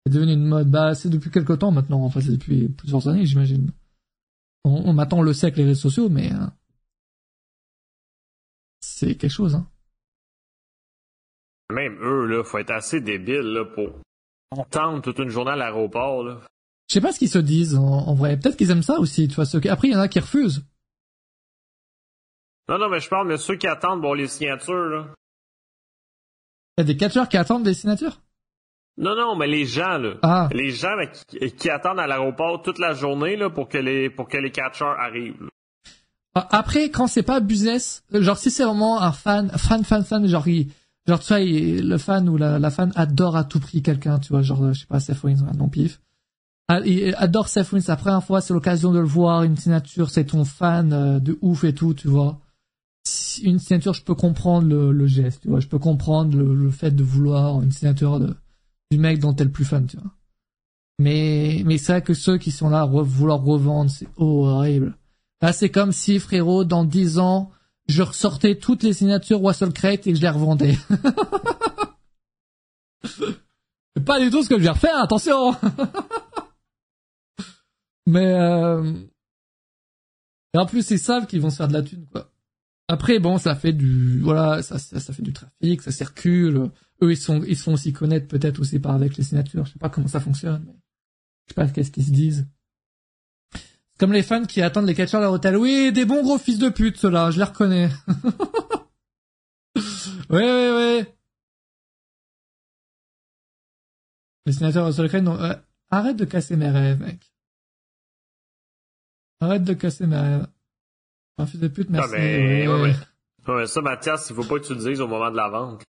A: C'est devenu une mode. Bah, c'est depuis quelque temps maintenant. Enfin, c'est depuis plusieurs années, j'imagine. On, on m'attend le avec les réseaux sociaux, mais euh, c'est quelque chose. Hein.
B: Même eux, là, faut être assez débile là, pour entendre toute une journée à l'aéroport.
A: Je sais pas ce qu'ils se disent en, vrai. Peut-être qu'ils aiment ça aussi. Tu vois, Après, il y en a qui refusent.
B: Non, non, mais je parle de ceux qui attendent bon les signatures. Là.
A: Il y a des catcheurs qui attendent des signatures?
B: Non, non, mais les gens là, ah. les gens qui, attendent à l'aéroport toute la journée là pour que les pour que les catcheurs arrivent.
A: Ah, après, quand c'est pas business, genre si c'est vraiment un fan, fan, fan, fan, genre genre tu vois, le fan ou la, la fan adore à tout prix quelqu'un, tu vois, genre je sais pas, Seth Rollins, un non pif. Ah, adore Seth Rollins. La première fois, c'est l'occasion de le voir. Une signature, c'est ton fan euh, de ouf et tout, tu vois. Une signature, je peux comprendre le, geste, tu vois. Je peux comprendre le, fait de vouloir une signature de, du mec dont t'es le plus fan, tu vois. Mais, mais c'est vrai que ceux qui sont là vouloir revendre, c'est horrible. Là, c'est comme si, frérot, dans dix ans, je ressortais toutes les signatures Wassel Crate et que je les revendais. pas du tout ce que je vais refaire, attention Mais euh... et en plus ils savent qu'ils vont se faire de la thune quoi. Après bon ça fait du voilà ça, ça, fait du trafic, ça circule. Eux ils sont ils se font aussi connaître peut-être aussi par avec les signatures. Je sais pas comment ça fonctionne. Mais je sais pas qu'est-ce qu'ils se disent. Comme les fans qui attendent les catcheurs à l'hôtel. Oui, des bons gros fils de pute, ceux-là, je les reconnais. oui, oui, oui. Les signatures au secret, non. Euh, arrête de casser mes rêves, mec. Arrête de casser ma... Un fils de pute, merci.
B: Non, mais, ouais. Ouais, ça, Mathias, il faut pas que tu le dises au moment de la vente.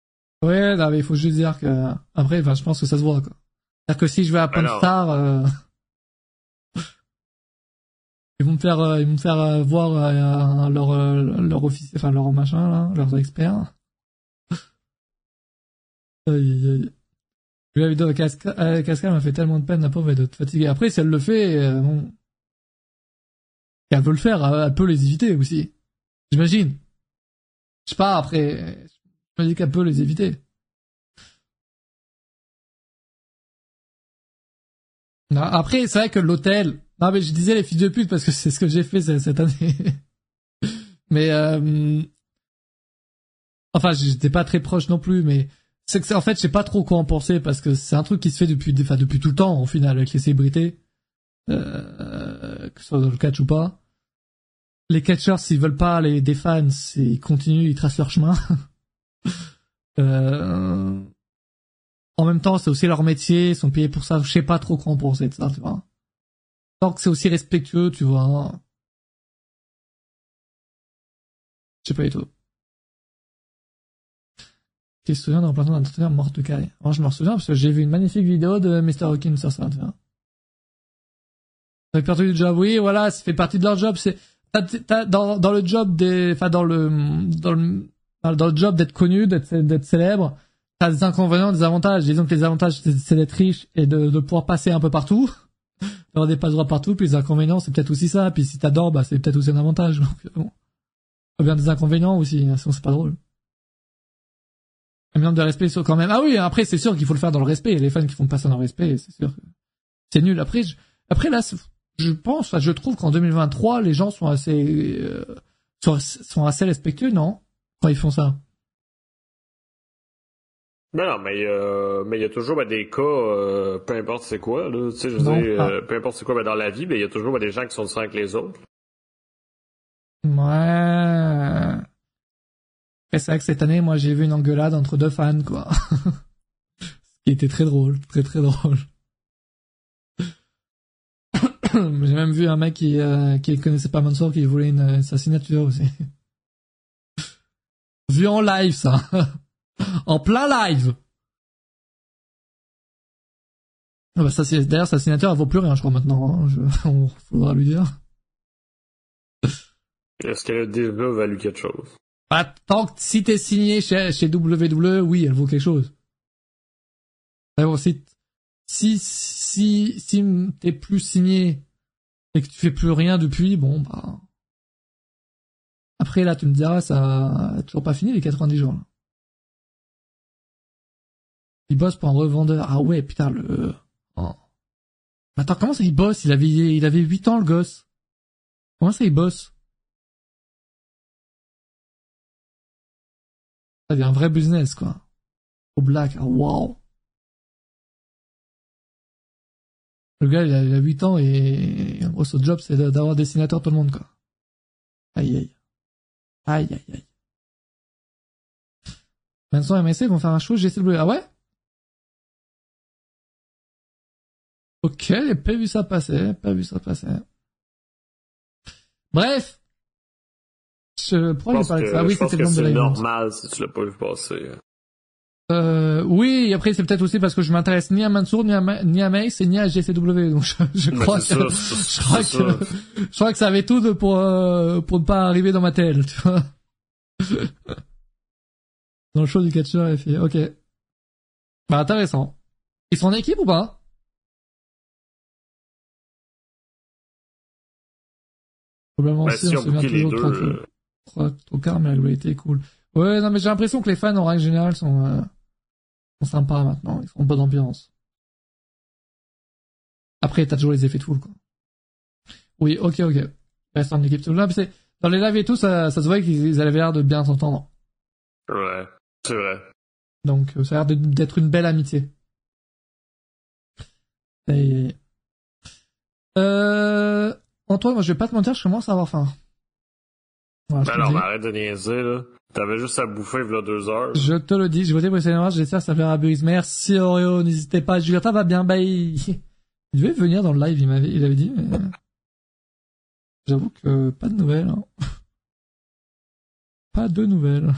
A: Ouais, non, mais il faut juste dire que, après, enfin, je pense que ça se voit, quoi. C'est-à-dire que si je vais à ben Star, euh... Ils vont me faire, euh, ils vont me faire euh, voir euh, leur, euh, leur officier, enfin leur machin là, leurs experts. Aïe, aïe. Vu la vidéo de Casca, Casca m'a fait tellement de peine, la pauvre elle doit être fatiguée. Après, si elle le fait, euh, bon. Et elle peut le faire, elle peut les éviter aussi. J'imagine. Je sais pas, après, je me dis qu'elle peut les éviter. Après, c'est vrai que l'hôtel. Non, mais je disais les filles de pute parce que c'est ce que j'ai fait cette année. mais euh... enfin, j'étais pas très proche non plus, mais c'est que en fait, je sais pas trop quoi en penser parce que c'est un truc qui se fait depuis, enfin, depuis tout le temps au final avec les célébrités, euh... que ce soit dans le catch ou pas. Les catcheurs, s'ils veulent pas les des fans, ils continuent, ils tracent leur chemin. euh... En même temps, c'est aussi leur métier, ils sont payés pour ça. Je sais pas trop quoi en penser de ça, tu vois. Tant que c'est aussi respectueux, tu vois. hein. Je sais pas du tout. Tu te souviens d'un remplacement d'un mort de carré? Moi, je me souviens parce que j'ai vu une magnifique vidéo de Mr. Hawkins sur ça, tu vois. Répertoire du job, oui, voilà, ça fait partie de leur job. C'est t'as- dans, dans le job des, enfin dans le dans le dans le job d'être connu, d'être d'être célèbre, t'as des inconvénients, des avantages. Disons que les avantages, c'est d'être riche et de, de pouvoir passer un peu partout, d'avoir des passe droits partout. Puis les inconvénients, c'est peut-être aussi ça. Puis si t'adores, bah c'est peut-être aussi un avantage. Donc bon, Faut bien des inconvénients aussi, hein, sinon c'est pas drôle. Un minimum de respect sur quand même. Ah oui, après c'est sûr qu'il faut le faire dans le respect. Les fans qui font pas ça dans le respect, c'est sûr. C'est nul. Après, je- après là, je pense, je trouve qu'en 2023, les gens sont assez, euh, sont, sont assez respectueux, non? Quand ils font ça.
B: Non, non, mais euh, mais il y a toujours ben, des cas, euh, peu importe c'est quoi, là, tu sais, je veux
A: Non,
B: dire,
A: ah.
B: euh, peu importe c'est quoi ben, dans la vie, ben, il y a toujours ben, des gens qui sont différents que les autres.
A: Ouais. Après, c'est vrai que cette année, moi, j'ai vu une engueulade entre deux fans, quoi. Ce qui était très drôle, très très drôle. j'ai même vu un mec qui, euh, qui connaissait pas Mansour qui voulait une, sa signature aussi. vu en live, ça. en plein live. Ah bah ça, c'est- d'ailleurs, sa signature, elle vaut plus rien, je crois, maintenant. hein. Je, on faudra lui dire.
B: Est-ce qu'elle déjà valu quelque chose?
A: Bah, tant que si t'es signé chez, chez WWE, oui, elle vaut quelque chose. Mais bon, si, si, si, si t'es plus signé et que tu fais plus rien depuis, bon, bah. Après, là, tu me diras, ça a toujours pas fini les 90 jours, là. Il bosse pour un revendeur. Ah ouais, putain, le, oh. Attends, comment ça il bosse? Il avait, il avait 8 ans, le gosse. Comment ça il bosse? Ça devient un vrai business, quoi. Au black, ah, waouh. Le gars, il a, il a 8 ans et, en gros, son job, c'est d'avoir dessinateur tout le monde, quoi. Aïe, aïe. Aïe, aïe, aïe. Vincent et MSC vont faire un show GCW. Ah ouais? Ok, j'ai pas vu ça passer, pas vu ça passer. Bref. Je,
B: Je
A: pourquoi
B: pense que,
A: ça? Ah oui,
B: je
A: c'était le nombre de
B: c'est
A: live.
B: normal si tu l'as pas vu passer.
A: Euh, oui, et après c'est peut-être aussi parce que je m'intéresse ni à Mansour, ni à, Ma- ni à Mace, et ni à GCW, donc je, je
B: Mais
A: crois que, je crois que, je crois que ça avait tout de pour, euh, pour ne pas arriver dans ma telle, tu vois. Dans le show du catcheur FI, ok. Bah, intéressant. Ils sont en équipe ou pas? Probablement
B: Ben,
A: aussi,
B: si
A: on
B: on
A: se souvient toujours trop car, mais la globalité est cool. Ouais, non, mais j'ai l'impression que les fans, en règle générale, sont, euh, sont sympas maintenant. Ils sont en bonne ambiance. Après, t'as toujours les effets de foule, quoi. Oui, ok, ok. Reste en équipe. Là, c'est- Dans les lives et tout, ça, ça se voit qu'ils ils avaient l'air de bien s'entendre.
B: Ouais, c'est vrai.
A: Donc, euh, ça a l'air d'être une belle amitié. Et... Euh... Antoine, moi, je vais pas te mentir, je commence à avoir faim. Voilà,
B: Ben
A: le
B: mais arrête de niaiser, là. T'avais juste à bouffer, il y a deux heures.
A: Je te le dis, j'ai voté pour les j'espère que ça plaira à Buzz. Merci Oreo, n'hésitez pas. Julieta va bien, bye. Il devait venir dans le live, il m'avait, il avait dit, mais... J'avoue que pas de nouvelles. hein. Pas de nouvelles.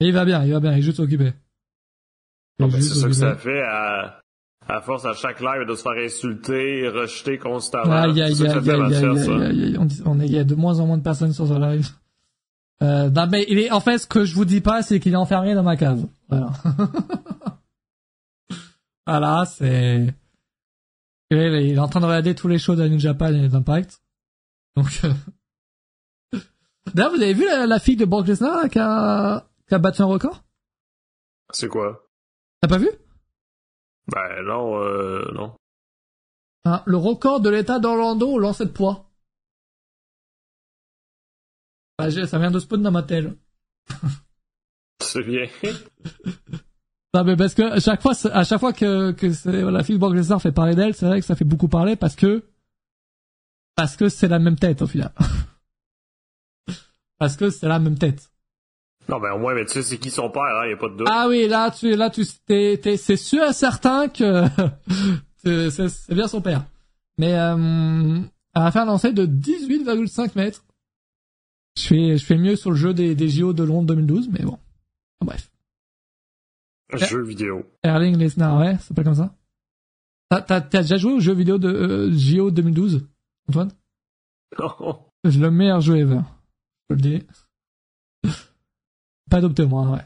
A: Et il va bien, il va bien, il est juste occupé.
B: Bon, ben, c'est ça que ça fait à, à force à chaque live de se faire insulter, rejeter constamment. C'est ça
A: aïe,
B: que ça fait.
A: On on est, il y a de moins en moins de personnes sur ce live. Euh, non, mais il est, en fait, ce que je vous dis pas, c'est qu'il est enfermé dans ma cave. Voilà. voilà, c'est, il est, en train de regarder tous les shows de New Japan et d'Impact. Donc, euh... d'ailleurs, vous avez vu la, la fille de Brock Lesnar qui a, qui a battu un record?
B: C'est quoi?
A: T'as pas vu?
B: Ben non, euh, non.
A: Hein, le record de l'état d'Orlando au lancer de poids. Ça vient de spawn dans ma tête.
B: C'est bien.
A: Non mais parce que à chaque fois, à chaque fois que, la fille de fait parler d'elle, c'est vrai que ça fait beaucoup parler parce que parce que c'est la même tête au final. parce que c'est la même tête.
B: non, ben au moins, mais tu sais, c'est qui son père, hein? Y a pas de doute.
A: Ah oui, là tu là tu t'es, t'es- c'est sûr et certain que c'est bien son père. Mais euh, elle a fait un lancer de 18,5 mètres. Je fais je fais mieux sur le jeu des, des JO de Londres 2012, mais bon. Bref.
B: Jeu vidéo.
A: Erling Lesnar, ouais, c'est pas comme ça. T'as, déjà joué au jeu vidéo de euh, JO 2012, Antoine?
B: Non.
A: C'est le meilleur jeu ever. Je le dis. Pas adopté moi, ouais.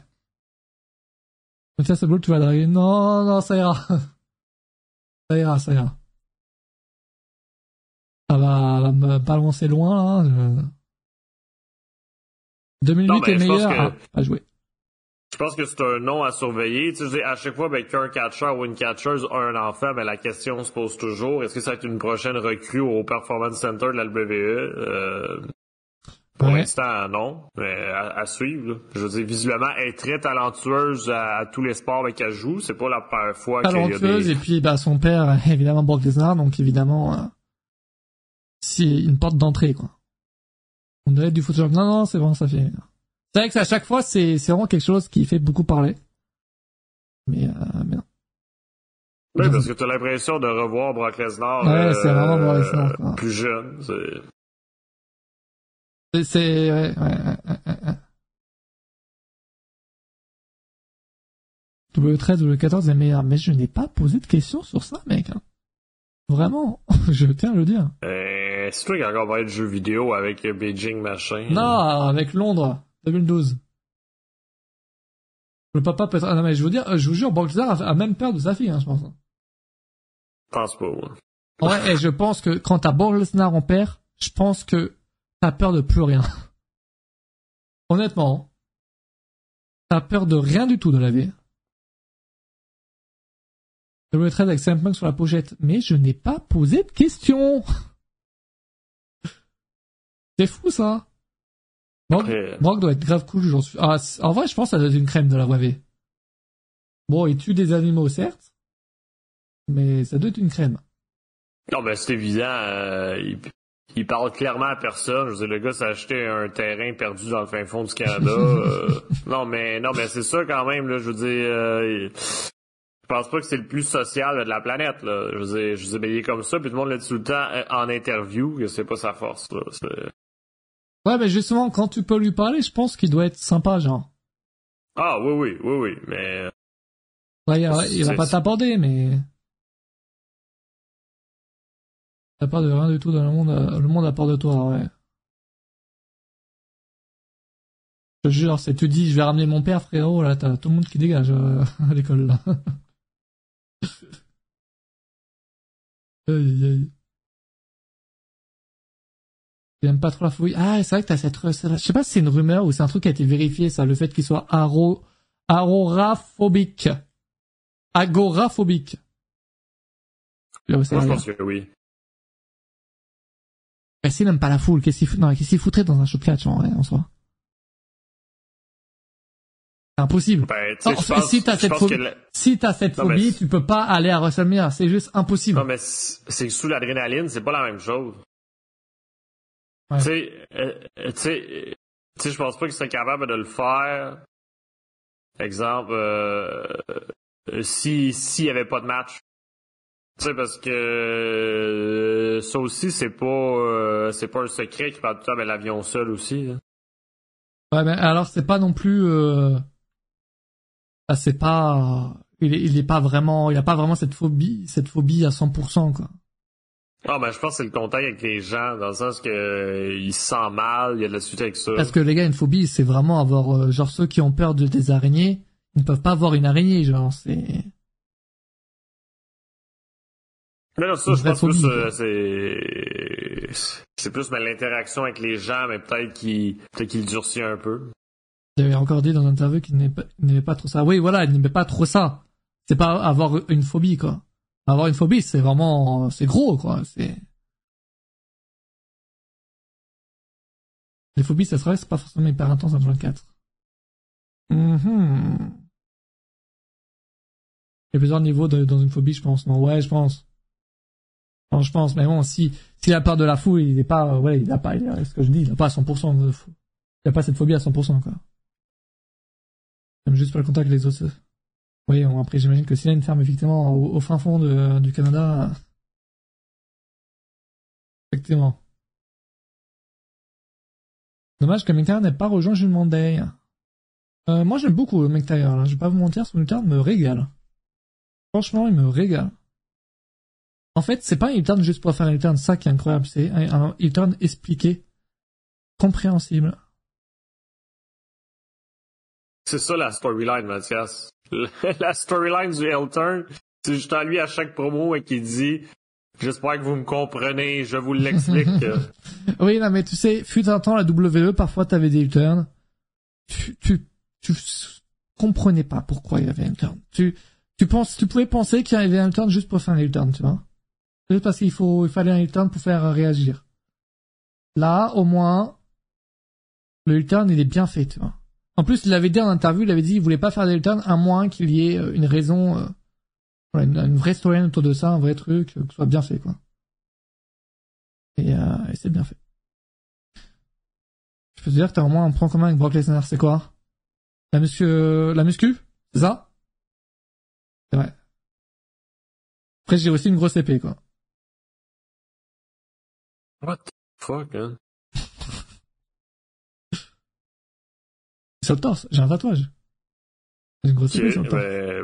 A: Mathias Blue, tu vas draguer. Non, non, ça ira. Ça ira, ça ira. Ça va, va me balancer loin, là. Je... 2008
B: Non, mais
A: est meilleur.
B: que-
A: pas joué.
B: Je pense que c'est un nom à surveiller. Tu sais, à chaque fois ben, qu'un catcher ou une catcheuse a un enfant, ben, la question se pose toujours. Est-ce que ça va être une prochaine recrue au Performance Center de la WWE? Euh, pour
A: Ouais.
B: l'instant, non. Mais à, à suivre. là. Je veux dire, visiblement, elle est très talentueuse à, à tous les sports avec qu'elle joue. C'est pas la première fois qu'il y a
A: talentueuse
B: des...
A: et puis bah son père évidemment Brock Lesnar donc évidemment euh, c'est une porte d'entrée quoi. On dirait du foot non non c'est bon ça fait. C'est vrai que à chaque fois c'est c'est vraiment quelque chose qui fait beaucoup parler. Mais euh, mais non.
B: Oui, parce que t'as l'impression de revoir Brock Lesnar
A: Ouais, c'est vraiment Brock Lesnar, quoi.
B: plus jeune. C'est-
A: C'est c'est ouais, ouais, ouais, ouais, ouais, ouais. W13 W14 est meilleur mais je n'ai pas posé de questions sur ça mec. hein. Vraiment, je tiens à le dire.
B: Euh, c'est toi qui as encore parlé de jeux vidéo avec euh, Beijing machin.
A: Non, avec Londres, 2012. Le papa peut être... Ah non, mais je vous dire, je vous jure, Lesnar a, a même peur de sa fille, hein, je pense.
B: Pense pas. ouais.
A: Vrai, et je pense que quand t'as Lesnar en père, je pense que t'as peur de plus rien. Honnêtement. T'as peur de rien du tout de la vie. W13 avec CM Punk sur la pochette. Mais je n'ai pas posé de questions. C'est fou, ça. Brock,
B: Après-
A: Brock doit être grave cool, j'en suis. Ah, en vrai, je pense que ça doit être une crème de la vie. Bon, il tue des animaux, certes. Mais ça doit être une crème.
B: Non, ben c'est évident. euh, il, il parle clairement à personne. Je veux dire, le gars s'est acheté un terrain perdu dans le fin fond du Canada. euh, non, mais non, mais c'est ça quand même. Là, je veux dire, euh, je pense pas que c'est le plus social de la planète. Là. Je veux dire, je ben, il est comme ça, puis tout le monde le dit tout le temps euh, en interview que c'est pas sa force. Là.
A: Ouais, mais justement, quand tu peux lui parler, je pense qu'il doit être sympa, genre.
B: Ah oui, oui, oui, oui, mais
A: Ouais, il, va- il va
B: C'est-
A: pas t'aborder, mais... T'as peur de rien du tout dans le monde, euh, le monde a peur de toi, ouais. Je te jure, c'est, tu dis, je vais ramener mon père, frérot, là, t'as tout le monde qui dégage, euh, à l'école, là. aïe, aïe. J'aime pas trop la fouille? Ah, c'est vrai que t'as cette, je sais pas si c'est une rumeur ou c'est un truc qui a été vérifié, ça, le fait qu'il soit aro, agoraphobique. Agoraphobique. Là, c'est
B: moi je pense que oui.
A: Mais s'il n'aime pas la foule, qu'est-ce qu'il fout, qu'il foutrait dans un show de catch, en vrai, en soi? Impossible.
B: Ben,
A: Non,
B: pense,
A: si t'as cette phobie,
B: la-
A: si t'as cette
B: Non,
A: phobie, tu peux pas aller à WrestleMania. C'est juste impossible.
B: Non, mais c'est sous l'adrénaline, c'est pas la même chose.
A: Ouais.
B: Tu sais, euh, tu sais, tu sais, je pense pas qu'il serait capable de le faire. Exemple, euh, euh, si s'il y avait pas de match. Tu sais, parce que euh, ça aussi, c'est pas euh, c'est pas un secret qui parle tout temps, mais l'avion seul aussi. hein.
A: Ouais, mais alors c'est pas non plus, euh... ah, c'est pas, il est, il est pas vraiment, il a pas vraiment cette phobie, cette phobie à 100%, quoi.
B: Ah, ben, je pense que c'est le contact avec les gens, dans le sens que euh, il se sent mal, il y a de la suite avec ça.
A: Parce que les gars, une phobie, c'est vraiment avoir, euh, genre ceux qui ont peur de des araignées, ils ne peuvent pas voir une araignée, genre, c'est...
B: Mais non, ça, je pense plus,
A: phobie,
B: euh, c'est, c'est plus mais l'interaction avec les gens, mais peut-être qu'il, peut-être qu'il durcit un peu.
A: J'avais encore dit dans l'interview qu'il n'aimait pas, il trop ça. Oui, voilà, il n'aimait pas trop ça. C'est pas avoir une phobie, quoi. Avoir une phobie, c'est vraiment, c'est gros, quoi. C'est. Les phobies, ça se c'est pas forcément hyper intense en 24. Mhm. Il y a plusieurs niveaux dans une phobie, je pense. Non, ouais, je pense. Non, je pense, mais bon, si, s'il a peur de la foule, il est pas, ouais, il a pas, il a, ce que je dis, il a pas à 100% de. Il a pas cette phobie à 100%, quoi. J'aime juste pas le contact les autres. Oui, après, j'imagine que s'il a une ferme, effectivement, au, fin fond de- du Canada, effectivement. Dommage que McTayer n'ait pas rejoint Jules Monday. Euh, moi, j'aime beaucoup le McTayer, là. Je vais pas vous mentir, son U-turn me régale. Franchement, il me régale. En fait, c'est pas un U-turn juste pour faire un U-turn, ça qui est incroyable. C'est un U-turn expliqué, compréhensible.
B: C'est ça la storyline, Mathias. La storyline du L-turn, c'est juste à lui à chaque promo et qui dit J'espère que vous me comprenez, je vous l'explique.
A: Oui, non, mais tu sais, fut un temps, la WWE, parfois, t'avais des U-turns. Tu, tu, tu comprenais pas pourquoi il y avait un U-turn. Tu, tu penses, tu pouvais penser qu'il y avait un U-turn juste pour faire un U-turn, tu vois. Juste parce qu'il faut, il fallait un U-turn pour faire réagir. Là, au moins, le U-turn, il est bien fait, tu vois. En plus, il avait dit en interview, il avait dit qu'il voulait pas faire des à moins qu'il y ait euh, une raison, euh, une, vraie storyline autour de ça, un vrai truc, euh, que ce soit bien fait, quoi. Et, et c'est bien fait. Je peux te dire que t'as au moins un point commun avec Brock Lesnar, c'est quoi? La muscu, la muscu? C'est ça? C'est vrai. Après, j'ai aussi une grosse épée, quoi.
B: What the fuck, hein?
A: Sur le torse, j'ai un tatouage. J'ai une grosse
B: Ok,
A: épée sur le torse.
B: le,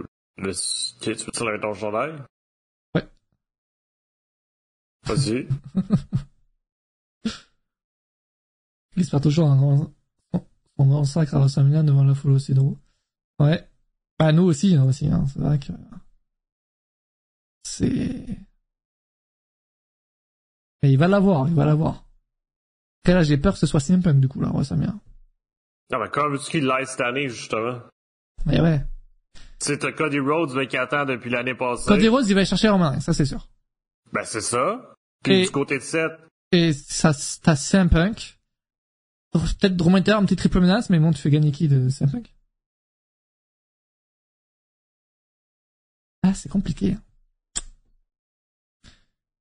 B: ok, tu peux tirer avec ton chandail?
A: Ouais.
B: Vas-y.
A: Il se perd toujours un grand, son grand sacre à WrestleMania devant la foule aussi drôle. Ouais. Bah, nous aussi, hein, aussi, hein. C'est vrai que, c'est, mais il va l'avoir, il va l'avoir. Après là, j'ai peur que ce soit CM Punk, du coup, là, WrestleMania.
B: Non, mais comment veux-tu qu'il l'aille cette année, justement?
A: Mais ouais.
B: Tu sais, t'as Cody Rhodes, mais qui attend depuis l'année passée.
A: Cody Rhodes, il va chercher Roman ça c'est sûr.
B: Ben, c'est ça. Puis
A: Et-
B: du côté de Seth,
A: Et ça, t'as CM Punk. Peut-être McIntyre, un petit triple menace, mais bon, tu fais gagner qui de CM Punk? Ah, c'est compliqué.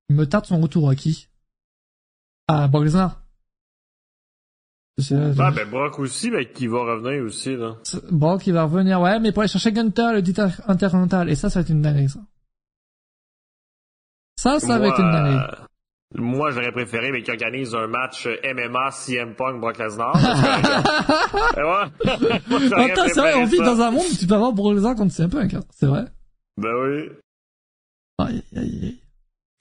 A: Il me tarde son retour à qui? À Brock Lesnar.
B: Ah, ben, Brock aussi, ben, qui va revenir aussi, là.
A: Brock, il va revenir, ouais, mais pour aller chercher Gunter, le titre intercontinental. Et ça, ça va être une dinguerie, ça. Ça, ça va être une dinguerie.
B: euh, moi, j'aurais préféré, mais qu'il organise un match MMA CM Punk Brock Lesnar.
A: Attends, c'est vrai, on vit dans un monde où tu peux avoir Brock Lesnar contre CM Punk, hein. C'est vrai.
B: Ben oui.
A: Aïe, aïe, aïe.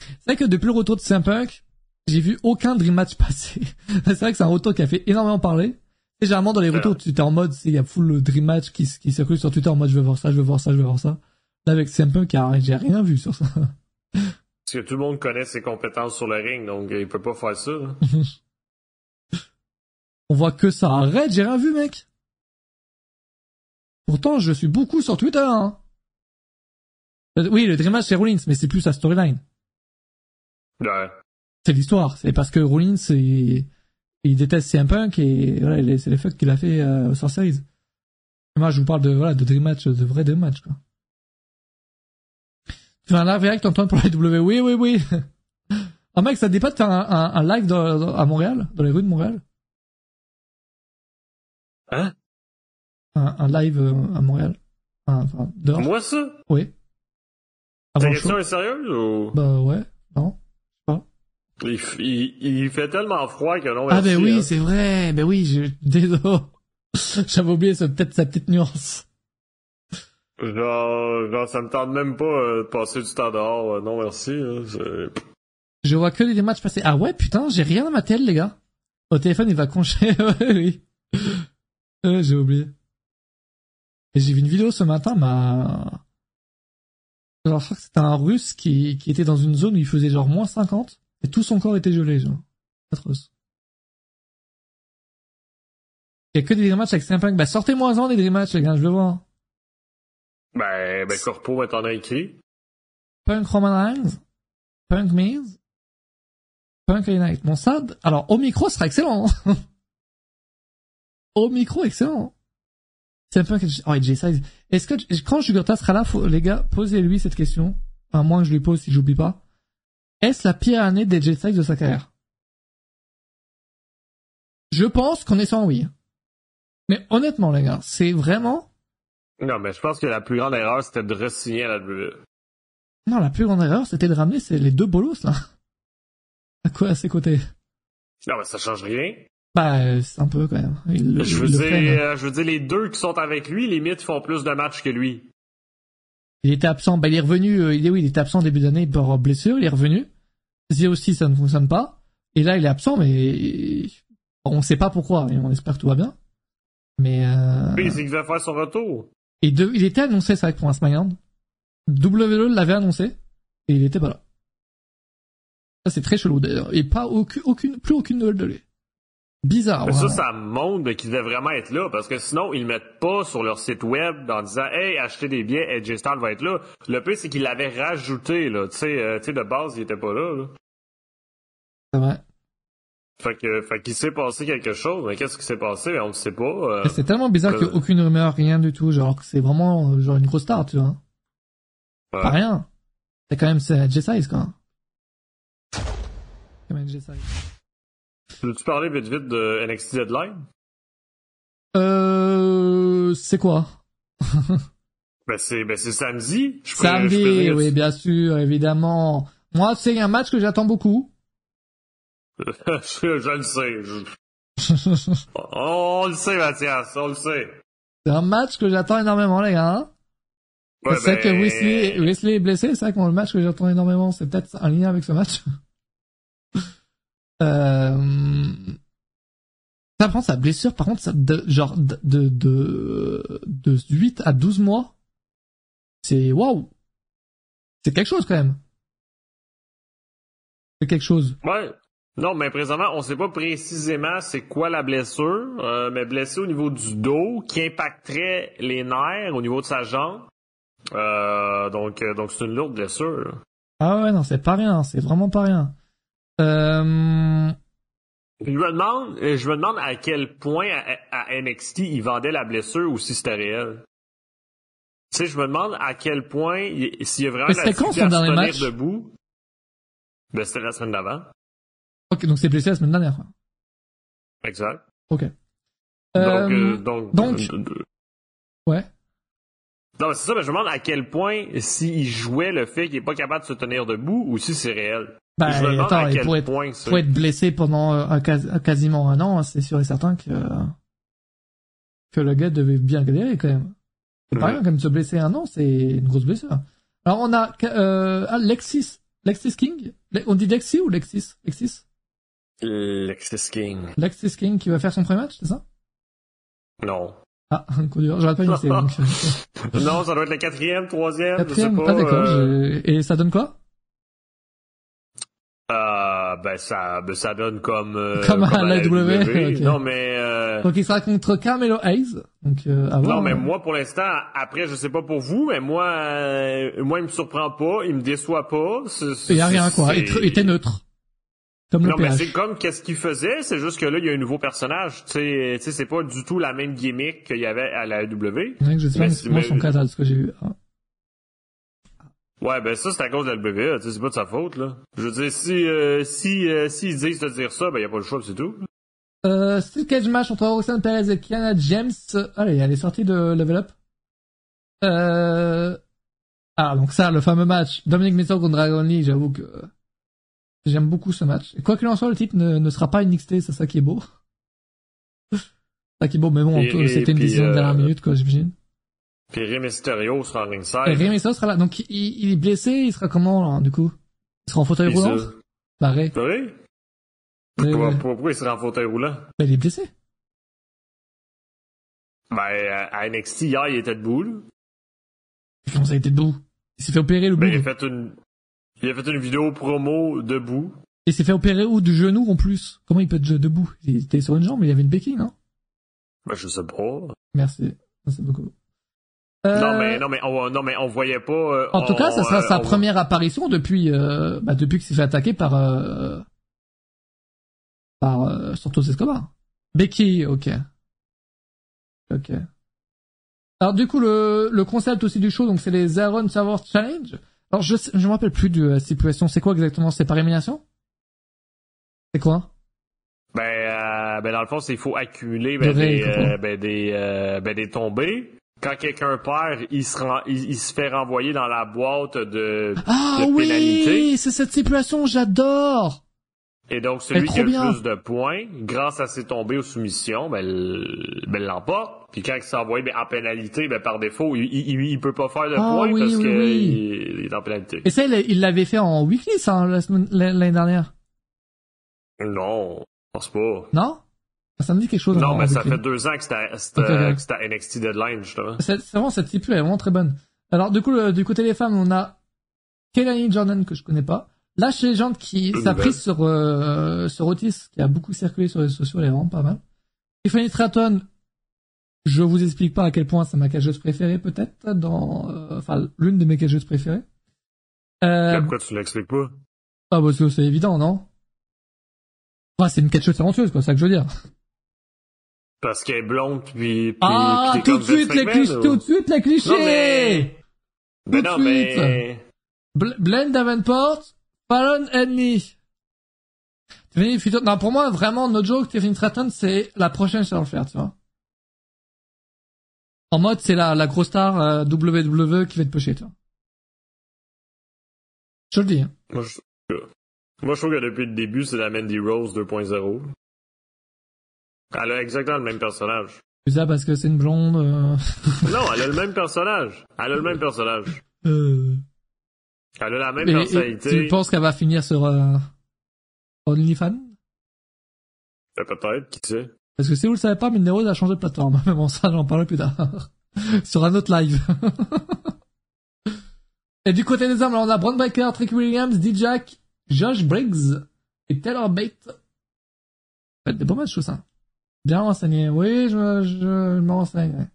A: C'est vrai que depuis le retour de CM Punk, j'ai vu aucun Dream Match passer. c'est vrai que c'est un retour qui a fait énormément parler. Et généralement, dans les retours, tu es en mode, il y a full Dream Match qui, qui circule sur Twitter en mode, je veux voir ça, je veux voir ça, je veux voir ça. Là, avec CM Punk, j'ai rien vu sur ça.
B: Parce que tout le monde connaît ses compétences sur le ring, donc il peut pas faire ça.
A: On voit que ça. Arrête, j'ai rien vu, mec. Pourtant, je suis beaucoup sur Twitter, hein. Euh, Oui, le Dream Match, c'est Rollins, mais c'est plus sa storyline.
B: Ouais.
A: C'est l'histoire. C'est parce que Rollins, il, il déteste CM Punk et voilà, il est- c'est les fucks qu'il a fait euh, sur Series. Moi, je vous parle de, voilà, de Dream Match, de vrai Dream Match, quoi. Tu fais un live direct, Antoine, pour la W. Oui, oui, oui. Ah, mec, ça te dit pas de faire un, un, un live dans- dans- à Montréal, dans les rues de Montréal?
B: Hein?
A: Un, un live euh, à Montréal. Enfin, dehors.
B: Moi, ça?
A: Oui.
B: Ta question est sérieuse ou?
A: Bah ouais, non.
B: Il, il, il fait tellement froid que non,
A: Ah ben oui,
B: hein.
A: c'est vrai. Ben oui, je... désolé. J'avais oublié peut-être sa petite nuance.
B: Genre, genre, ça me tente même pas euh, de passer du temps dehors. euh, non, merci. hein, c'est-
A: Je vois que des matchs passer. Ah ouais, putain, j'ai rien dans ma télé, les gars. Au téléphone, il va concher. ouais, oui. Ouais, j'ai oublié. Et j'ai vu une vidéo ce matin, ma... Alors, je crois que c'était un russe qui, qui était dans une zone où il faisait genre moins 50, et tout son corps était gelé, genre. Atroce. Il y a que des dream matchs avec CM Punk. Bah, sortez-moi-en des dream matchs, les gars, je veux voir.
B: Ben, ben, Corpo t'en a écrit.
A: Punk Roman Reigns, Punk Miz, Punk Knight. Bon ça, d- alors au micro ce sera excellent. hein. au micro excellent. C'est un peu oh et J-Size. Est-ce que quand Jugurta sera là, faut, les gars, posez-lui cette question. À moins que je lui pose si j'oublie pas. Est-ce la pire année des J-Size de sa carrière? Je pense qu'on est sans oui. Mais honnêtement les gars, c'est vraiment
B: Non, mais je pense que la plus grande erreur, c'était de re-signer à la WWE.
A: non la plus grande erreur, c'était de ramener les deux bolos là. À quoi à ses côtés?
B: Non, mais ça change rien.
A: Bah, c'est un peu quand même. Il
B: Je veux
A: il le
B: dire,
A: fait, mais-
B: euh, je veux dire, les deux qui sont avec lui, limite, font plus de matchs que lui.
A: Il était absent. Bah, il est revenu. euh, il est oui, il était absent au début d'année pour blessure. Il est revenu. The aussi, ça ne fonctionne pas. Et là, il est absent, mais on sait pas pourquoi. Et on espère que tout va bien. Mais euh...
B: Puis, c'est qu'il va faire son retour.
A: et de... il était annoncé, c'est vrai, pour un SmackDown. WWE l'avait annoncé et il était pas là. Ça, c'est très chelou d'ailleurs. Et pas aucune, aucune, plus aucune nouvelle de lui. Bizarre.
B: Mais ça, ça montre qu'il devait vraiment être là, parce que sinon, ils mettent pas sur leur site web en disant « Hey, achetez des billets, AJ Styles va être là ». Le pire, c'est qu'ils l'avaient rajouté, là. Tu sais, euh, tu sais, de base, il était pas là, là.
A: C'est vrai.
B: Fait que, fait qu'il s'est passé quelque chose, mais qu'est-ce qui s'est passé? On ne sait pas. euh.
A: C'est tellement bizarre qu'il n'y a
B: euh,
A: aucune rumeur, rien du tout. Genre que c'est vraiment euh, genre une grosse star, tu vois.
B: Ouais.
A: Pas rien. C'est quand même c'est J-Size, quoi. Quand même J-Size.
B: Veux-tu parler vite vite de NXT Deadline?
A: Euh, c'est quoi?
B: Ben c'est, ben c'est samedi. Je peux- je
A: Samedi,
B: peux dire-
A: oui, bien sûr, évidemment. Moi, c'est un match que j'attends beaucoup.
B: je, je le sais. je- On, le sait, Mathias, on le sait.
A: c'est un match que j'attends énormément, les gars. hein.
B: Ouais,
A: c'est
B: ben,
A: que Wesley, Wesley est blessé, c'est vrai que le match que j'attends énormément, c'est peut-être un lien avec ce match. Euh... Ça prend sa blessure, par contre, ça, de, genre, de, de, de, de 8 à 12 mois, c'est waouh! C'est quelque chose, quand même. C'est quelque chose.
B: Ouais. Non, mais présentement, on sait pas précisément c'est quoi la blessure, euh, mais blessé au niveau du dos qui impacterait les nerfs au niveau de sa jambe. Euh, donc, euh, donc c'est une lourde blessure.
A: Ah ouais, non, c'est pas rien, c'est vraiment pas rien. Euh...
B: Je me demande, euh, je me demande à quel point à, à NXT ils vendaient la blessure ou si c'était réel. Tu sais, je me demande à quel point il- s'il y a vraiment
A: Mais
B: la
A: quand
B: difficulté
A: son
B: à se tenir
A: match?
B: debout? Ben, c'était la semaine d'avant.
A: Ok, donc c'est blessé la semaine dernière.
B: Exact.
A: Ok.
B: Donc,
A: Euh,
B: donc,
A: donc- Ouais.
B: Non, mais c'est ça, mais je me demande à quel point s'il jouait le fait qu'il est pas capable de se tenir debout ou si c'est réel.
A: Bah,
B: je me
A: attends,
B: à quel
A: pour être,
B: point
A: pour être blessé pendant euh, un quas- quasiment un an, c'est sûr et certain que que le gars devait bien galérer quand même. C'est pas
B: Ouais.
A: rien, quand même, de se blesser un an, c'est une grosse blessure. Alors on a euh, ah, Lexis, Lexis King? On dit Lexi ou Lexis? Lexis?
B: Lexis King.
A: Lexis King qui va faire son premier match, c'est ça?
B: Non.
A: Ah, un coup dur, j'aurais pas initié. donc,
B: non, ça doit être le quatrième, troisième,
A: Quatrième,
B: je sais pas.
A: ah d'accord.
B: euh,
A: je- Et ça donne quoi?
B: Euh, ben ça, ben ça donne comme euh,
A: Comme à la W, ok.
B: Non mais euh,
A: Donc il sera contre Carmelo Hayes. Donc euh, à voir,
B: non mais moi pour l'instant, après je sais pas pour vous, mais moi, euh, moi il me surprend pas, il me déçoit pas.
A: Il y a rien quoi. Il était neutre. Comme le
B: Non, mais c'est comme qu'est-ce qu'il faisait, c'est juste que là, il y a un nouveau personnage. Tu sais, c'est pas du tout la même gimmick qu'il y avait à la W.
A: Ouais, je sais pas,
B: Mais
A: mais moi son cadre ce que j'ai vu. hein.
B: Ouais, ben ça, c'est à cause de la WWE, tu sais, c'est pas de sa faute, là. Je veux dire, si, euh, si, euh, s'ils disent de dire ça, ben y a pas le choix, c'est tout.
A: Euh, Steel Cage match entre Roxanne Perez et Kiana James. Allez, elle est sortie de Level Up. Euh... Ah, donc ça, le fameux match. Dominic Mysterio contre Dragon Lee, j'avoue que j'aime beaucoup ce match. Quoi qu'il en soit, le titre ne, ne sera pas NXT, c'est ça qui est beau. c'est ça qui est beau, mais bon, c'était une décision de
B: euh,
A: dernière minute, quoi, j'imagine.
B: Puis Rey Mysterio sera en ringside.
A: Et Rey Mysterio sera là. Donc, il, il est blessé, il sera comment, là, du coup? Il sera en fauteuil roulant?
B: ça-
A: Bah.
B: Oui?
A: Ouais,
B: Pourquoi, il serait en fauteuil roulant?
A: Bah, il est blessé.
B: Ben, à NXT, hier, il était debout, là.
A: Comment ça a été debout? Il s'est fait opérer le bout.
B: Ben, il a fait une, il a fait une vidéo promo debout.
A: Il s'est fait opérer où? Du genou, en plus. Comment il peut être debout? Il était sur une jambe, il avait une béquille, non?
B: Ben, je sais pas.
A: Merci. Merci beaucoup. Euh,
B: Non, mais, non, mais, on, non, mais on voyait pas, euh,
A: En tout
B: on-
A: cas, ça sera
B: euh,
A: sa
B: on-
A: première apparition depuis, euh, bah, depuis qu'il s'est fait attaquer par, euh, par, euh, Santos Escobar. Becky, ok. Ok. Alors, du coup, le, le concept aussi du show, donc, c'est les Iron Server Challenge. Alors, je, je me rappelle plus de la stipulation. C'est quoi exactement? C'est par élimination? C'est quoi?
B: Ben, euh, ben dans le fond, c'est il faut accumuler ben,
A: De
B: des, euh, ben, des, euh, ben, des tombées. Quand quelqu'un perd, il se, rend, il, il se fait renvoyer dans la boîte de,
A: Ah
B: de
A: oui! C'est cette stipulation, j'adore!
B: Et donc, celui qui a le plus de points, grâce à ses tombées aux soumissions, ben, ben l'emporte. Puis quand il s'est envoyé ben, en pénalité, ben, par défaut, il, il, peut pas faire de
A: Ah
B: points
A: oui,
B: parce
A: oui,
B: qu'il
A: oui.
B: il est en pénalité.
A: Et ça, il l'avait fait en weekly, l'année dernière?
B: Non, je pense pas.
A: Non? Ça me dit quelque chose.
B: Non,
A: en
B: mais ça fait deux ans que c'était à- c'était
A: Ok, ok.
B: que c'était à NXT Deadline, justement.
A: C'est vraiment cette type elle est vraiment très bonne. Alors du coup, le- du côté des femmes, on a Kelly Jordan que je connais pas. Lâche Legend qui
B: Une
A: sa
B: nouvelle.
A: prise sur euh, sur Otis qui a beaucoup circulé sur les réseaux sociaux, elle est vraiment pas mal. Tiffany Stratton, je vous explique pas à quel point c'est ma cageuse préférée peut-être dans euh, enfin l'une de mes cageuses préférées. Euh,
B: Pourquoi tu l'expliques pas?
A: ah bah c'est évident, non? Enfin, c'est une cageuse talentueuse quoi, c'est ça que je veux dire.
B: Parce qu'elle est blonde, puis... puis
A: ah,
B: puis
A: tout de suite les
B: McMahon,
A: clichés,
B: ou-
A: tout de suite les clichés.
B: Non, mais- Ben non,
A: de
B: mais...
A: Bl- Blaine Davenport, Fallon Henley. Non, pour moi, vraiment, no joke, Tiffany Stratton, c'est la prochaine Charlotte Flair, tu vois. En mode, c'est la, la grosse star euh, WWE qui va te pusher, tu vois. Je le dis. hein.
B: Moi, je... Moi, je trouve que depuis le début, c'est la Mandy Rose 2.0. Elle a exactement le même personnage.
A: C'est ça parce que c'est une blonde. Euh...
B: Non, elle a le même personnage. Elle a le même personnage.
A: euh,
B: Elle a la même
A: et- et
B: personnalité.
A: tu penses qu'elle va finir sur euh... OnlyFans?
B: Ben, Peut-être, qui sait.
A: Parce que si vous le savez pas, Minero a changé de plateforme. Mais bon, ça, j'en parlerai plus tard. Sur un autre live. et du côté des hommes, alors on a Braun Breaker, Trick Williams, D-Jack, Josh Briggs et Taylor Bate. Faites des beaux matchs, tout ça. Bien renseigné. Oui, je, je, je me renseigne.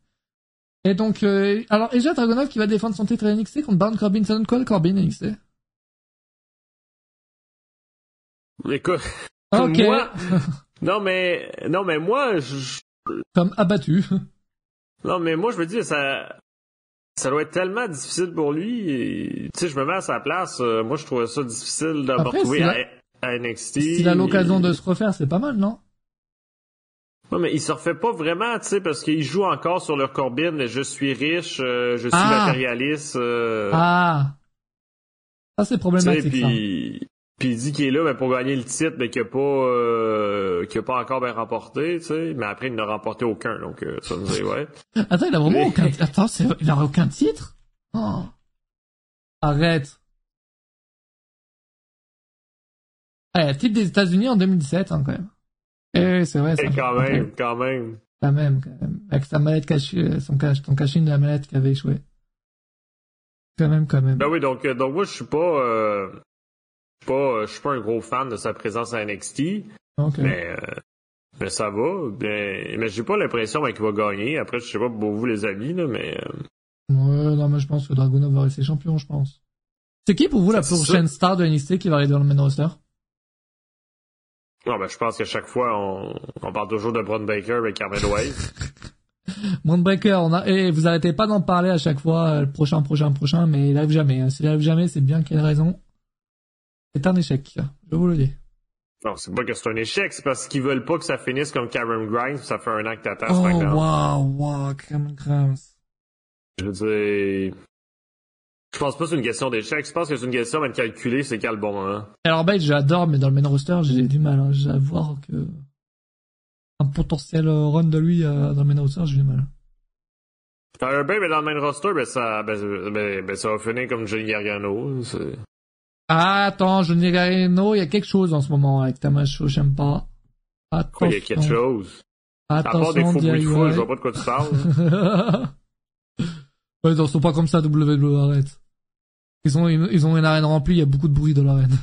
A: Et donc, euh, alors, Eja Dragonov qui va défendre son titre à NXT contre Baron Corbin. Ça donne quoi le Corbin NXT?
B: Écoute,
A: Ok.
B: Moi- non mais, non mais moi, je,
A: Comme abattu.
B: non mais moi je me dis ça, ça doit être tellement difficile pour lui. Tu sais, je me mets à sa place. euh, moi, je trouvais ça difficile de me retrouver à NXT.
A: S'il a l'occasion de se refaire, c'est pas mal, non?
B: Ouais, mais il se refait pas vraiment, tu sais, parce qu'il joue encore sur leur Corbin. Je suis riche, euh, je suis
A: Ah.
B: matérialiste. euh,
A: Ah! Ça, c'est problématique, ça.
B: puis, puis il dit qu'il est là ben, pour gagner le titre, mais qu'il n'a pas, euh, qu'il a pas encore bien remporté, tu sais. Mais après, il n'a remporté aucun, donc euh, ça me dit ouais.
A: Attends, il a vraiment
B: Mais-
A: aucun, attends, il a aucun titre? Oh. Arrête. Ah, titre des États-Unis en 2017, hein, quand même. Eh, c'est vrai, ça.
B: Et quand même, quand même.
A: Quand même, quand même. Avec sa mallette cachée, son cache, ton cachet de la mallette qui avait échoué. Quand même, quand même.
B: Ben oui, donc, euh, donc moi, je suis pas, euh, je suis pas, euh, je suis pas un gros fan de sa présence à NXT, mais, euh, mais ça va. Ben, mais j'ai pas l'impression ben, qu'il va gagner. Après, je sais pas pour vous les amis, là, mais euh,
A: Ouais, non, mais je pense que Dragunov va rester champion, je pense. C'est qui pour vous la prochaine star de NXT qui va arriver dans le main roster?
B: Non, ben, je pense qu'à chaque fois, on, on parle toujours de Braun Baker et Carmelo Wave.
A: Moonbreaker, on a, et vous arrêtez pas d'en parler à chaque fois, euh, le prochain, prochain, prochain, mais il arrive jamais. hein. S'il arrive jamais, c'est bien qu'il y ait raison? C'est un échec, je vous le dis.
B: non, c'est pas que c'est un échec, c'est parce qu'ils veulent pas que ça finisse comme Karen Grimes, ça fait un an que t'attends
A: Oh, wow, wow, Cameron Grimes.
B: Je veux dire, je pense pas que c'est une question d'échec, je pense que c'est une question de calculer c'est quel bon moment.
A: Alors, Bate, j'adore, mais dans le main roster, j'ai du mal, hein. J'ai à voir que, un potentiel euh, run de lui, euh, dans le main roster, j'ai du mal.
B: Un ben, mais dans le main roster, ben ça, ben, ben, ben ça va finir comme Johnny Gargano. c'est-
A: Ah, attends, Johnny Gargano, il y a quelque chose en ce moment avec Tamacho, j'aime pas. Attention.
B: Quoi, il y a quelque chose? À part des
A: Attention
B: faux bruits de
A: arriver.
B: je vois pas de quoi tu parles.
A: ouais, ils sont pas comme ça, WWE, arrête. Ils ont, une, ils ont une arène remplie, il y a beaucoup de bruit dans l'arène.
B: c'est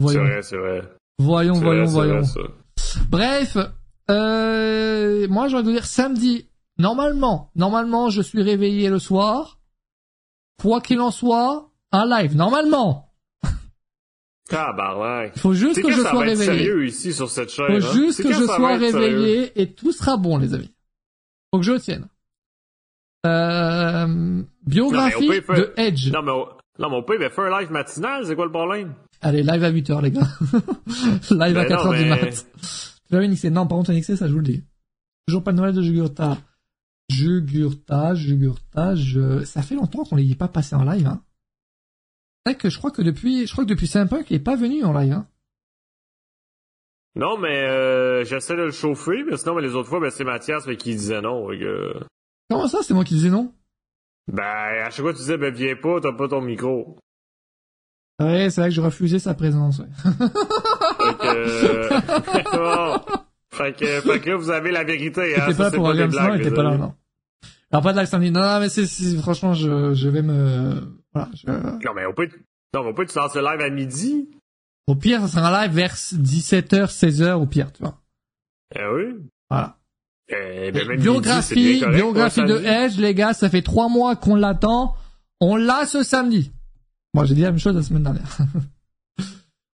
A: Voyons,
B: vrai, c'est vrai.
A: voyons,
B: C'est
A: voyons,
B: vrai,
A: voyons.
B: vrai, ça.
A: Bref, euh, moi envie de dire samedi. Normalement, normalement, je suis réveillé le soir. Quoi qu'il en soit, un live. Normalement,
B: Tabarnak.
A: il faut juste
B: C'est
A: que je sois réveillé.
B: sérieux ici sur cette chaîne.
A: faut
B: hein?
A: juste que je sois réveillé et tout sera bon, les amis. Faut que je le tienne. Euh, biographie
B: Non,
A: de Edge.
B: Non, mais, on- non, mais on peut ben, faire un live matinal, c'est quoi le problème?
A: Allez, live à 8h, les gars. live à
B: Ben
A: 4h
B: non,
A: du mat. Nixé. Non, par contre, nixé, ça, je vous le dis. Toujours pas de Noël de Jugurta. Jugurta, Jugurta, je... Ça fait longtemps qu'on l'ait pas passé en live, hein. C'est vrai que je crois que depuis, je crois que depuis Saint-Punk, il est pas venu en live, hein.
B: Non, mais euh, j'essaie de le chauffer, mais sinon, mais les autres fois, ben, c'est Mathias mais qui disait non. fait que-
A: Comment ça, c'est moi qui disais non?
B: Ben, à chaque fois, tu disais, ben, viens pas, t'as pas ton micro.
A: Ouais, c'est vrai que je refusais sa présence, ouais.
B: Fait que... euh, bon. Fait que, fait que là, vous avez la vérité, hein.
A: T'étais
B: Ça,
A: pas
B: c'est
A: pour non,
B: blagues,
A: il était pas là, non. Alors, pas de live samedi. Non, non, mais c'est, c'est- franchement, je, je vais me, voilà, je...
B: Non, mais on peut, non, mais on peut, tu lances le live à midi.
A: Au pire, ça sera un live vers 17h, 16h, au pire, tu vois.
B: Eh oui.
A: Voilà.
B: Eh ben, même
A: biographie,
B: midi, correct,
A: biographie de. Edge, les gars, ça fait trois mois qu'on l'attend. On l'a ce samedi. Moi, j'ai dit la même chose la semaine dernière.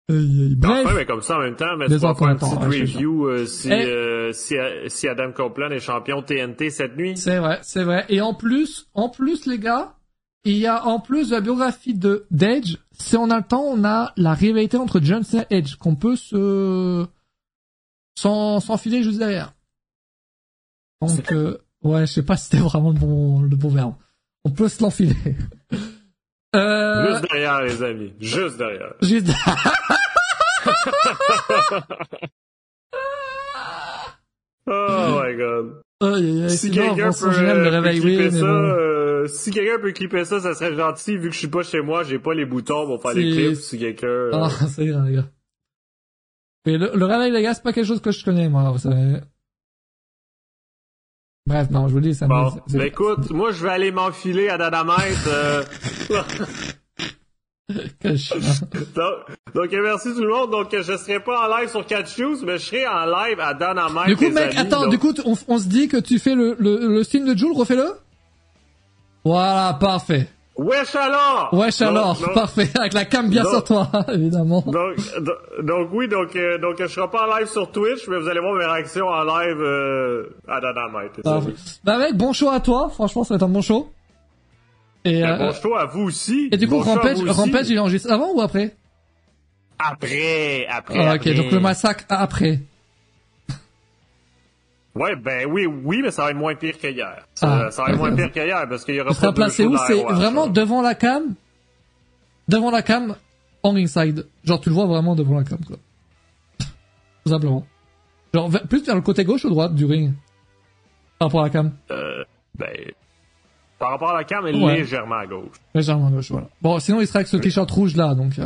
A: Bref,
B: Enfin, mais comme ça, en même temps, mais tu vas faire une
A: attend,
B: petite review euh, si,
A: Eh.
B: euh, si, si Adam Copeland est champion TNT cette nuit.
A: c'est vrai, c'est vrai. Et en plus, en plus, les gars, il y a en plus de la biographie de d'Edge, si on a le temps, on a la rivalité entre Johnson et Edge qu'on peut se s'en s'enfiler juste derrière. Donc, euh, ouais, je sais pas si c'était vraiment le bon le bon verbe. On peut se l'enfiler. Euh,
B: Juste derrière, les amis. Juste derrière.
A: Juste...
B: Oh my god. Si quelqu'un peut, clipper
A: oui,
B: ça,
A: bon.
B: euh, si quelqu'un peut clipper ça, ça serait gentil, vu que je suis pas chez moi, j'ai pas les boutons pour faire les clips, si quelqu'un... euh,
A: Ah, c'est grave, les gars. Mais le, le réveil, les gars, c'est pas quelque chose que je connais, moi, vous savez. Bref, non, je vous le dis, ça me...
B: Bon,
A: c'est-
B: ben écoute, moi je vais aller m'enfiler à Dynamite. euh, donc, donc, merci tout le monde. Donc je serai pas en live sur Catch News, mais je serai en live à Dynamite.
A: Du coup, mec,
B: amis.
A: attends,
B: Donc,
A: du coup, on, on se dit que tu fais le, le, le signe de Jules, refais-le Voilà, parfait.
B: Wesh alors!
A: Wesh alors,
B: donc-
A: parfait, avec la cam bien sur toi, évidemment.
B: Donc, do- donc oui, donc, euh, donc je serai pas en live sur Twitch, mais vous allez voir mes réactions en live euh, à Dynamite.
A: Parfait.
B: amis.
A: Bah mec, bon show à toi, franchement, ça va être un bon show. Et, euh,
B: bon show à vous aussi.
A: et du coup,
B: Bon
A: Rampage. Rampage, il enregistre avant ou après?
B: Après, après.
A: Ah, Ok,
B: après.
A: donc le massacre après.
B: Ouais, ben oui, oui, mais ça va être moins pire qu'hier. Ça,
A: Ah.
B: ça va être moins pire qu'hier parce qu'il y aura pas shows
A: où? C'est vraiment devant la cam? Devant la cam, en ringside. Genre, tu le vois vraiment devant la cam, quoi. Tout simplement. Genre, plus vers le côté gauche ou droite du ring? Par rapport à la cam?
B: Euh, ben, par rapport à la cam, elle est
A: Ouais.
B: légèrement à gauche.
A: Légèrement à gauche, voilà. Bon, sinon, il sera avec ce t-shirt rouge là, donc... euh,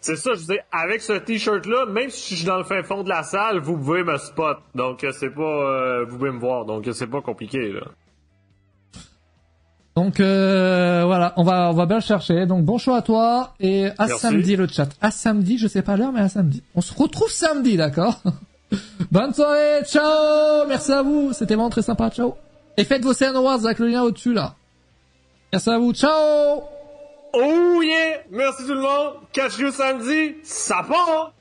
B: c'est ça, je disais, avec ce t-shirt-là, même si je suis dans le fin fond de la salle, vous pouvez me spot. Donc, euh, c'est pas, euh, vous pouvez me voir. Donc, c'est pas compliqué, là.
A: Donc euh, voilà, on va on va bien le chercher. Donc bon choix à toi et à
B: Merci.
A: samedi le chat. À samedi, je sais pas l'heure mais à samedi. On se retrouve samedi, d'accord? Bonne soirée, ciao Merci à vous, c'était vraiment très sympa, ciao. Et faites vos scènes awards avec le lien au-dessus là. Merci à vous, ciao
B: Oh yeah! Merci tout le monde! Catch you samedi! Ça part!